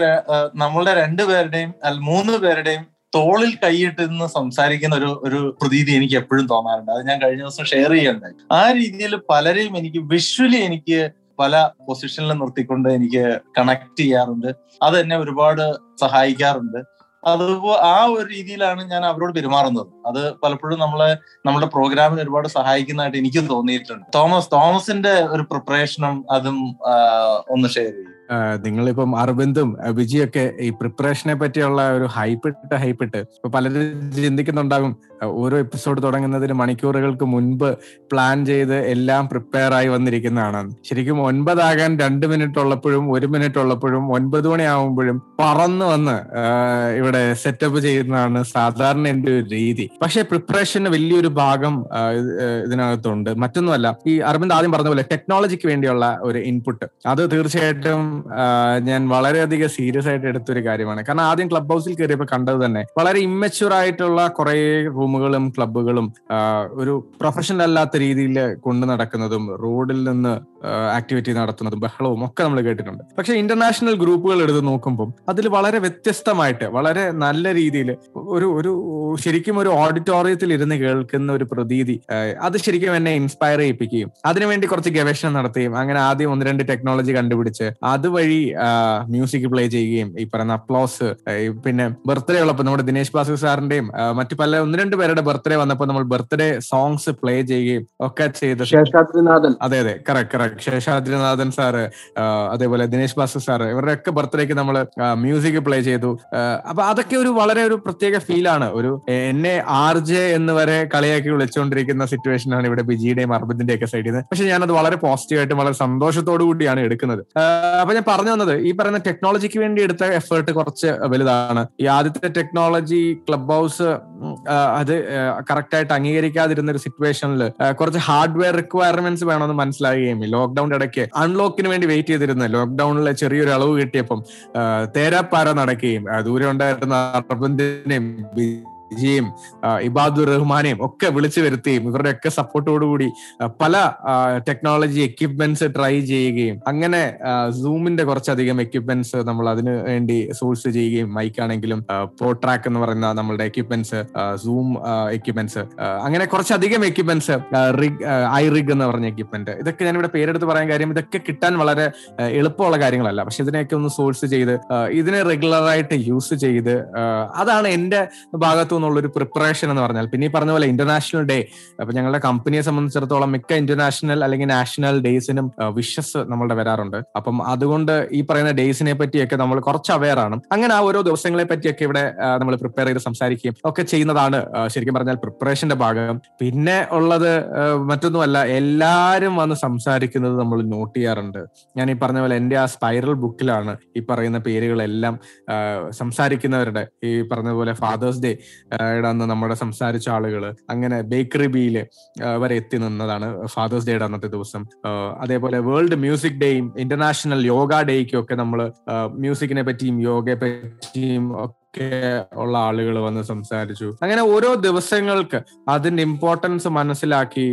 Speaker 5: നമ്മളുടെ രണ്ടുപേരുടെയും മൂന്ന് പേരുടെയും തോളിൽ കൈയിട്ട് നിന്ന് സംസാരിക്കുന്ന ഒരു ഒരു പ്രതീതി എനിക്ക് എപ്പോഴും തോന്നാറുണ്ട്. അത് ഞാൻ കഴിഞ്ഞ ദിവസം ഷെയർ ചെയ്യുന്നുണ്ടായി ആ രീതിയിൽ പലരെയും എനിക്ക് വിഷ്വലി എനിക്ക് പല പൊസിഷനിൽ നിർത്തിക്കൊണ്ട് എനിക്ക് കണക്ട് ചെയ്യാറുണ്ട്. അത് എന്നെ ഒരുപാട് സഹായിക്കാറുണ്ട്. അതുപോ ആ ഒരു രീതിയിലാണ് ഞാൻ അവരോട് പെരുമാറുന്നത്. അത് പലപ്പോഴും നമ്മളെ നമ്മുടെ പ്രോഗ്രാമിന് ഒരുപാട് സഹായിക്കുന്നതായിട്ട് എനിക്ക് തോന്നിയിട്ടുണ്ട്. തോമസ് തോമസിന്റെ ഒരു പ്രിപ്പറേഷനും അതും ഒന്ന് ഷെയർ ചെയ്യും.
Speaker 3: നിങ്ങളിപ്പം അറിവിന്ദും വിജിയൊക്കെ ഈ പ്രിപ്പറേഷനെ പറ്റിയുള്ള ഒരു ഹൈപ്പിട്ട് ഹൈപ്പിട്ട് ഇപ്പൊ പലരും ചിന്തിക്കുന്നുണ്ടാകും ഓരോ എപ്പിസോഡ് തുടങ്ങുന്നതിന് മണിക്കൂറുകൾക്ക് മുൻപ് പ്ലാൻ ചെയ്ത് എല്ലാം പ്രിപ്പയർ ആയി വന്നിരിക്കുന്നതാണ്. ശരിക്കും ഒൻപതാകാൻ രണ്ട് മിനിറ്റ് ഉള്ളപ്പോഴും ഒരു മിനിറ്റ് ഉള്ളപ്പോഴും ഒൻപത് മണിയാവുമ്പോഴും പറന്ന് വന്ന് ഇവിടെ സെറ്റപ്പ് ചെയ്യുന്നതാണ് സാധാരണ എന്റെ ഒരു രീതി. പക്ഷെ പ്രിപ്പറേഷന് വലിയൊരു ഭാഗം ഇതിനകത്തുണ്ട്. മറ്റൊന്നുമല്ല ഈ അരവിന്ദ് ആദ്യം പറഞ്ഞ പോലെ ടെക്നോളജിക്ക് വേണ്ടിയുള്ള ഒരു ഇൻപുട്ട് അത് തീർച്ചയായിട്ടും ഞാൻ വളരെയധികം സീരിയസ് ആയിട്ട് എടുത്തൊരു കാര്യമാണ്. കാരണം ആദ്യം ക്ലബ് ഹൗസിൽ കയറിയപ്പോൾ കണ്ടത് തന്നെ വളരെ ഇമ്മച്യൂർ ആയിട്ടുള്ള കുറെ റൂമുകളും ക്ലബുകളും ഒരു പ്രൊഫഷണൽ അല്ലാത്ത രീതിയിൽ കൊണ്ടു നടക്കുന്നതും റോഡിൽ നിന്ന് ആക്ടിവിറ്റി നടത്തുന്നതും ബഹളവും ഒക്കെ നമ്മൾ കേട്ടിട്ടുണ്ട്. പക്ഷെ ഇന്റർനാഷണൽ ഗ്രൂപ്പുകൾ എടുത്ത് നോക്കുമ്പോൾ അതിൽ വളരെ വ്യത്യസ്തമായിട്ട് വളരെ നല്ല രീതിയിൽ ഒരു ഒരു ശരിക്കും ഒരു ഓഡിറ്റോറിയത്തിൽ ഇരുന്ന് കേൾക്കുന്ന ഒരു പ്രതീതി അത് ശരിക്കും എന്നെ ഇൻസ്പയർ ചെയ്യിപ്പിക്കുകയും അതിനുവേണ്ടി കുറച്ച് ഗവേഷണം നടത്തുകയും അങ്ങനെ ആദ്യം ഒന്ന് രണ്ട് ടെക്നോളജി കണ്ടുപിടിച്ച് അതുവഴി മ്യൂസിക് പ്ലേ ചെയ്യുകയും ഈ പറയുന്ന അപ്ലോസ് പിന്നെ ബർത്ത്ഡേ ഉള്ളപ്പോൾ നമ്മുടെ ദിനേശ് ബാസു സാറിന്റെയും മറ്റു പല ഒന്ന് രണ്ട് പേരുടെ ബർത്ത്ഡേ വന്നപ്പോൾ നമ്മൾ ബർത്ത്ഡേ സോങ്സ് പ്ലേ ചെയ്യുകയും ഒക്കെ ചെയ്ത്
Speaker 1: ശേഷാദ്രിനാഥൻ.
Speaker 3: അതെ അതെ. കറക്റ്റ് കറക്റ്റ് ശേഷാദ്രിനാഥൻ സാറ് അതേപോലെ ദിനേശ് ബാസു സാറ് ഇവരുടെ ഒക്കെ ബർത്ത്ഡേക്ക് നമ്മൾ മ്യൂസിക് പ്ലേ ചെയ്തു. അപ്പൊ അതൊക്കെ ഒരു വളരെ ഒരു പ്രത്യേക ഫീലാണ് ഒരു എന്നെ ആർ ജെ എന്ന് വരെ കളിയാക്കി വിളിച്ചുകൊണ്ടിരിക്കുന്ന സിറ്റുവേഷൻ ആണ് ഇവിടെ ബിജിയുടെയും അർബിന്റെയും ഒക്കെ സൈഡിൽ നിന്ന് പക്ഷെ ഞാനത് വളരെ പോസിറ്റീവായിട്ട് വളരെ സന്തോഷത്തോടു കൂടിയാണ് എടുക്കുന്നത്. ആഹ് അപ്പൊ ഞാൻ പറഞ്ഞു വന്നത് ഈ പറയുന്ന ടെക്നോളജിക്ക് വേണ്ടി എടുത്ത എഫേർട്ട് കുറച്ച് വലുതാണ്. ഈ ആദ്യത്തെ ടെക്നോളജി ക്ലബ് ഹൗസ് അത് കറക്റ്റ് ആയിട്ട് അംഗീകരിക്കാതിരുന്ന ഒരു സിറ്റുവേഷനിൽ കുറച്ച് ഹാർഡ്വെയർ റിക്വയർമെന്റ്സ് വേണമെന്ന് മനസ്സിലാകുകയും ലോക്ക്ഡൌണിന്റെ ഇടയ്ക്ക് അൺലോക്കിന് വേണ്ടി വെയിറ്റ് ചെയ്തിരുന്ന ലോക്ക്ഡൌണിൽ ചെറിയൊരു അളവ് കിട്ടിയപ്പം തേരാപ്പാര നടക്കുകയും ദൂരെ ഉണ്ടായിരുന്ന അർബന്ദിനെയും വിജയും ഇബാദുർ റഹ്മാനെയും ഒക്കെ വിളിച്ചു വരുത്തുകയും ഇവരുടെ ഒക്കെ സപ്പോർട്ടോടുകൂടി പല ടെക്നോളജി എക്യുപ്മെന്റ്സ് ട്രൈ ചെയ്യുകയും അങ്ങനെ സൂമിന്റെ കുറച്ചധികം എക്യുപ്മെന്റ്സ് നമ്മൾ അതിന് വേണ്ടി സോഴ്സ് ചെയ്യുകയും മൈക്കാണെങ്കിലും പോട്രാക്ക് എന്ന് പറയുന്ന നമ്മളുടെ എക്യുപ്മെന്റ്സ് സൂം എക്യുപ്മെന്റ്സ് അങ്ങനെ കുറച്ചധികം എക്യുപ്മെന്റ്സ് റിഗ് ഐ റിഗ് എന്ന് പറഞ്ഞ എക്യുപ്മെന്റ് ഇതൊക്കെ ഞാൻ ഇവിടെ പേരെടുത്ത് പറയാൻ കാര്യം ഇതൊക്കെ കിട്ടാൻ വളരെ എളുപ്പമുള്ള കാര്യങ്ങളല്ല. പക്ഷെ ഇതിനെയൊക്കെ ഒന്ന് സോഴ്സ് ചെയ്ത് ഇതിനെ റെഗുലറായിട്ട് യൂസ് ചെയ്ത് അതാണ് എന്റെ ഭാഗത്തു നിന്നുള്ള ഒരു പ്രിപ്പറേഷൻ എന്ന് പറഞ്ഞാൽ പിന്നെ ഈ പറഞ്ഞ പോലെ ഇന്റർനാഷണൽ ഡേ അപ്പൊ ഞങ്ങളുടെ കമ്പനിയെ സംബന്ധിച്ചിടത്തോളം മിക്ക ഇന്റർനാഷണൽ അല്ലെങ്കിൽ നാഷണൽ ഡേയ്സിനും വിഷസ് നമ്മളുടെ വരാറുണ്ട്. അപ്പം അതുകൊണ്ട് ഈ പറയുന്ന ഡേയ്സിനെ പറ്റിയൊക്കെ നമ്മൾ കുറച്ച് അവെയർ ആണ്. അങ്ങനെ ആ ഓരോ ദിവസങ്ങളെ പറ്റിയൊക്കെ ഇവിടെ നമ്മൾ പ്രിപ്പയർ ചെയ്ത് സംസാരിക്കുകയും ഒക്കെ ചെയ്യുന്നതാണ് ശരിക്കും പറഞ്ഞാൽ പ്രിപ്പറേഷന്റെ ഭാഗം. പിന്നെ ഉള്ളത് മറ്റൊന്നുമല്ല എല്ലാവരും വന്ന് സംസാരിക്കുന്നത് നമ്മൾ നോട്ട് ചെയ്യാറുണ്ട്. ഞാൻ ഈ പറഞ്ഞ പോലെ എന്റെ ആ സ്പൈറൽ ബുക്കിലാണ് ഈ പറയുന്ന പേരുകളെല്ലാം സംസാരിക്കുന്നവരുടെ. ഈ പറഞ്ഞ പോലെ ഫാദേഴ്സ് ഡേ അന്ന് നമ്മുടെ സംസാരിച്ച ആളുകൾ അങ്ങനെ ബേക്കറി ബിയിൽ വരെ എത്തി നിന്നതാണ് ഫാദേഴ്സ് ഡേയുടെ അന്നത്തെ ദിവസം. അതേപോലെ വേൾഡ് മ്യൂസിക് ഡേയും ഇന്റർനാഷണൽ യോഗ ഡേയ്ക്കും ഒക്കെ നമ്മൾ മ്യൂസിക്കിനെ പറ്റിയും യോഗയെ പറ്റിയും ഒക്കെ ഉള്ള ആളുകൾ വന്ന് സംസാരിച്ചു. അങ്ങനെ ഓരോ ദിവസങ്ങൾക്ക് അതിന്റെ ഇമ്പോർട്ടൻസ് മനസ്സിലാക്കി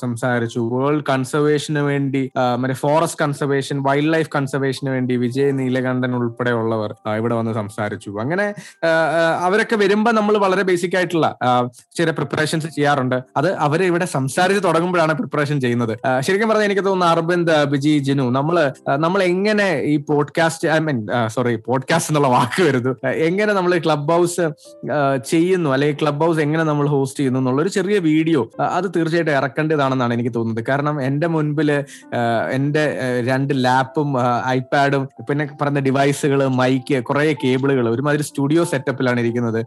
Speaker 3: സംസാരിച്ചു. വേൾഡ് കൺസർവേഷന് വേണ്ടി മറ്റേ ഫോറസ്റ്റ് കൺസർവേഷൻ വൈൽഡ് ലൈഫ് കൺസർവേഷന് വേണ്ടി വിജയ് നീലകണ്ഠൻ ഉൾപ്പെടെയുള്ളവർ ഇവിടെ വന്ന് സംസാരിച്ചു. അങ്ങനെ അവരൊക്കെ വരുമ്പോൾ നമ്മൾ വളരെ ബേസിക് ആയിട്ടുള്ള ചില പ്രിപ്പറേഷൻസ് ചെയ്യാറുണ്ട്. അത് അവരെ ഇവിടെ സംസാരിച്ച് തുടങ്ങുമ്പോഴാണ് പ്രിപ്പറേഷൻ ചെയ്യുന്നത്. ശരിക്കും പറഞ്ഞാൽ എനിക്ക് തോന്നുന്നു അരവിന്ദ് ബിജി ജിനു നമ്മൾ നമ്മൾ എങ്ങനെ ഈ podcast I mean sorry podcast എന്നുള്ള വാക്ക് വരുന്നു. എങ്ങനെ നമ്മൾ ക്ലബ് ഹൗസ് ചെയ്യുന്നു? അല്ലെങ്കിൽ ക്ലബ് ഹൗസ് എങ്ങനെ നമ്മൾ ഹോസ്റ്റ് ചെയ്യുന്നു എന്നുള്ള ഒരു ചെറിയ വീഡിയോ അത് തീർച്ചയായിട്ടും ഇറക്കേണ്ടതാണെന്നാണ് എനിക്ക് തോന്നുന്നത്. കാരണം എന്റെ മുൻപിൽ എന്റെ രണ്ട് ലാപ്പും ഐപാഡും പിന്നെ പറഞ്ഞ ഡിവൈസുകൾ മൈക്ക് കുറെ കേബിളുകൾ ഒരുമാതിരി സ്റ്റുഡിയോ സെറ്റപ്പിലാണ് ഇരിക്കുന്നത്.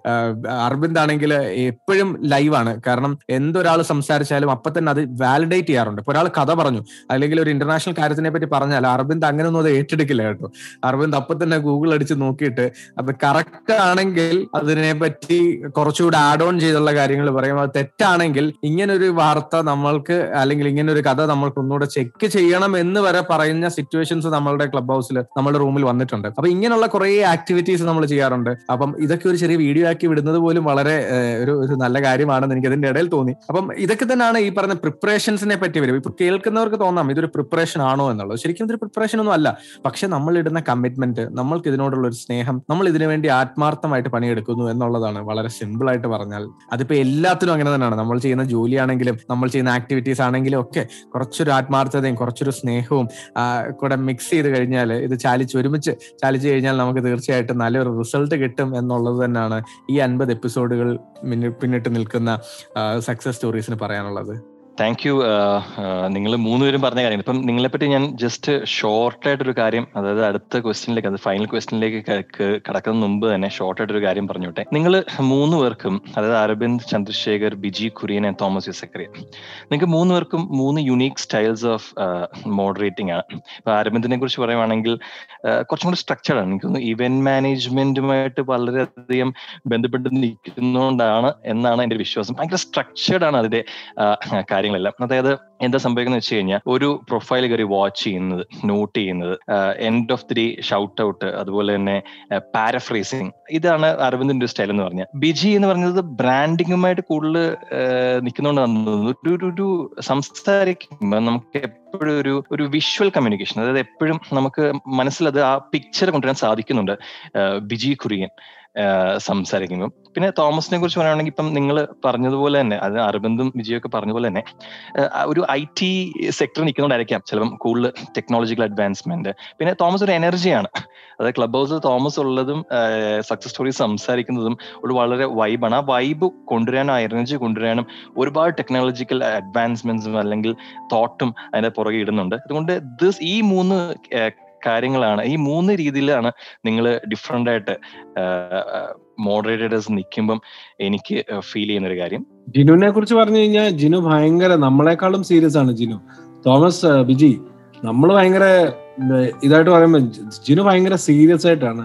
Speaker 3: അർബിന്ദ് ആണെങ്കിൽ എപ്പോഴും ലൈവാണ് കാരണം എന്തൊരാൾ സംസാരിച്ചാലും അപ്പൊ തന്നെ അത് വാലിഡേറ്റ് ചെയ്യാറുണ്ട്. ഇപ്പൊ ഒരാൾ കഥ പറഞ്ഞു. അല്ലെങ്കിൽ ഒരു ഇന്റർനാഷണൽ കാര്യത്തിനെ പറ്റി പറഞ്ഞാൽ അരവിന്ദ് അങ്ങനെയൊന്നും അത് ഏറ്റെടുക്കില്ല കേട്ടോ. അരവിന്ദ് അപ്പൊ തന്നെ ഗൂഗിൾ അടിച്ച് നോക്കിയിട്ട് അത് കറക്റ്റ് ആണെങ്കിൽ അതിനെ പറ്റി കുറച്ചുകൂടി ആഡ് ഓൺ ചെയ്തുള്ള കാര്യങ്ങൾ പറയും. അത് തെറ്റാണെങ്കിൽ ഇങ്ങനൊരു വാർത്ത നമ്മൾക്ക് അല്ലെങ്കിൽ ഇങ്ങനെ ഒരു കഥ നമ്മൾക്ക് ഒന്നുകൂടെ ചെക്ക് ചെയ്യണം എന്ന് വരെ പറയുന്ന സിറ്റുവേഷൻസ് നമ്മളുടെ ക്ലബ് ഹൗസിൽ നമ്മുടെ റൂമിൽ വന്നിട്ടുണ്ട്. അപ്പൊ ഇങ്ങനെയുള്ള കുറെ ആക്ടിവിറ്റീസ് നമ്മൾ ചെയ്യാറുണ്ട്. അപ്പം ഇതൊക്കെ ഒരു ചെറിയ വീഡിയോ ആക്കി വിടുന്നത് പോലും വളരെ ഒരു ഒരു നല്ല കാര്യമാണെന്ന് എനിക്ക് അതിന്റെ ഇടയിൽ തോന്നി. അപ്പം ഇതൊക്കെ തന്നെയാണ് ഈ പറഞ്ഞ പ്രിപ്പറേഷൻസിനെ പറ്റി വരും. ഇപ്പൊ കേൾക്കുന്നവർക്ക് തോന്നാം ഇതൊരു പ്രിപ്പറേഷൻ ആണോ എന്നുള്ളത്? ശരിക്കും ഇതൊരു പ്രിപ്പറേഷൻ ഒന്നും അല്ല. പക്ഷെ നമ്മൾ ഇടുന്ന കമ്മിറ്റ്മെന്റ് നമ്മൾക്ക് ഇതിനോടുള്ള ഒരു സ്നേഹം നമ്മൾ ഇതിനു വേണ്ടി ആത്മാർത്ഥമായിട്ട് പണിയെടുക്കുന്നു എന്നുള്ളതാണ് വളരെ സിമ്പിൾ ആയിട്ട് പറഞ്ഞാൽ. അതിപ്പോ എല്ലാത്തിനും അങ്ങനെ തന്നെയാണ്. നമ്മൾ ചെയ്യുന്ന ജോലിയാണെങ്കിലും നമ്മൾ ചെയ്യുന്ന ആക്ടിവിറ്റീസ് ആണെങ്കിലും ഒക്കെ കുറച്ചൊരു ആത്മാർത്ഥതയും കുറച്ചൊരു സ്നേഹവും കൂടെ മിക്സ് ചെയ്ത് കഴിഞ്ഞാൽ ഇത് ചാലിച്ച് ഒരുമിച്ച് ചാലിച്ച് കഴിഞ്ഞാൽ നമുക്ക് തീർച്ചയായിട്ടും നല്ലൊരു റിസൾട്ട് കിട്ടും എന്നുള്ളത് തന്നെയാണ് ഈ അൻപത് എപ്പിസോഡുകൾ പിന്നിട്ട് നിൽക്കുന്ന സക്സസ് സ്റ്റോറീസിന് പറയാനുള്ളത്.
Speaker 4: താങ്ക് യു നിങ്ങൾ മൂന്നുപേരും പറഞ്ഞ കാര്യം. ഇപ്പം നിങ്ങളെ പറ്റി ഞാൻ ജസ്റ്റ് ഷോർട്ടായിട്ടൊരു കാര്യം അതായത് അടുത്ത ക്വസ്റ്റ്യനിലേക്ക് അത് ഫൈനൽ ക്വസ്റ്റ്യനിലേക്ക് കടക്കുന്ന മുമ്പ് തന്നെ ഷോർട്ടായിട്ടൊരു കാര്യം പറഞ്ഞോട്ടെ നിങ്ങൾ മൂന്ന് പേർക്കും അതായത് അരവിന്ദ് ചന്ദ്രശേഖർ ബിജി കുര്യൻ ആൻഡ് തോമസ് യുസക്കറി നിങ്ങൾക്ക് മൂന്ന് പേർക്കും മൂന്ന് യുണീക് സ്റ്റൈൽസ് ഓഫ് മോഡറേറ്റിംഗ് ആണ്. ഇപ്പൊ അരവിന്ദിനെ കുറിച്ച് പറയുവാണെങ്കിൽ ആഹ് കുറച്ചും കൂടി സ്ട്രക്ചർഡ് ആണ്. എനിക്കൊന്ന് ഇവന്റ് മാനേജ്മെന്റുമായിട്ട് വളരെയധികം ബന്ധപ്പെട്ട് നിൽക്കുന്നതുകൊണ്ടാണ് എന്നാണ് എന്റെ വിശ്വാസം. ഭയങ്കര സ്ട്രക്ചർഡ് ആണ് അതിന്റെ ആഹ് കാര്യങ്ങളെല്ലാം. അതായത് എന്താ സംഭവിക്കുന്നത് വെച്ച് കഴിഞ്ഞാൽ ഒരു പ്രൊഫൈൽ കയറി വാച്ച് ചെയ്യുന്നത് നോട്ട് ചെയ്യുന്നത് end of the shout out അതുപോലെ തന്നെ പാരഫ്രേസിങ് ഇതാണ് അരവിന്ദിന്റെ ഒരു സ്റ്റൈൽ എന്ന് പറഞ്ഞാൽ. ബിജി എന്ന് പറഞ്ഞത് ബ്രാൻഡിങ്ങുമായിട്ട് കൂടുതൽ നിൽക്കുന്നതുകൊണ്ടാണ് തോന്നുന്നു ഒരു ഒരു സംസാരിക്കുമ്പോൾ നമുക്ക് എപ്പോഴും ഒരു ഒരു വിഷ്വൽ കമ്മ്യൂണിക്കേഷൻ അതായത് എപ്പോഴും നമുക്ക് മനസ്സിലത് ആ പിക്ചർ കൊണ്ടുവരാൻ സാധിക്കുന്നുണ്ട് ബിജി കുര്യൻ സംസാരിക്കുമ്പോൾ പിന്നെ തോമസിനെ കുറിച്ച് പറയുകയാണെങ്കിൽ ഇപ്പം നിങ്ങൾ പറഞ്ഞതുപോലെ തന്നെ അത് അരബന്ധും വിജയൊക്കെ പറഞ്ഞതുപോലെ തന്നെ ഒരു ഐ ടി സെക്ടറിൽ നിൽക്കുന്നതുകൊണ്ടായിരിക്കാം ചിലപ്പം കൂടുതൽ ടെക്നോളജിക്കൽ അഡ്വാൻസ്മെന്റ് പിന്നെ തോമസ് ഒരു എനർജിയാണ്. അതായത് ക്ലബ് ഹൗസിൽ തോമസ് ഉള്ളതും സക്സസ് സ്റ്റോറി സംസാരിക്കുന്നതും ഒരു വളരെ വൈബാണ് ആ വൈബ് കൊണ്ടുവരാനും ആ എനർജി കൊണ്ടുവരാനും ഒരുപാട് ടെക്നോളജിക്കൽ അഡ്വാൻസ്മെന്റ്സും അല്ലെങ്കിൽ തോട്ടും അതിന്റെ പുറകെ ഇടുന്നുണ്ട്. അതുകൊണ്ട് ദിസ് ഈ മൂന്ന് കാര്യങ്ങളാണ് ഈ മൂന്ന് രീതിയിലാണ് നിങ്ങൾ ഡിഫറെന്റ് ആയിട്ട് മോഡറേറ്റേഴ്സ് നിൽക്കുമ്പം എനിക്ക് ഫീൽ ചെയ്യുന്ന ഒരു കാര്യം.
Speaker 1: ജിനുവിനെ കുറിച്ച് പറഞ്ഞു കഴിഞ്ഞാൽ ജിനു ഭയങ്കര നമ്മളെക്കാളും സീരിയസ് ആണ് ജിനു. തോമസ് ബിജി നമ്മൾ ഭയങ്കര ഇതായിട്ട് പറയുമ്പോൾ ജിനു ഭയങ്കര സീരിയസ് ആയിട്ടാണ്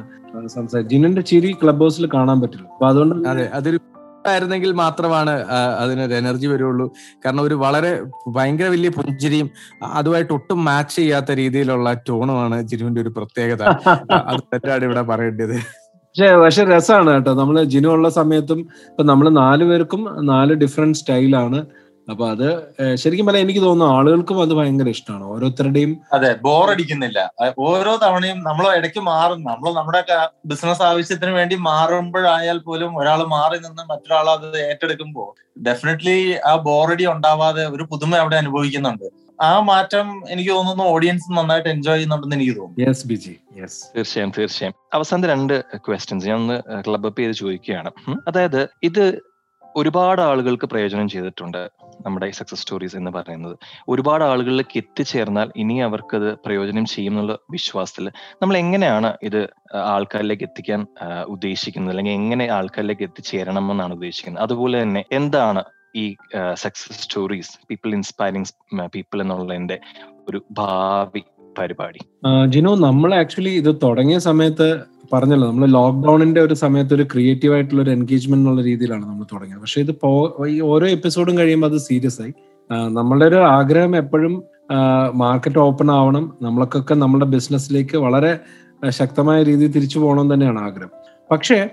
Speaker 1: സംസാരിച്ചത്. ജിനുവിന്റെ ചിരി ക്ലബ് ഹൗസിൽ കാണാൻ പറ്റുള്ളൂ അപ്പൊ അതുകൊണ്ട്
Speaker 3: അതെ അതൊരു ആയിരുന്നെങ്കിൽ മാത്രമാണ് അതിനൊരു എനർജി വരുള്ളൂ. കാരണം ഒരു വളരെ ഭയങ്കര വലിയ പുഞ്ചിരിയും അതുമായിട്ട് ഒട്ടും മാച്ച് ചെയ്യാത്ത രീതിയിലുള്ള ടോണുമാണ് ജിനുവിന്റെ ഒരു പ്രത്യേകത. അത് തെറ്റാണ് ഇവിടെ പറയേണ്ടത്.
Speaker 1: പക്ഷെ പക്ഷെ രസമാണ് കേട്ടോ. നമ്മൾ ജിനു ഉള്ള സമയത്തും ഇപ്പൊ നമ്മൾ നാല് പേർക്കും നാല് ഡിഫറെന്റ് സ്റ്റൈലാണ് അപ്പൊ അത് ശരിക്കും പറഞ്ഞാൽ എനിക്ക് തോന്നുന്നു ആളുകൾക്കും അത് ഭയങ്കര ഇഷ്ടമാണ് ഓരോരുത്തരുടെയും
Speaker 5: അതെ ബോറടിക്കുന്നില്ല ഓരോ തവണയും നമ്മൾ ഇടയ്ക്ക് മാറും. നമ്മൾ നമ്മുടെ ബിസിനസ് ആവശ്യത്തിന് വേണ്ടി മാറുമ്പോഴായാൽ പോലും ഒരാൾ മാറി നിന്ന് മറ്റൊരാൾ അത് ഏറ്റെടുക്കുമ്പോൾ ഡെഫിനറ്റ്ലി ആ ബോറടി ഉണ്ടാവാതെ ഒരു പുതുമ അവിടെ അനുഭവിക്കുന്നുണ്ട്. ആ മാറ്റം എനിക്ക് തോന്നുന്നു ഓഡിയൻസ് നന്നായിട്ട് എൻജോയ് ചെയ്യുന്നുണ്ടെന്ന് എനിക്ക് തോന്നുന്നു.
Speaker 1: യെസ് ബിജി. യെസ്
Speaker 4: തീർച്ചയായും തീർച്ചയായും. അവസാനത്തെ രണ്ട് ക്വസ്റ്റ്യൻസ് ഞാൻ ഒന്ന് ക്ലബ് അപ്പ് ചെയ്ത് ചോദിക്കുകയാണ്. അതായത് ഇത് ഒരുപാട് ആളുകൾക്ക് പ്രയോജനം ചെയ്തിട്ടുണ്ട് നമ്മുടെ ഈ സക്സസ് സ്റ്റോറീസ് എന്ന് പറയുന്നത്. ഒരുപാട് ആളുകളിലേക്ക് എത്തിച്ചേർന്നാൽ ഇനി അവർക്കത് പ്രയോജനം ചെയ്യും എന്നുള്ള വിശ്വാസത്തിൽ നമ്മൾ എങ്ങനെയാണ് ഇത് ആൾക്കാരിലേക്ക് എത്തിക്കാൻ ഉദ്ദേശിക്കുന്നത്? അല്ലെങ്കിൽ എങ്ങനെ ആൾക്കാരിലേക്ക് എത്തിച്ചേരണം എന്നാണ് ഉദ്ദേശിക്കുന്നത്? അതുപോലെ തന്നെ എന്താണ് ഈ success stories people inspiring people എന്നുള്ളതിന്റെ ഒരു ഭാവി പരിപാടി.
Speaker 1: ജിനോ നമ്മൾ ആക്ച്വലി ഇത് തുടങ്ങിയ സമയത്ത് പറഞ്ഞല്ലോ നമ്മൾ ലോക്ക്ഡൌണിന്റെ ഒരു സമയത്ത് ഒരു ക്രിയേറ്റീവ് ആയിട്ടുള്ള ഒരു എൻഗേജ്മെന്റ് എന്നുള്ള രീതിയിലാണ് നമ്മൾ തുടങ്ങിയത്. പക്ഷെ ഇത് ഈ ഓരോ എപ്പിസോഡും കഴിയുമ്പോൾ അത് സീരിയസ് ആയി. നമ്മളുടെ ഒരു ആഗ്രഹം എപ്പോഴും മാർക്കറ്റ് ഓപ്പൺ ആവണം നമ്മൾക്കൊക്കെ നമ്മുടെ ബിസിനസ്സിലേക്ക് വളരെ ശക്തമായ രീതിയിൽ തിരിച്ചു പോകണം തന്നെയാണ് ആഗ്രഹം. പക്ഷേ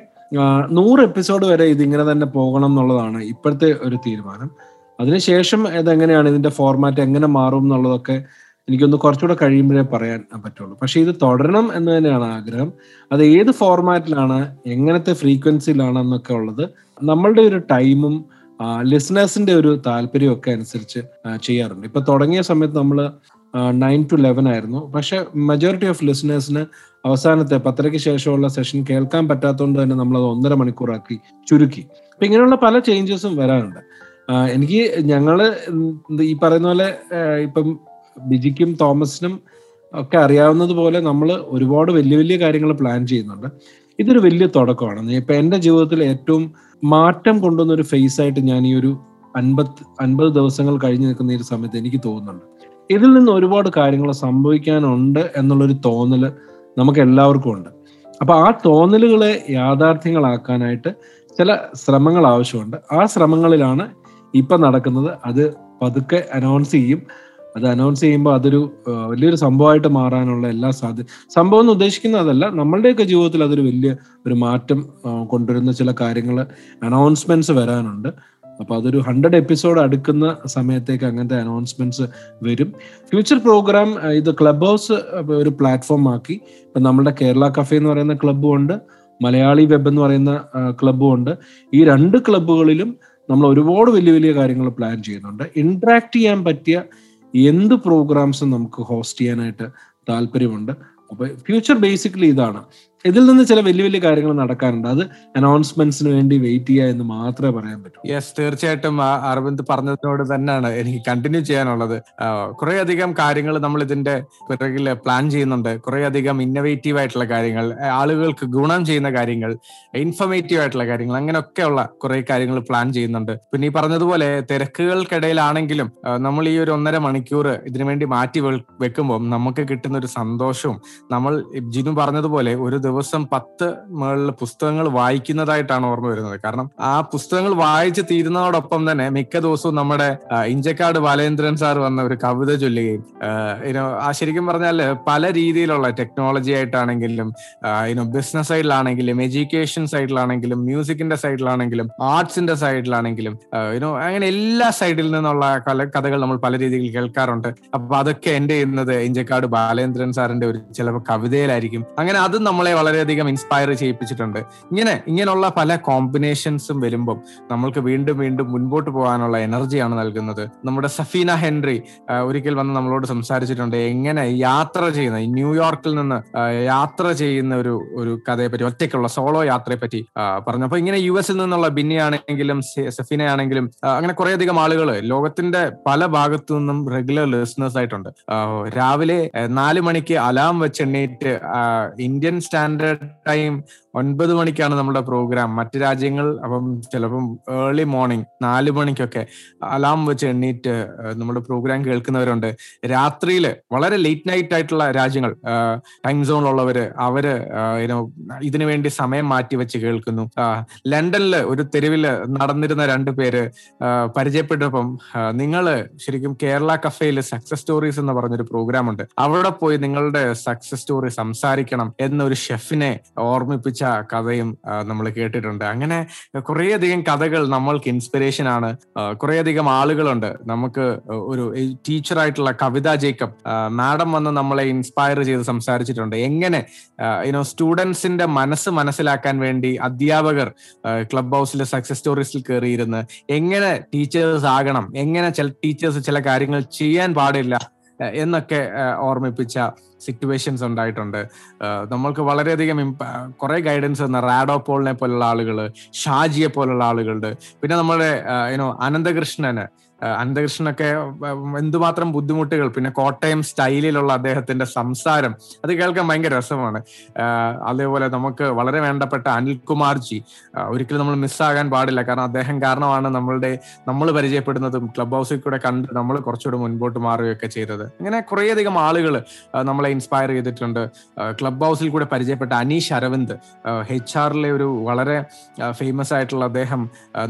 Speaker 1: നൂറ് എപ്പിസോഡ് വരെ ഇതിങ്ങനെ തന്നെ പോകണം എന്നുള്ളതാണ് ഇപ്പോഴത്തെ ഒരു തീരുമാനം. അതിനുശേഷം ഇതെങ്ങനെയാണ് ഇതിന്റെ ഫോർമാറ്റ് എങ്ങനെ മാറും എന്നുള്ളതൊക്കെ എനിക്കൊന്ന് കുറച്ചുകൂടെ കഴിയുമ്പോഴേ പറയാൻ പറ്റുള്ളൂ. പക്ഷെ ഇത് തുടരണം എന്ന് തന്നെയാണ് ആഗ്രഹം. അത് ഏത് ഫോർമാറ്റിലാണ് എങ്ങനത്തെ ഫ്രീക്വൻസിയിലാണ് എന്നൊക്കെ ഉള്ളത് നമ്മളുടെ ഒരു ടൈമും ലിസണേഴ്സിന്റെ ഒരു താല്പര്യമൊക്കെ അനുസരിച്ച് ചെയ്യാറുണ്ട്. ഇപ്പൊ തുടങ്ങിയ സമയത്ത് നമ്മൾ നയൻ ടു ലെവൻ ആയിരുന്നു. പക്ഷെ മെജോറിറ്റി ഓഫ് ലിസണേഴ്സിന് അവസാനത്തെ പത്തരയ്ക്ക് ശേഷമുള്ള സെഷൻ കേൾക്കാൻ പറ്റാത്തതുകൊണ്ട് തന്നെ നമ്മൾ അത് ഒന്നര മണിക്കൂറാക്കി ചുരുക്കി. അപ്പൊ ഇങ്ങനെയുള്ള പല ചേഞ്ചസും വരാറുണ്ട്. എനിക്ക് ഞങ്ങൾ ഈ പറയുന്ന പോലെ ഇപ്പം ബിജിക്കും തോമസിനും ഒക്കെ അറിയാവുന്നത് പോലെ നമ്മൾ ഒരുപാട് വലിയ വലിയ കാര്യങ്ങൾ പ്ലാൻ ചെയ്യുന്നുണ്ട്. ഇതൊരു വലിയ തുടക്കമാണ്. ഇപ്പൊ എന്റെ ജീവിതത്തിൽ ഏറ്റവും മാറ്റം കൊണ്ടുവന്ന ഒരു ഫേസ് ആയിട്ട് ഞാൻ ഈ ഒരു അൻപത് അൻപത് ദിവസങ്ങൾ കഴിഞ്ഞു നിൽക്കുന്ന ഈ ഒരു സമയത്ത് എനിക്ക് തോന്നുന്നുണ്ട്. ഇതിൽ നിന്ന് ഒരുപാട് കാര്യങ്ങൾ സംഭവിക്കാനുണ്ട് എന്നുള്ളൊരു തോന്നൽ നമുക്ക് എല്ലാവർക്കും ഉണ്ട്. അപ്പൊ ആ തോന്നലുകളെ യാഥാർത്ഥ്യങ്ങളാക്കാനായിട്ട് ചില ശ്രമങ്ങൾ ആവശ്യമുണ്ട്. ആ ശ്രമങ്ങളിലാണ് ഇപ്പൊ നടക്കുന്നത്. അത് പതുക്കെ അനൗൺസ് ചെയ്യും. അത് അനൗൺസ് ചെയ്യുമ്പോൾ അതൊരു വലിയൊരു സംഭവമായിട്ട് മാറാനുള്ള എല്ലാ സാധ്യത സംഭവം എന്ന് ഉദ്ദേശിക്കുന്നതല്ല നമ്മളുടെയൊക്കെ ജീവിതത്തിൽ അതൊരു വലിയ ഒരു മാറ്റം കൊണ്ടുവരുന്ന ചില കാര്യങ്ങൾ അനൗൺസ്മെന്റ്സ് വരാനുണ്ട്. അപ്പൊ അതൊരു ഹൺഡ്രഡ് എപ്പിസോഡ് അടുക്കുന്ന സമയത്തേക്ക് അങ്ങനത്തെ അനൗൺസ്മെന്റ്സ് വരും. ഫ്യൂച്ചർ പ്രോഗ്രാം ഇത് ക്ലബ് ഹൗസ് ഒരു പ്ലാറ്റ്ഫോം ആക്കി. ഇപ്പൊ നമ്മുടെ കേരള കഫേ എന്ന് പറയുന്ന ക്ലബ്ബും ഉണ്ട്. മലയാളി വെബ് എന്ന് പറയുന്ന ക്ലബ്ബും ഉണ്ട്. ഈ രണ്ട് ക്ലബ്ബുകളിലും നമ്മൾ ഒരുപാട് വലിയ വലിയ കാര്യങ്ങൾ പ്ലാൻ ചെയ്യുന്നുണ്ട്. ഇന്ററാക്ട് ചെയ്യാൻ പറ്റിയ എന്ത് പ്രോഗ്രാംസും നമുക്ക് ഹോസ്റ്റ് ചെയ്യാനായിട്ട് താല്പര്യമുണ്ട്. അപ്പൊ ഫ്യൂച്ചർ ബേസിക്കലി ഇതാണ്. ഇതിൽ നിന്ന് ചില വലിയ വലിയ കാര്യങ്ങൾ നടക്കാറുണ്ട്. അത് അനൗൺസ്മെന്റ്സിന് വേണ്ടി വെയിറ്റ് ചെയ്യുക എന്ന് മാത്രമേ പറയാൻ പറ്റൂ
Speaker 3: യെസ് തീർച്ചയായിട്ടും അരവിന്ദ് പറഞ്ഞതിനോട് തന്നെയാണ് എനിക്ക് കണ്ടിന്യൂ ചെയ്യാനുള്ളത്. കുറെ അധികം കാര്യങ്ങൾ നമ്മൾ ഇതിന്റെ പിറകിൽ പ്ലാൻ ചെയ്യുന്നുണ്ട്. കുറെ അധികം ഇന്നവേറ്റീവ് ആയിട്ടുള്ള കാര്യങ്ങൾ ആളുകൾക്ക് ഗുണം ചെയ്യുന്ന കാര്യങ്ങൾ ഇൻഫർമേറ്റീവ് ആയിട്ടുള്ള കാര്യങ്ങൾ അങ്ങനെയൊക്കെയുള്ള കുറെ കാര്യങ്ങൾ പ്ലാൻ ചെയ്യുന്നുണ്ട്. പിന്നെ ഈ പറഞ്ഞതുപോലെ തിരക്കുകൾക്കിടയിലാണെങ്കിലും നമ്മൾ ഈ ഒരു ഒന്നര മണിക്കൂർ ഇതിനു വേണ്ടി മാറ്റി വെക്കുമ്പോൾ നമുക്ക് കിട്ടുന്ന ഒരു സന്തോഷവും നമ്മൾ ജിനു പറഞ്ഞതുപോലെ ഒരു ദിവസം പത്ത് മുകളിൽ പുസ്തകങ്ങൾ വായിക്കുന്നതായിട്ടാണ് ഓർമ്മ വരുന്നത്. കാരണം ആ പുസ്തകങ്ങൾ വായിച്ച് തീരുന്നതോടൊപ്പം തന്നെ മിക്ക ദിവസവും നമ്മുടെ ഇഞ്ചക്കാട് ബാലേന്ദ്രൻ സാർ വന്ന ഒരു കവിത ചൊല്ലുകയും ആ ശരിക്കും പറഞ്ഞാൽ പല രീതിയിലുള്ള ടെക്നോളജി ആയിട്ടാണെങ്കിലും ഇനോ ബിസിനസ് സൈഡിലാണെങ്കിലും എഡ്യൂക്കേഷൻ സൈഡിലാണെങ്കിലും മ്യൂസിക്കിന്റെ സൈഡിലാണെങ്കിലും ആർട്സിന്റെ സൈഡിലാണെങ്കിലും ഇനോ അങ്ങനെ എല്ലാ സൈഡിൽ നിന്നുള്ള കഥകൾ നമ്മൾ പല രീതിയിൽ കേൾക്കാറുണ്ട്. അപ്പൊ അതൊക്കെ എന്റെ ചെയ്യുന്നത് ഇഞ്ചക്കാട് ബാലേന്ദ്രൻ സാറിന്റെ ഒരു ചിലപ്പോൾ കവിതയിലായിരിക്കും. അങ്ങനെ അത് നമ്മളെ വളരെയധികം ഇൻസ്പയർ ചെയ്യിപ്പിച്ചിട്ടുണ്ട്. ഇങ്ങനെ ഇങ്ങനെയുള്ള പല കോമ്പിനേഷൻസും വരുമ്പം നമ്മൾക്ക് വീണ്ടും വീണ്ടും മുൻപോട്ട് പോകാനുള്ള എനർജിയാണ് നൽകുന്നത്. നമ്മുടെ സഫീന ഹെൻറി ഒരിക്കൽ വന്ന് നമ്മളോട് സംസാരിച്ചിട്ടുണ്ട് എങ്ങനെ യാത്ര ചെയ്യുന്ന ന്യൂയോർക്കിൽ നിന്ന് യാത്ര ചെയ്യുന്ന ഒരു ഒരു കഥയെ പറ്റി ഒറ്റയ്ക്കുള്ള സോളോ യാത്രയെ പറ്റി പറഞ്ഞു. അപ്പൊ ഇങ്ങനെ യു എസിൽ നിന്നുള്ള ബിന്നി ആണെങ്കിലും സഫീന ആണെങ്കിലും ആ, അങ്ങനെ കുറെ അധികം ആളുകൾ ലോകത്തിന്റെ പല ഭാഗത്തു നിന്നും റെഗുലർ ലിസണേഴ്സ് ആയിട്ടുണ്ട്. രാവിലെ നാല് മണിക്ക് അലാം വെച്ച് ഇന്ത്യൻ സ്റ്റാൻഡ് സ്റ്റാൻഡേർഡ് ടൈം ഒൻപത് മണിക്കാണ് നമ്മുടെ പ്രോഗ്രാം മറ്റു രാജ്യങ്ങൾ അപ്പം ചിലപ്പം ഏർലി മോർണിംഗ് നാല് മണിക്കൊക്കെ അലാം വെച്ച് എണ്ണീറ്റ് നമ്മുടെ പ്രോഗ്രാം കേൾക്കുന്നവരുണ്ട്. രാത്രിയിൽ വളരെ ലേറ്റ് നൈറ്റ് ആയിട്ടുള്ള രാജ്യങ്ങൾ ടൈം സോണിലുള്ളവര് അവർ ഇതിനു വേണ്ടി സമയം മാറ്റി വെച്ച് കേൾക്കുന്നു. ലണ്ടനിൽ ഒരു തെരുവിൽ നടന്നിരുന്ന രണ്ടു പേര് പരിചയപ്പെട്ടപ്പം നിങ്ങൾ ശരിക്കും കേരള കഫയിൽ സക്സസ് സ്റ്റോറീസ് എന്ന് പറഞ്ഞൊരു പ്രോഗ്രാം ഉണ്ട്. അവിടെ പോയി നിങ്ങളുടെ സക്സസ് സ്റ്റോറി സംസാരിക്കണം എന്നൊരു ഷെഫിനെ ഓർമ്മിപ്പിച്ച കഥയും നമ്മൾ കേട്ടിട്ടുണ്ട്. അങ്ങനെ കുറേയധികം കഥകൾ നമ്മൾക്ക് ഇൻസ്പിറേഷൻ ആണ്. കുറേയധികം ആളുകളുണ്ട്. നമുക്ക് ഒരു ടീച്ചറായിട്ടുള്ള കവിത ജേക്കബ് മാഡം വന്ന് നമ്മളെ ഇൻസ്പയർ ചെയ്ത് സംസാരിച്ചിട്ടുണ്ട്. എങ്ങനെ യുനോ സ്റ്റുഡൻസിന്റെ മനസ്സ് മനസ്സിലാക്കാൻ വേണ്ടി അധ്യാപകർ ക്ലബ് ഹൗസിലെ സക്സസ് സ്റ്റോറീസിൽ കയറിയിരുന്ന് എങ്ങനെ ടീച്ചേഴ്സ് ആകണം എങ്ങനെ ചില ടീച്ചേഴ്സ് ചില കാര്യങ്ങൾ ചെയ്യാൻ പാടില്ല എന്നൊക്കെ ഓർമ്മിപ്പിച്ച സിറ്റുവേഷൻസ് ഉണ്ടായിട്ടുണ്ട്. നമ്മൾക്ക് വളരെയധികം കുറെ ഗൈഡൻസ് തന്ന റാഡോ പോളിനെ പോലുള്ള ആളുകൾ ഷാജിയെ പോലുള്ള ആളുകളുണ്ട് പിന്നെ നമ്മുടെ യുനോ അനന്തകൃഷ്ണന് അനന്തകൃഷ്ണനൊക്കെ എന്തുമാത്രം ബുദ്ധിമുട്ടുകൾ പിന്നെ കോട്ടയം സ്റ്റൈലിലുള്ള അദ്ദേഹത്തിന്റെ സംസാരം അത് കേൾക്കാൻ ഭയങ്കര രസമാണ്. അതേപോലെ നമുക്ക് വളരെ വേണ്ടപ്പെട്ട അനിൽകുമാർജി ഒരിക്കലും നമ്മൾ മിസ്സാകാൻ പാടില്ല. കാരണം അദ്ദേഹം കാരണമാണ് നമ്മളുടെ നമ്മൾ പരിചയപ്പെടുന്നതും ക്ലബ് ഹൗസിൽ കൂടെ കണ്ട് നമ്മൾ കുറച്ചുകൂടെ മുൻപോട്ട് മാറുകയൊക്കെ ചെയ്തത്. അങ്ങനെ കുറേയധികം ആളുകൾ നമ്മളെ ഇൻസ്പയർ ചെയ്തിട്ടുണ്ട്. ക്ലബ് ഹൗസിൽ കൂടെ പരിചയപ്പെട്ട അനീഷ് അരവിന്ദ് എച്ച് ആറിലെ ഒരു വളരെ ഫേമസ് ആയിട്ടുള്ള അദ്ദേഹം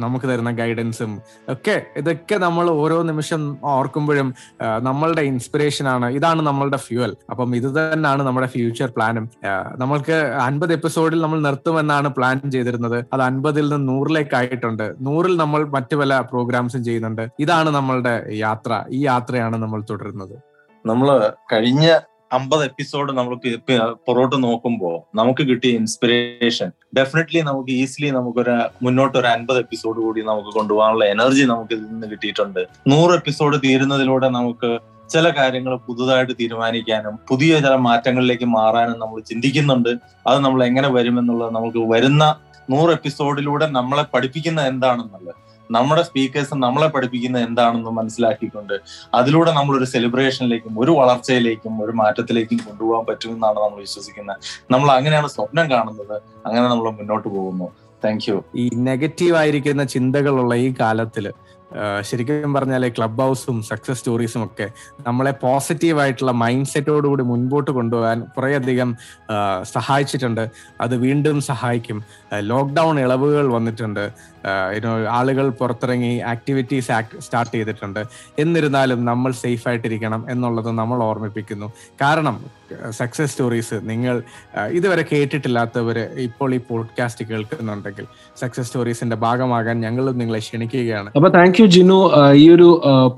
Speaker 3: നമുക്ക് തരുന്ന ഗൈഡൻസും ഒക്കെ ഇതൊക്കെ നമ്മൾ ഓരോ നിമിഷം ഓർക്കുമ്പോഴും നമ്മളുടെ ഇൻസ്പിറേഷൻ ആണ്. ഇതാണ് നമ്മളുടെ ഫ്യൂവൽ അപ്പം ഇത് തന്നെയാണ് നമ്മുടെ ഫ്യൂച്ചർ പ്ലാനും നമ്മൾക്ക് അൻപത് എപ്പിസോഡിൽ നമ്മൾ നിർത്തുമെന്നാണ് പ്ലാൻ ചെയ്തിരുന്നത്. അത് അൻപതിൽ നിന്ന് നൂറിലേക്ക് ആയിട്ടുണ്ട് നൂറിൽ നമ്മൾ മറ്റു പല പ്രോഗ്രാംസും ചെയ്യുന്നുണ്ട്. ഇതാണ് നമ്മളുടെ യാത്ര. ഈ യാത്രയാണ് നമ്മൾ തുടരുന്നത്.
Speaker 5: നമ്മൾ കഴിഞ്ഞ അമ്പത് എപ്പിസോഡ് നമ്മൾ പുറകോട്ട് നോക്കുമ്പോൾ നമുക്ക് കിട്ടിയ ഇൻസ്പിറേഷൻ ഡെഫിനറ്റ്ലി നമുക്ക് ഈസിലി നമുക്കൊരു മുന്നോട്ട് ഒരു അൻപത് എപ്പിസോഡ് കൂടി നമുക്ക് കൊണ്ടുപോകാനുള്ള എനർജി നമുക്ക് ഇതിൽ നിന്ന് കിട്ടിയിട്ടുണ്ട്. നൂറ് എപ്പിസോഡ് തീരുന്നതിലൂടെ നമുക്ക് ചില കാര്യങ്ങൾ പുതുതായിട്ട് തീരുമാനിക്കാനും പുതിയ ചില മാറ്റങ്ങളിലേക്ക് മാറാനും നമ്മൾ ചിന്തിക്കുന്നുണ്ട്. അത് നമ്മൾ എങ്ങനെ വരുമെന്നുള്ളത് നമുക്ക് വരുന്ന നൂറ് എപ്പിസോഡിലൂടെ നമ്മളെ പഠിപ്പിക്കുന്ന എന്താണെന്നുള്ളത്. നമ്മുടെ സ്പീക്കേഴ്സ് നമ്മളെ പഠിപ്പിക്കുന്ന എന്താണെന്ന് മനസ്സിലാക്കിക്കൊണ്ട് അതിലൂടെ നമ്മൾ ഒരു സെലിബ്രേഷനിലേക്കും ഒരു വളർച്ചയിലേക്കും ഒരു മാറ്റത്തിലേക്കും കൊണ്ടുപോകാൻ പറ്റുമെന്നാണ് നമ്മൾ വിശ്വസിക്കുന്നത്. നമ്മൾ അങ്ങനെയാണ് സ്വപ്നം കാണുന്നത്. അങ്ങനെ നമ്മൾ മുന്നോട്ട് പോകുന്നു. താങ്ക് യു
Speaker 3: ഈ നെഗറ്റീവ് ആയിരിക്കുന്ന ചിന്തകളുള്ള ഈ കാലത്തിൽ ശരിക്കും പറഞ്ഞാൽ ക്ലബ് ഹൗസും സക്സസ് സ്റ്റോറീസും ഒക്കെ നമ്മളെ പോസിറ്റീവ് ആയിട്ടുള്ള മൈൻഡ് സെറ്റോടുകൂടി മുൻപോട്ട് കൊണ്ടുപോകാൻ കുറേയധികം സഹായിച്ചിട്ടുണ്ട്. അത് വീണ്ടും സഹായിക്കും. ലോക്ക്ഡൗൺ ഇളവുകൾ വന്നിട്ടുണ്ട്. ആളുകൾ പുറത്തിറങ്ങി ആക്ടിവിറ്റീസ് സ്റ്റാർട്ട് ചെയ്തിട്ടുണ്ട്. എന്നിരുന്നാലും നമ്മൾ സേഫ് ആയിട്ടിരിക്കണം എന്നുള്ളത് നമ്മൾ ഓർമ്മിപ്പിക്കുന്നു. കാരണം സക്സസ് സ്റ്റോറീസ് നിങ്ങൾ ഇതുവരെ കേട്ടിട്ടില്ലാത്തവർ ഇപ്പോൾ ഈ പോഡ്കാസ്റ്റ് കേൾക്കുന്നുണ്ടെങ്കിൽ സക്സസ് സ്റ്റോറീസിന്റെ ഭാഗമാകാൻ ഞങ്ങളും നിങ്ങളെ ക്ഷണിക്കുകയാണ്.
Speaker 1: അപ്പൊ താങ്ക് യു ജിനു. ഈ ഒരു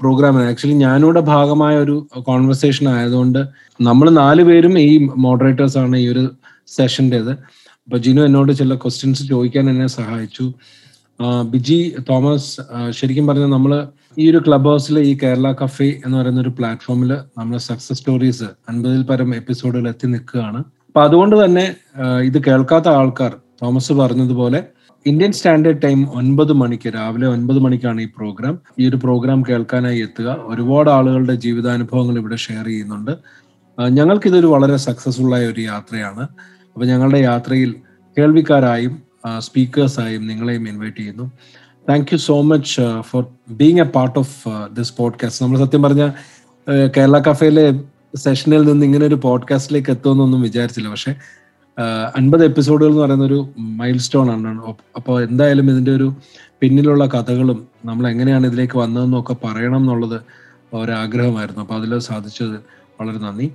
Speaker 1: പ്രോഗ്രാം ആക്ച്വലി ഞാനിവിടെ ഭാഗമായ ഒരു കോൺവെർസേഷൻ ആയതുകൊണ്ട് നമ്മൾ നാലുപേരും ഈ മോഡറേറ്റേഴ്സ് ആണ് ഈ ഒരു സെഷന്റെത് അപ്പൊ ജിനു എന്നോട് ചില ക്വസ്റ്റ്യൻസ് ചോദിക്കാൻ എന്നെ സഹായിച്ചു. ബിജി തോമസ് ശരിക്കും പറഞ്ഞാൽ നമ്മൾ ഈ ഒരു ക്ലബ് ഹൗസിൽ ഈ കേരള കഫേ എന്ന് പറയുന്ന ഒരു പ്ലാറ്റ്ഫോമിൽ നമ്മൾ സക്സസ് സ്റ്റോറീസ് അൻപതിൽ പരം എപ്പിസോഡുകൾ എത്തി നിൽക്കുകയാണ്. അപ്പൊ അതുകൊണ്ട് തന്നെ ഇത് കേൾക്കാത്ത ആൾക്കാർ തോമസ് പറഞ്ഞതുപോലെ ഇന്ത്യൻ സ്റ്റാൻഡേർഡ് ടൈം ഒൻപത് മണിക്ക് രാവിലെ ഒൻപത് മണിക്കാണ് ഈ പ്രോഗ്രാം ഈ ഒരു പ്രോഗ്രാം കേൾക്കാനായി എത്തുക. ഒരുപാട് ആളുകളുടെ ജീവിതാനുഭവങ്ങൾ ഇവിടെ ഷെയർ ചെയ്യുന്നുണ്ട്. ഞങ്ങൾക്കിതൊരു വളരെ സക്സസ്ഫുൾ ആയ ഒരു യാത്രയാണ്. അപ്പൊ ഞങ്ങളുടെ യാത്രയിൽ കേൾവിക്കാരായും സ്പീക്കേഴ്സായും നിങ്ങളെയും ഇൻവൈറ്റ് ചെയ്യുന്നു. Thank you so much for being a part of this podcast നമ്മൾ സത്യം പറഞ്ഞ കേരള കഫേയിലെ സെഷനിൽ നിന്ന് ഇങ്ങനെ ഒരു പോഡ്കാസ്റ്റിലേക്ക് എത്തുമെന്നൊന്നും വിചാരിച്ചില്ല. പക്ഷെ അൻപത് എപ്പിസോഡുകൾ എന്ന് പറയുന്ന ഒരു മൈൽ സ്റ്റോൺ ആണ് അപ്പോൾ എന്തായാലും ഇതിന്റെ ഒരു പിന്നിലുള്ള കഥകളും നമ്മൾ എങ്ങനെയാണ് ഇതിലേക്ക് വന്നതെന്നും ഒക്കെ പറയണം എന്നുള്ളത് ഒരാഗ്രഹമായിരുന്നു. അപ്പോൾ അതിൽ സാധിച്ചത് വളരെ നന്ദി.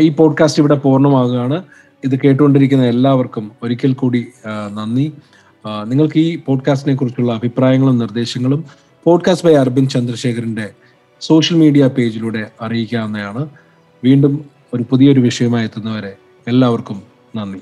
Speaker 1: ഈ പോഡ്കാസ്റ്റ് ഇവിടെ പൂർണമാകുകയാണ് ഇത് കേട്ടുകൊണ്ടിരിക്കുന്ന എല്ലാവർക്കും ഒരിക്കൽ കൂടി നന്ദി. നിങ്ങൾക്ക് ഈ പോഡ്കാസ്റ്റിനെ കുറിച്ചുള്ള അഭിപ്രായങ്ങളും നിർദ്ദേശങ്ങളും പോഡ്കാസ്റ്റ് ബൈ അരവിന്ദ് ചന്ദ്രശേഖരന്റെ സോഷ്യൽ മീഡിയ പേജിലൂടെ അറിയിക്കാവുന്നതാണ്. വീണ്ടും ഒരു പുതിയൊരു വിഷയമായി എത്തുന്നവരെ എല്ലാവർക്കും നന്ദി.